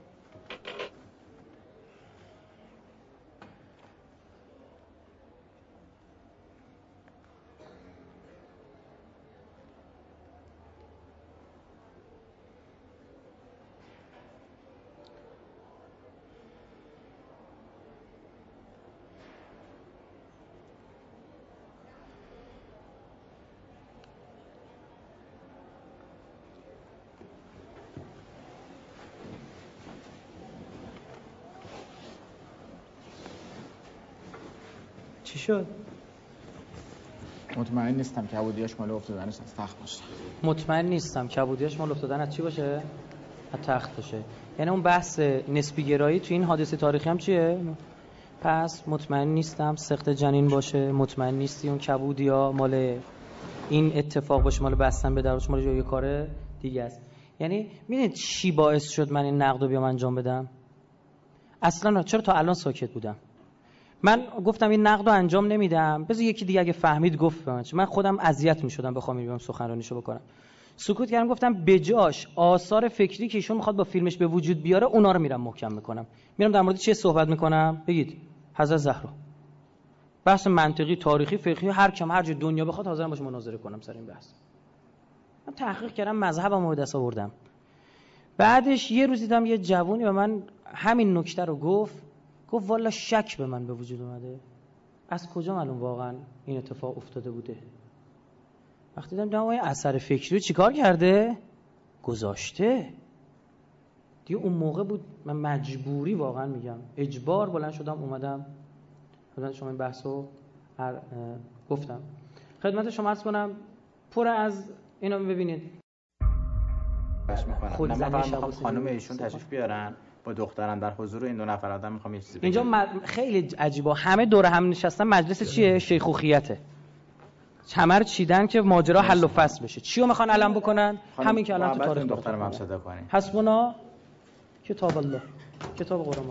شد.
مطمئن نیستم کبودیاش مال افتادنش از تخت باشه.
مطمئن نیستم کبودیاش مال افتادن از چی باشه؟ از تخت باشه. یعنی اون بحث نسبی گرایی تو این حادثه تاریخی هم چیه؟ پس مطمئن نیستم سخت جنین باشه. مطمئن نیستی اون کبودیا مال این اتفاق باشه مال بستن به درش مال یه کار دیگه است. یعنی می‌دونید چی باعث شد من این نقد رو بیام انجام بدم؟ اصلا چرا تا الان ساکت بودم؟ من گفتم این نقد رو انجام نمیدم. بذار یکی دیگه اگه فهمید گفت من من خودم اذیت می‌شدم بخوام بیام سخنرانیشو بکنم. سکوت کردم گفتم بجاش آثار فکری که ایشون می‌خواد با فیلمش به وجود بیاره اونا رو میرم محکم می‌کنم. میرم در مورد چه صحبت می‌کنم؟ بگید. حضرت زهرا. بحث منطقی تاریخی فقهی هر کم هر جای دنیا بخواد حاضرم باشه مناظره کنم سر این بحث. من تحقیق کردم مذهبم رو دست آوردم. بعدش یه روز دیدم یه جوونی به من همین نکته رو گفت. گفت والا شک به من به وجود اومده. از کجا معلوم واقعا این اتفاق افتاده بوده؟ وقتی دیدم دم اثر فکری رو چیکار کرده؟ گذاشته. دیگه اون موقع بود من مجبوری واقعا میگم. اجبار بلند شدم اومدم. مثلا شما این بحث رو هر گفتم. خدمت شما عرض کنم پر از اینا ببینید.
خود می‌خوام خانم ایشون تشریف بیارن. با دخترم در حضور این دو نفر. آدم می‌خوام یه چیزی
اینجا خیلی عجیبه. همه دور هم نشستن. مجلس چیه؟ شیخوخیته همه رو چیدن که ماجرا حل و فصل بشه. چی رو می‌خوان علم بکنن؟ همین که الان تو تاریخ
دخترم هم صدا کنین
حسبنا کتاب الله. کتاب قرآن.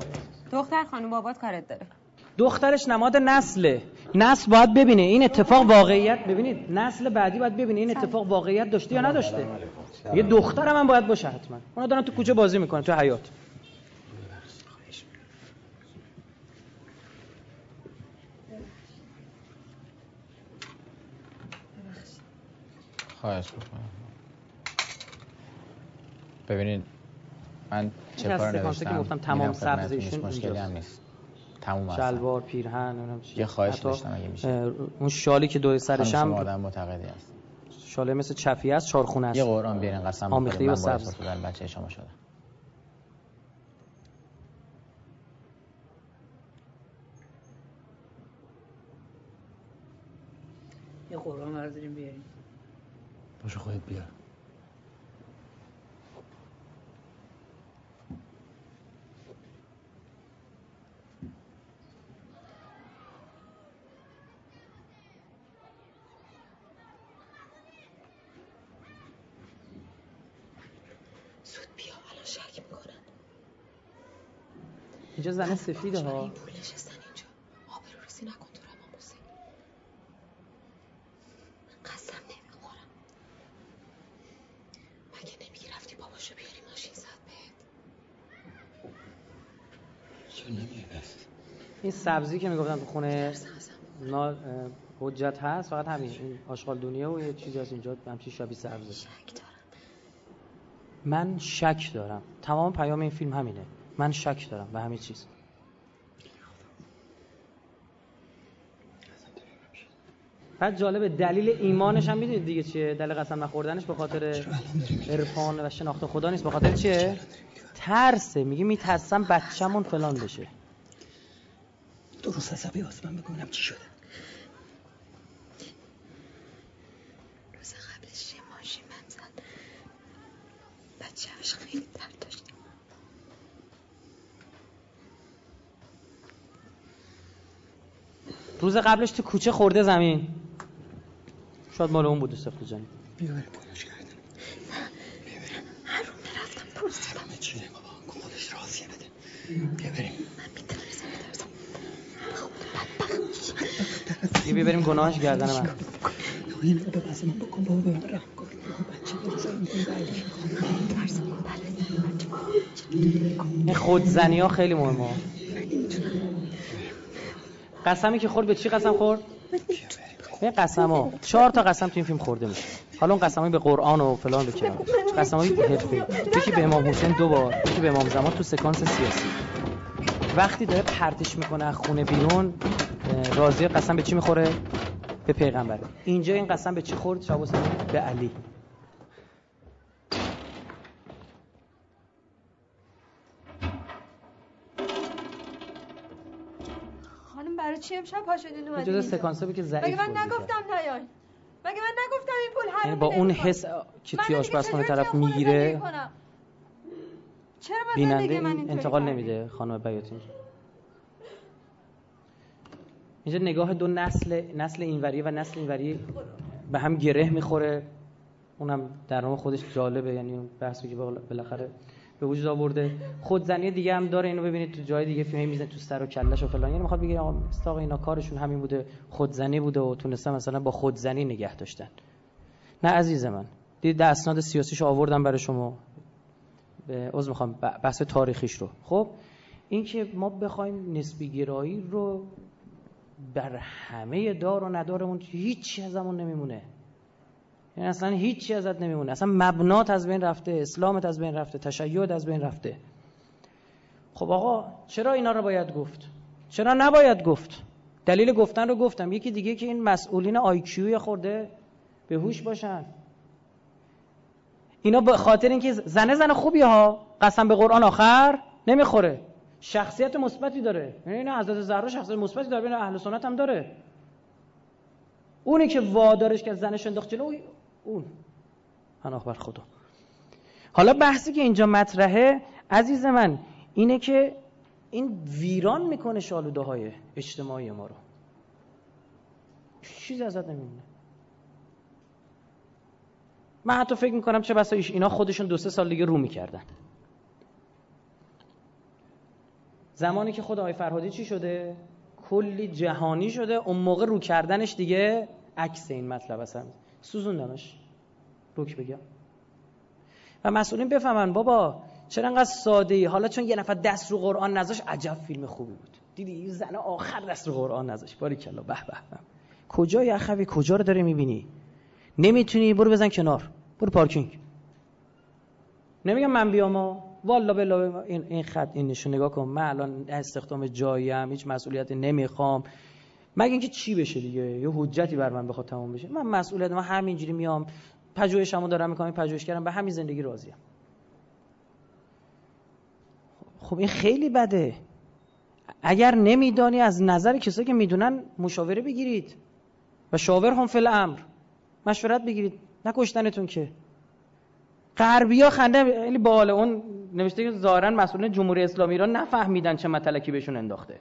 دختر خانم بابات کارت داره.
دخترش نماد نسله. نسل باید ببینه. این اتفاق واقعیت. ببینید نسل بعدی باید ببینه این اتفاق واقعیت داشته یا نداشته. یه دخترم هم باید باشه حتما. اونا دارن تو کوچه بازی می‌کنن تو حیات
خواهش می‌کنم. ببینید من چه کار نوشتم
که گفتم تمام سبزشون
مشکلی هم نیست. تموم
شلوار پیرهن
یه خواهش داشتم اگه میشه.
اون شالی که دوی سرش هم
آدم معتقدی است
شاله مثل چفی است چارخونه است.
یه قرآن بیارین قسم
آمیخته و سبز.
بچه شما شده.
یه قرآن برداریم بیاریم
باشه خودت بیار.
اینجا زنه سفیده ها.
این پول نشستن اینجا آبرو ریزی نکن تو امام حسین قسم نمی‌خورم مگه نمیگی رفتی باباشو بیاری ماشین زد بهت
چون نمیگی
این سبزی که می‌گفتن تو خونه نا حجت هست فقط همین این آشغال دنیا و یه چیزی از اینجا همچین شبیه سبزه.
شک دارم.
من شک دارم. تمام پیام این فیلم همینه. من شک دارم به همه چیز. بعد جالبه دلیل ایمانش هم می‌دونید دیگه چیه؟ دلیل قسم نخوردنش به خاطر عرفان و شناخت خدا نیست به خاطر چیه؟ ترسه. میگه میترسم بچه‌مون فلان بشه.
درست حسابی آسمان بگم چی شده
روز قبلش یه ماشین من زد. بچه‌اش خیلی درد داشت.
روز قبلش تو کوچه خورده زمین. شاید مال اون بوده سفت جانی.
بیاریم پولش کردن.
هر روم رفتم پرسیدم
همه چیه بابا خودش راضیه بده. بیا بریم
من میترسم میترسم خدا
بیا بریم گناهش گردن من.
این رو من بکن بابا به
این خودزنی ها خیلی مهمه. قسمی که خورد به چی قسم خورد؟ این قسم ها. چهار تا قسم تو این فیلم خورده میشه. حالا اون قسم به قرآن و فلان به کنار. قسم های حرفی یکی به امام حسین دو بار یکی به امام زمان تو سکانس سیاسی. وقتی داره پرتش می‌کنه خونه بیرون راضی قسم به چی می‌خوره؟ به پیغمبر اینجا این قسم به چی خورد؟ شب به علی
خانم
برای چی امشب پا شدین اومدین
جز سکانسه بود که ضعیف
مگه من. نگفتم نیاین مگه من نگفتم این پول
یعنی
حروم
با اون؟ حس که توی آشپزخونه طرف می‌گیره؟
چرا
بیننده
من
انتقال؟ نمیده خانم بیاتی اینجا نگاه دو نسل نسل اینوری و نسل اینوری به هم گره می‌خوره. اونم در نام خودش جالبه یعنی اون بحثی که بالاخره به وجود آورده. خودزنی دیگه هم داره اینو ببینید تو جای دیگه فیلم می‌زنه تو سر و کلش و فلان. یعنی می‌خواد بگه آقا استاق اینا کارشون همین بوده خودزنی بوده و تونستن مثلا با خودزنی نگه داشتن. نه عزیز من دید اسناد سیاسیشو آوردم برای شما. به عذر می‌خوام بحث تاریخیش رو. خب اینکه ما بخوایم نسبی گرایی رو بر همه دار و ندارمون هیچی ازمون نمیمونه. یعنی اصلا هیچی ازت نمیمونه. اصلا مبنات از بین رفته اسلامت از بین رفته تشیعت از بین رفته. خب آقا چرا اینا رو باید گفت؟ چرا نباید گفت؟ دلیل گفتن رو گفتم. یکی دیگه که این مسئولین آیکیوی خورده به هوش باشن. اینا به خاطر اینکه زنه زن خوبی ها قسم به قرآن آخر نمی‌خوره. شخصیت مثبتی داره. یعنی این حضرت زهرا شخصیت مثبتی داره بین اهل سنت هم داره. اونی که وادارش که زنش انداخت جلو اون پناه بر خدا. حالا بحثی که اینجا مطرحه عزیز من اینه که این ویران می‌کنه شالوده های اجتماعی ما رو. چیزی ازت نمیمونه. من حتی فکر می‌کنم چه بسا اینا خودشون دو سه سال دیگه رو می‌کردن. زمانی که خود آقای فرهادی چی شده؟ کلی جهانی شده. اون موقع رو کردنش دیگه عکس این مطلب اصلا. سوزوندمش. روک بگم و مسئولین بفهمن بابا چرا انقدر ساده ای حالا چون یه نفر دست رو قرآن نذاش عجب فیلم خوبی بود. دیدی؟ این زن آخر دست رو قرآن نذاش باری کلا به به. کجای اخوی؟ کجا رو داره می‌بینی؟ نمی‌تونی؟ برو بزن کنار. برو پارکینگ. نمیگم من بیام والا بلا این این خط این نشون نگاه کن. من الان استخدام جایم هیچ مسئولیتی نمی‌خوام. مگه اینکه چی بشه دیگه؟ یه حجتی بر من بخواد تمام بشه. من مسئولیت من همینجوری میام پژوهشمو دارم می‌کنم کردم به همین زندگی راضیم. خب این خیلی بده. اگر نمیدانی از نظر کسایی که می‌دونن مشاوره بگیرید. و شاور هم فی الامر. مشورت بگیرید. نکشتنتون که. غربیا خنده یعنی بالا. اون نوشته که ظاهرا مسئولین جمهوری اسلامی ایران نفهمیدن چه مطلقی بهشون انداخته.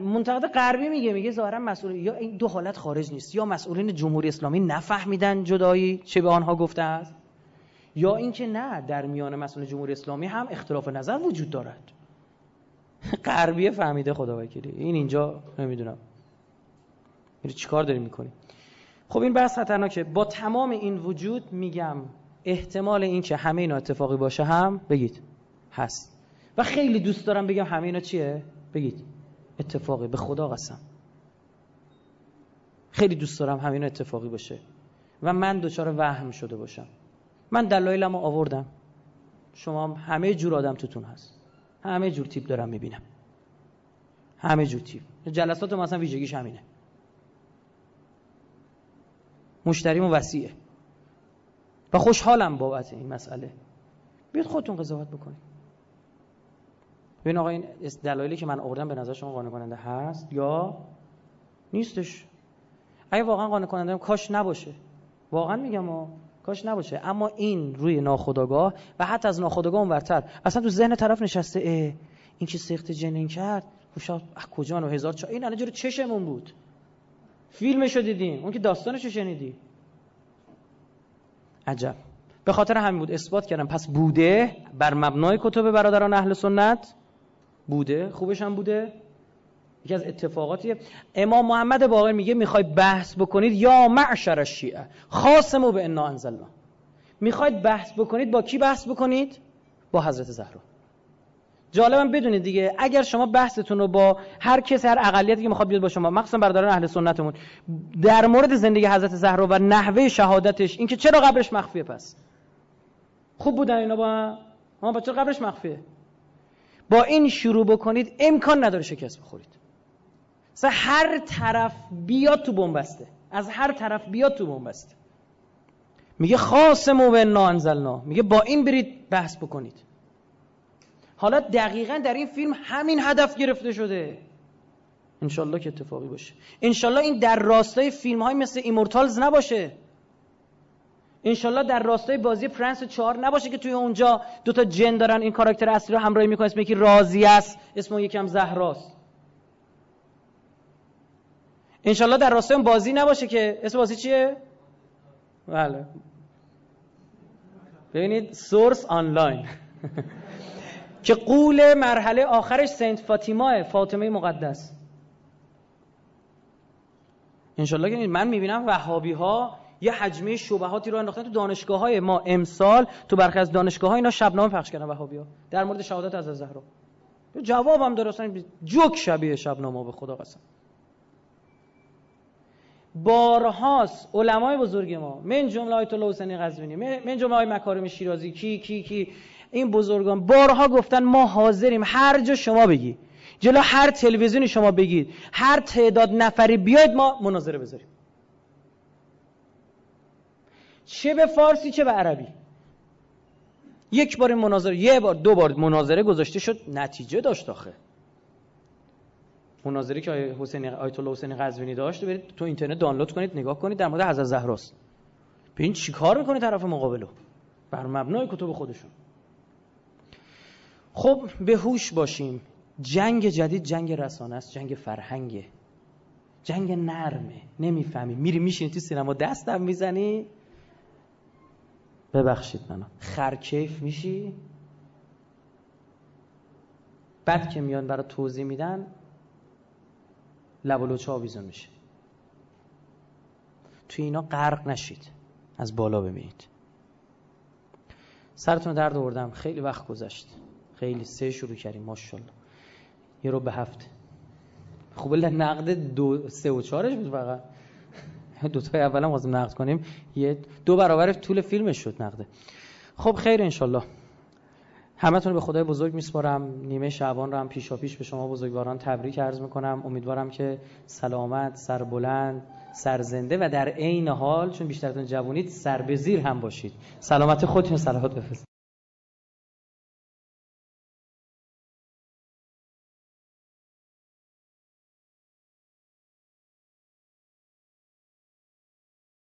منتقد غربی میگه میگه ظاهرا مسئول یا این دو حالت خارج نیست. یا مسئولین جمهوری اسلامی نفهمیدن جدایی چه به آنها گفته است یا اینکه نه در میان مسئول جمهوری اسلامی هم اختلاف نظر وجود دارد. *laughs* غربی فهمیده خدا وکیلی این اینجا نمی‌دونم. چیکار داریم می‌کنیم خب این بحث خطرناکه. با تمام این وجود میگم احتمال این که همه اینا اتفاقی باشه هم بگید. هست. و خیلی دوست دارم بگم همه اینا چیه؟ بگید. اتفاقی. به خدا قسم. خیلی دوست دارم همین اتفاقی باشه. و من دچار وهم شده باشم. من دلایلمو آوردم. شما هم همه جور آدم توتون هست. همه جور تیپ دارم می‌بینم. همه جور تیپ. جلسات ما اصلا ویژگیش همینه. مشتریمو وسیعه. و خوشحالم بابت این مسئله. بیاد خودتون قضاوت بکنید. ببین آقا این دلایلی که من آوردم به نظر شما قانع کننده هست یا نیستش؟ اگه واقعا قانع کننده کاش نباشه. واقعا میگم ها کاش نباشه. اما این روی ناخودآگاه و حتی از ناخودآگاه اونورتر اصلا تو ذهن طرف نشسته اه این که سخت جنین کرد. خوشا کجا؟ و هزار چا این الان جور چشمون بود. فیلمشو دیدیم. اون که داستانشو شنیدی. عجب. به خاطر همین بود اثبات کردم. پس بوده بر مبنای کتب برادران اهل سنت؟ بوده. خوبش هم بوده. یکی از اتفاقاتیه. امام محمد باقر میگه می‌خوای بحث بکنید یا معشر الشیعه خاصمو به انا انزلنا. می‌خواید بحث بکنید با کی بحث بکنید؟ با حضرت زهرا. جالبم بدونید دیگه. اگر شما بحثتون رو با هر کسی هر اقلیتی که می‌خواد بیاد با شما مخصوصا برادران اهل سنتمون در مورد زندگی حضرت زهرا و نحوه شهادتش اینکه چرا قبرش مخفیه پس؟ خوب بودن اینا با ما با چرا قبرش مخفیه؟ با این شروع بکنید امکان نداره شکست بخورید. مثلا هر طرف بیاد تو بنبسته. از هر طرف بیاد تو بنبسته. میگه خاصم و انا انزلنا. میگه با این برید بحث بکنید. حالا دقیقا در این فیلم همین هدف گرفته شده. انشالله که اتفاقی باشه. انشالله این در راستای فیلم های مثل Immortals نباشه. انشالله در راستای بازی Prince چهار نباشه که توی اونجا دوتا جن دارن این کاراکتر اصلی رو همراهی می‌کنه اسم یکی راضیه است اسم یکیم زهراست. انشالله در راستای اون بازی نباشه که اسم بازی چیه؟ بله. ببینید source online *laughs* که قول مرحله آخرش سنت فاطیماه فاطمه مقدس. انشالله که من می‌بینم وهابی ها یه حجمه شبهاتی رو انداختن تو دانشگاه های ما. امسال تو برخی از دانشگاه ها اینا شبنامه پخش کردن وهابی ها در مورد شهادت از زهرا. جوابم اصلا جوک شبیه شبنامه به خدا قسم. بارهاست علمای بزرگ ما. من جمله آیت الله حسینی قزوینی من جمله های مکارم شیرازی. کی کی کی؟ این بزرگان بارها گفتن ما حاضریم هر جا شما بگی. جلو هر تلویزیونی شما بگید. هر تعداد نفری بیاید ما مناظره بذاریم. چه به فارسی چه به عربی. یک بار مناظره یه بار دو بار مناظره گذاشته شد نتیجه داشت آخه. مناظره که حسین آیت الله حسین قزوینی داشت برید تو اینترنت دانلود کنید نگاه کنید در مورد حضرت زهراست. ببین چیکار می‌کنه طرف مقابلو؟ بر مبنای کتب خودشون. خب به هوش باشیم. جنگ جدید جنگ رسانه است جنگ فرهنگه. جنگ نرمه نمی‌فهمی. میری میشینی تو سینما دستم می‌زنی. ببخشید منو. خرکیف میشی. بعد که میان برای توضیح میدن لب و لوچه آویزون میشه. توی اینا غرق نشید. از بالا ببینید. سرتون درد آوردم. خیلی وقت گذشت. خیلی سه شروع کردیم ماشاءالله. یه رو به هفته خوبه نقد دو سه و چارش بود فقط. دو تای اولم لازم نقد کنیم. یه دو برابر طول فیلمش شد نقده خب خیر انشالله. همتون به خدای بزرگ میسپارم. نیمه شعبان رو هم پیشا پیش به شما بزرگواران تبریک عرض می‌کنم. امیدوارم که سلامت سربلند سرزنده و در عین حال چون بیشترتون جوونید سربزیر هم باشید. سلامت خودتون صلوات بفرستید.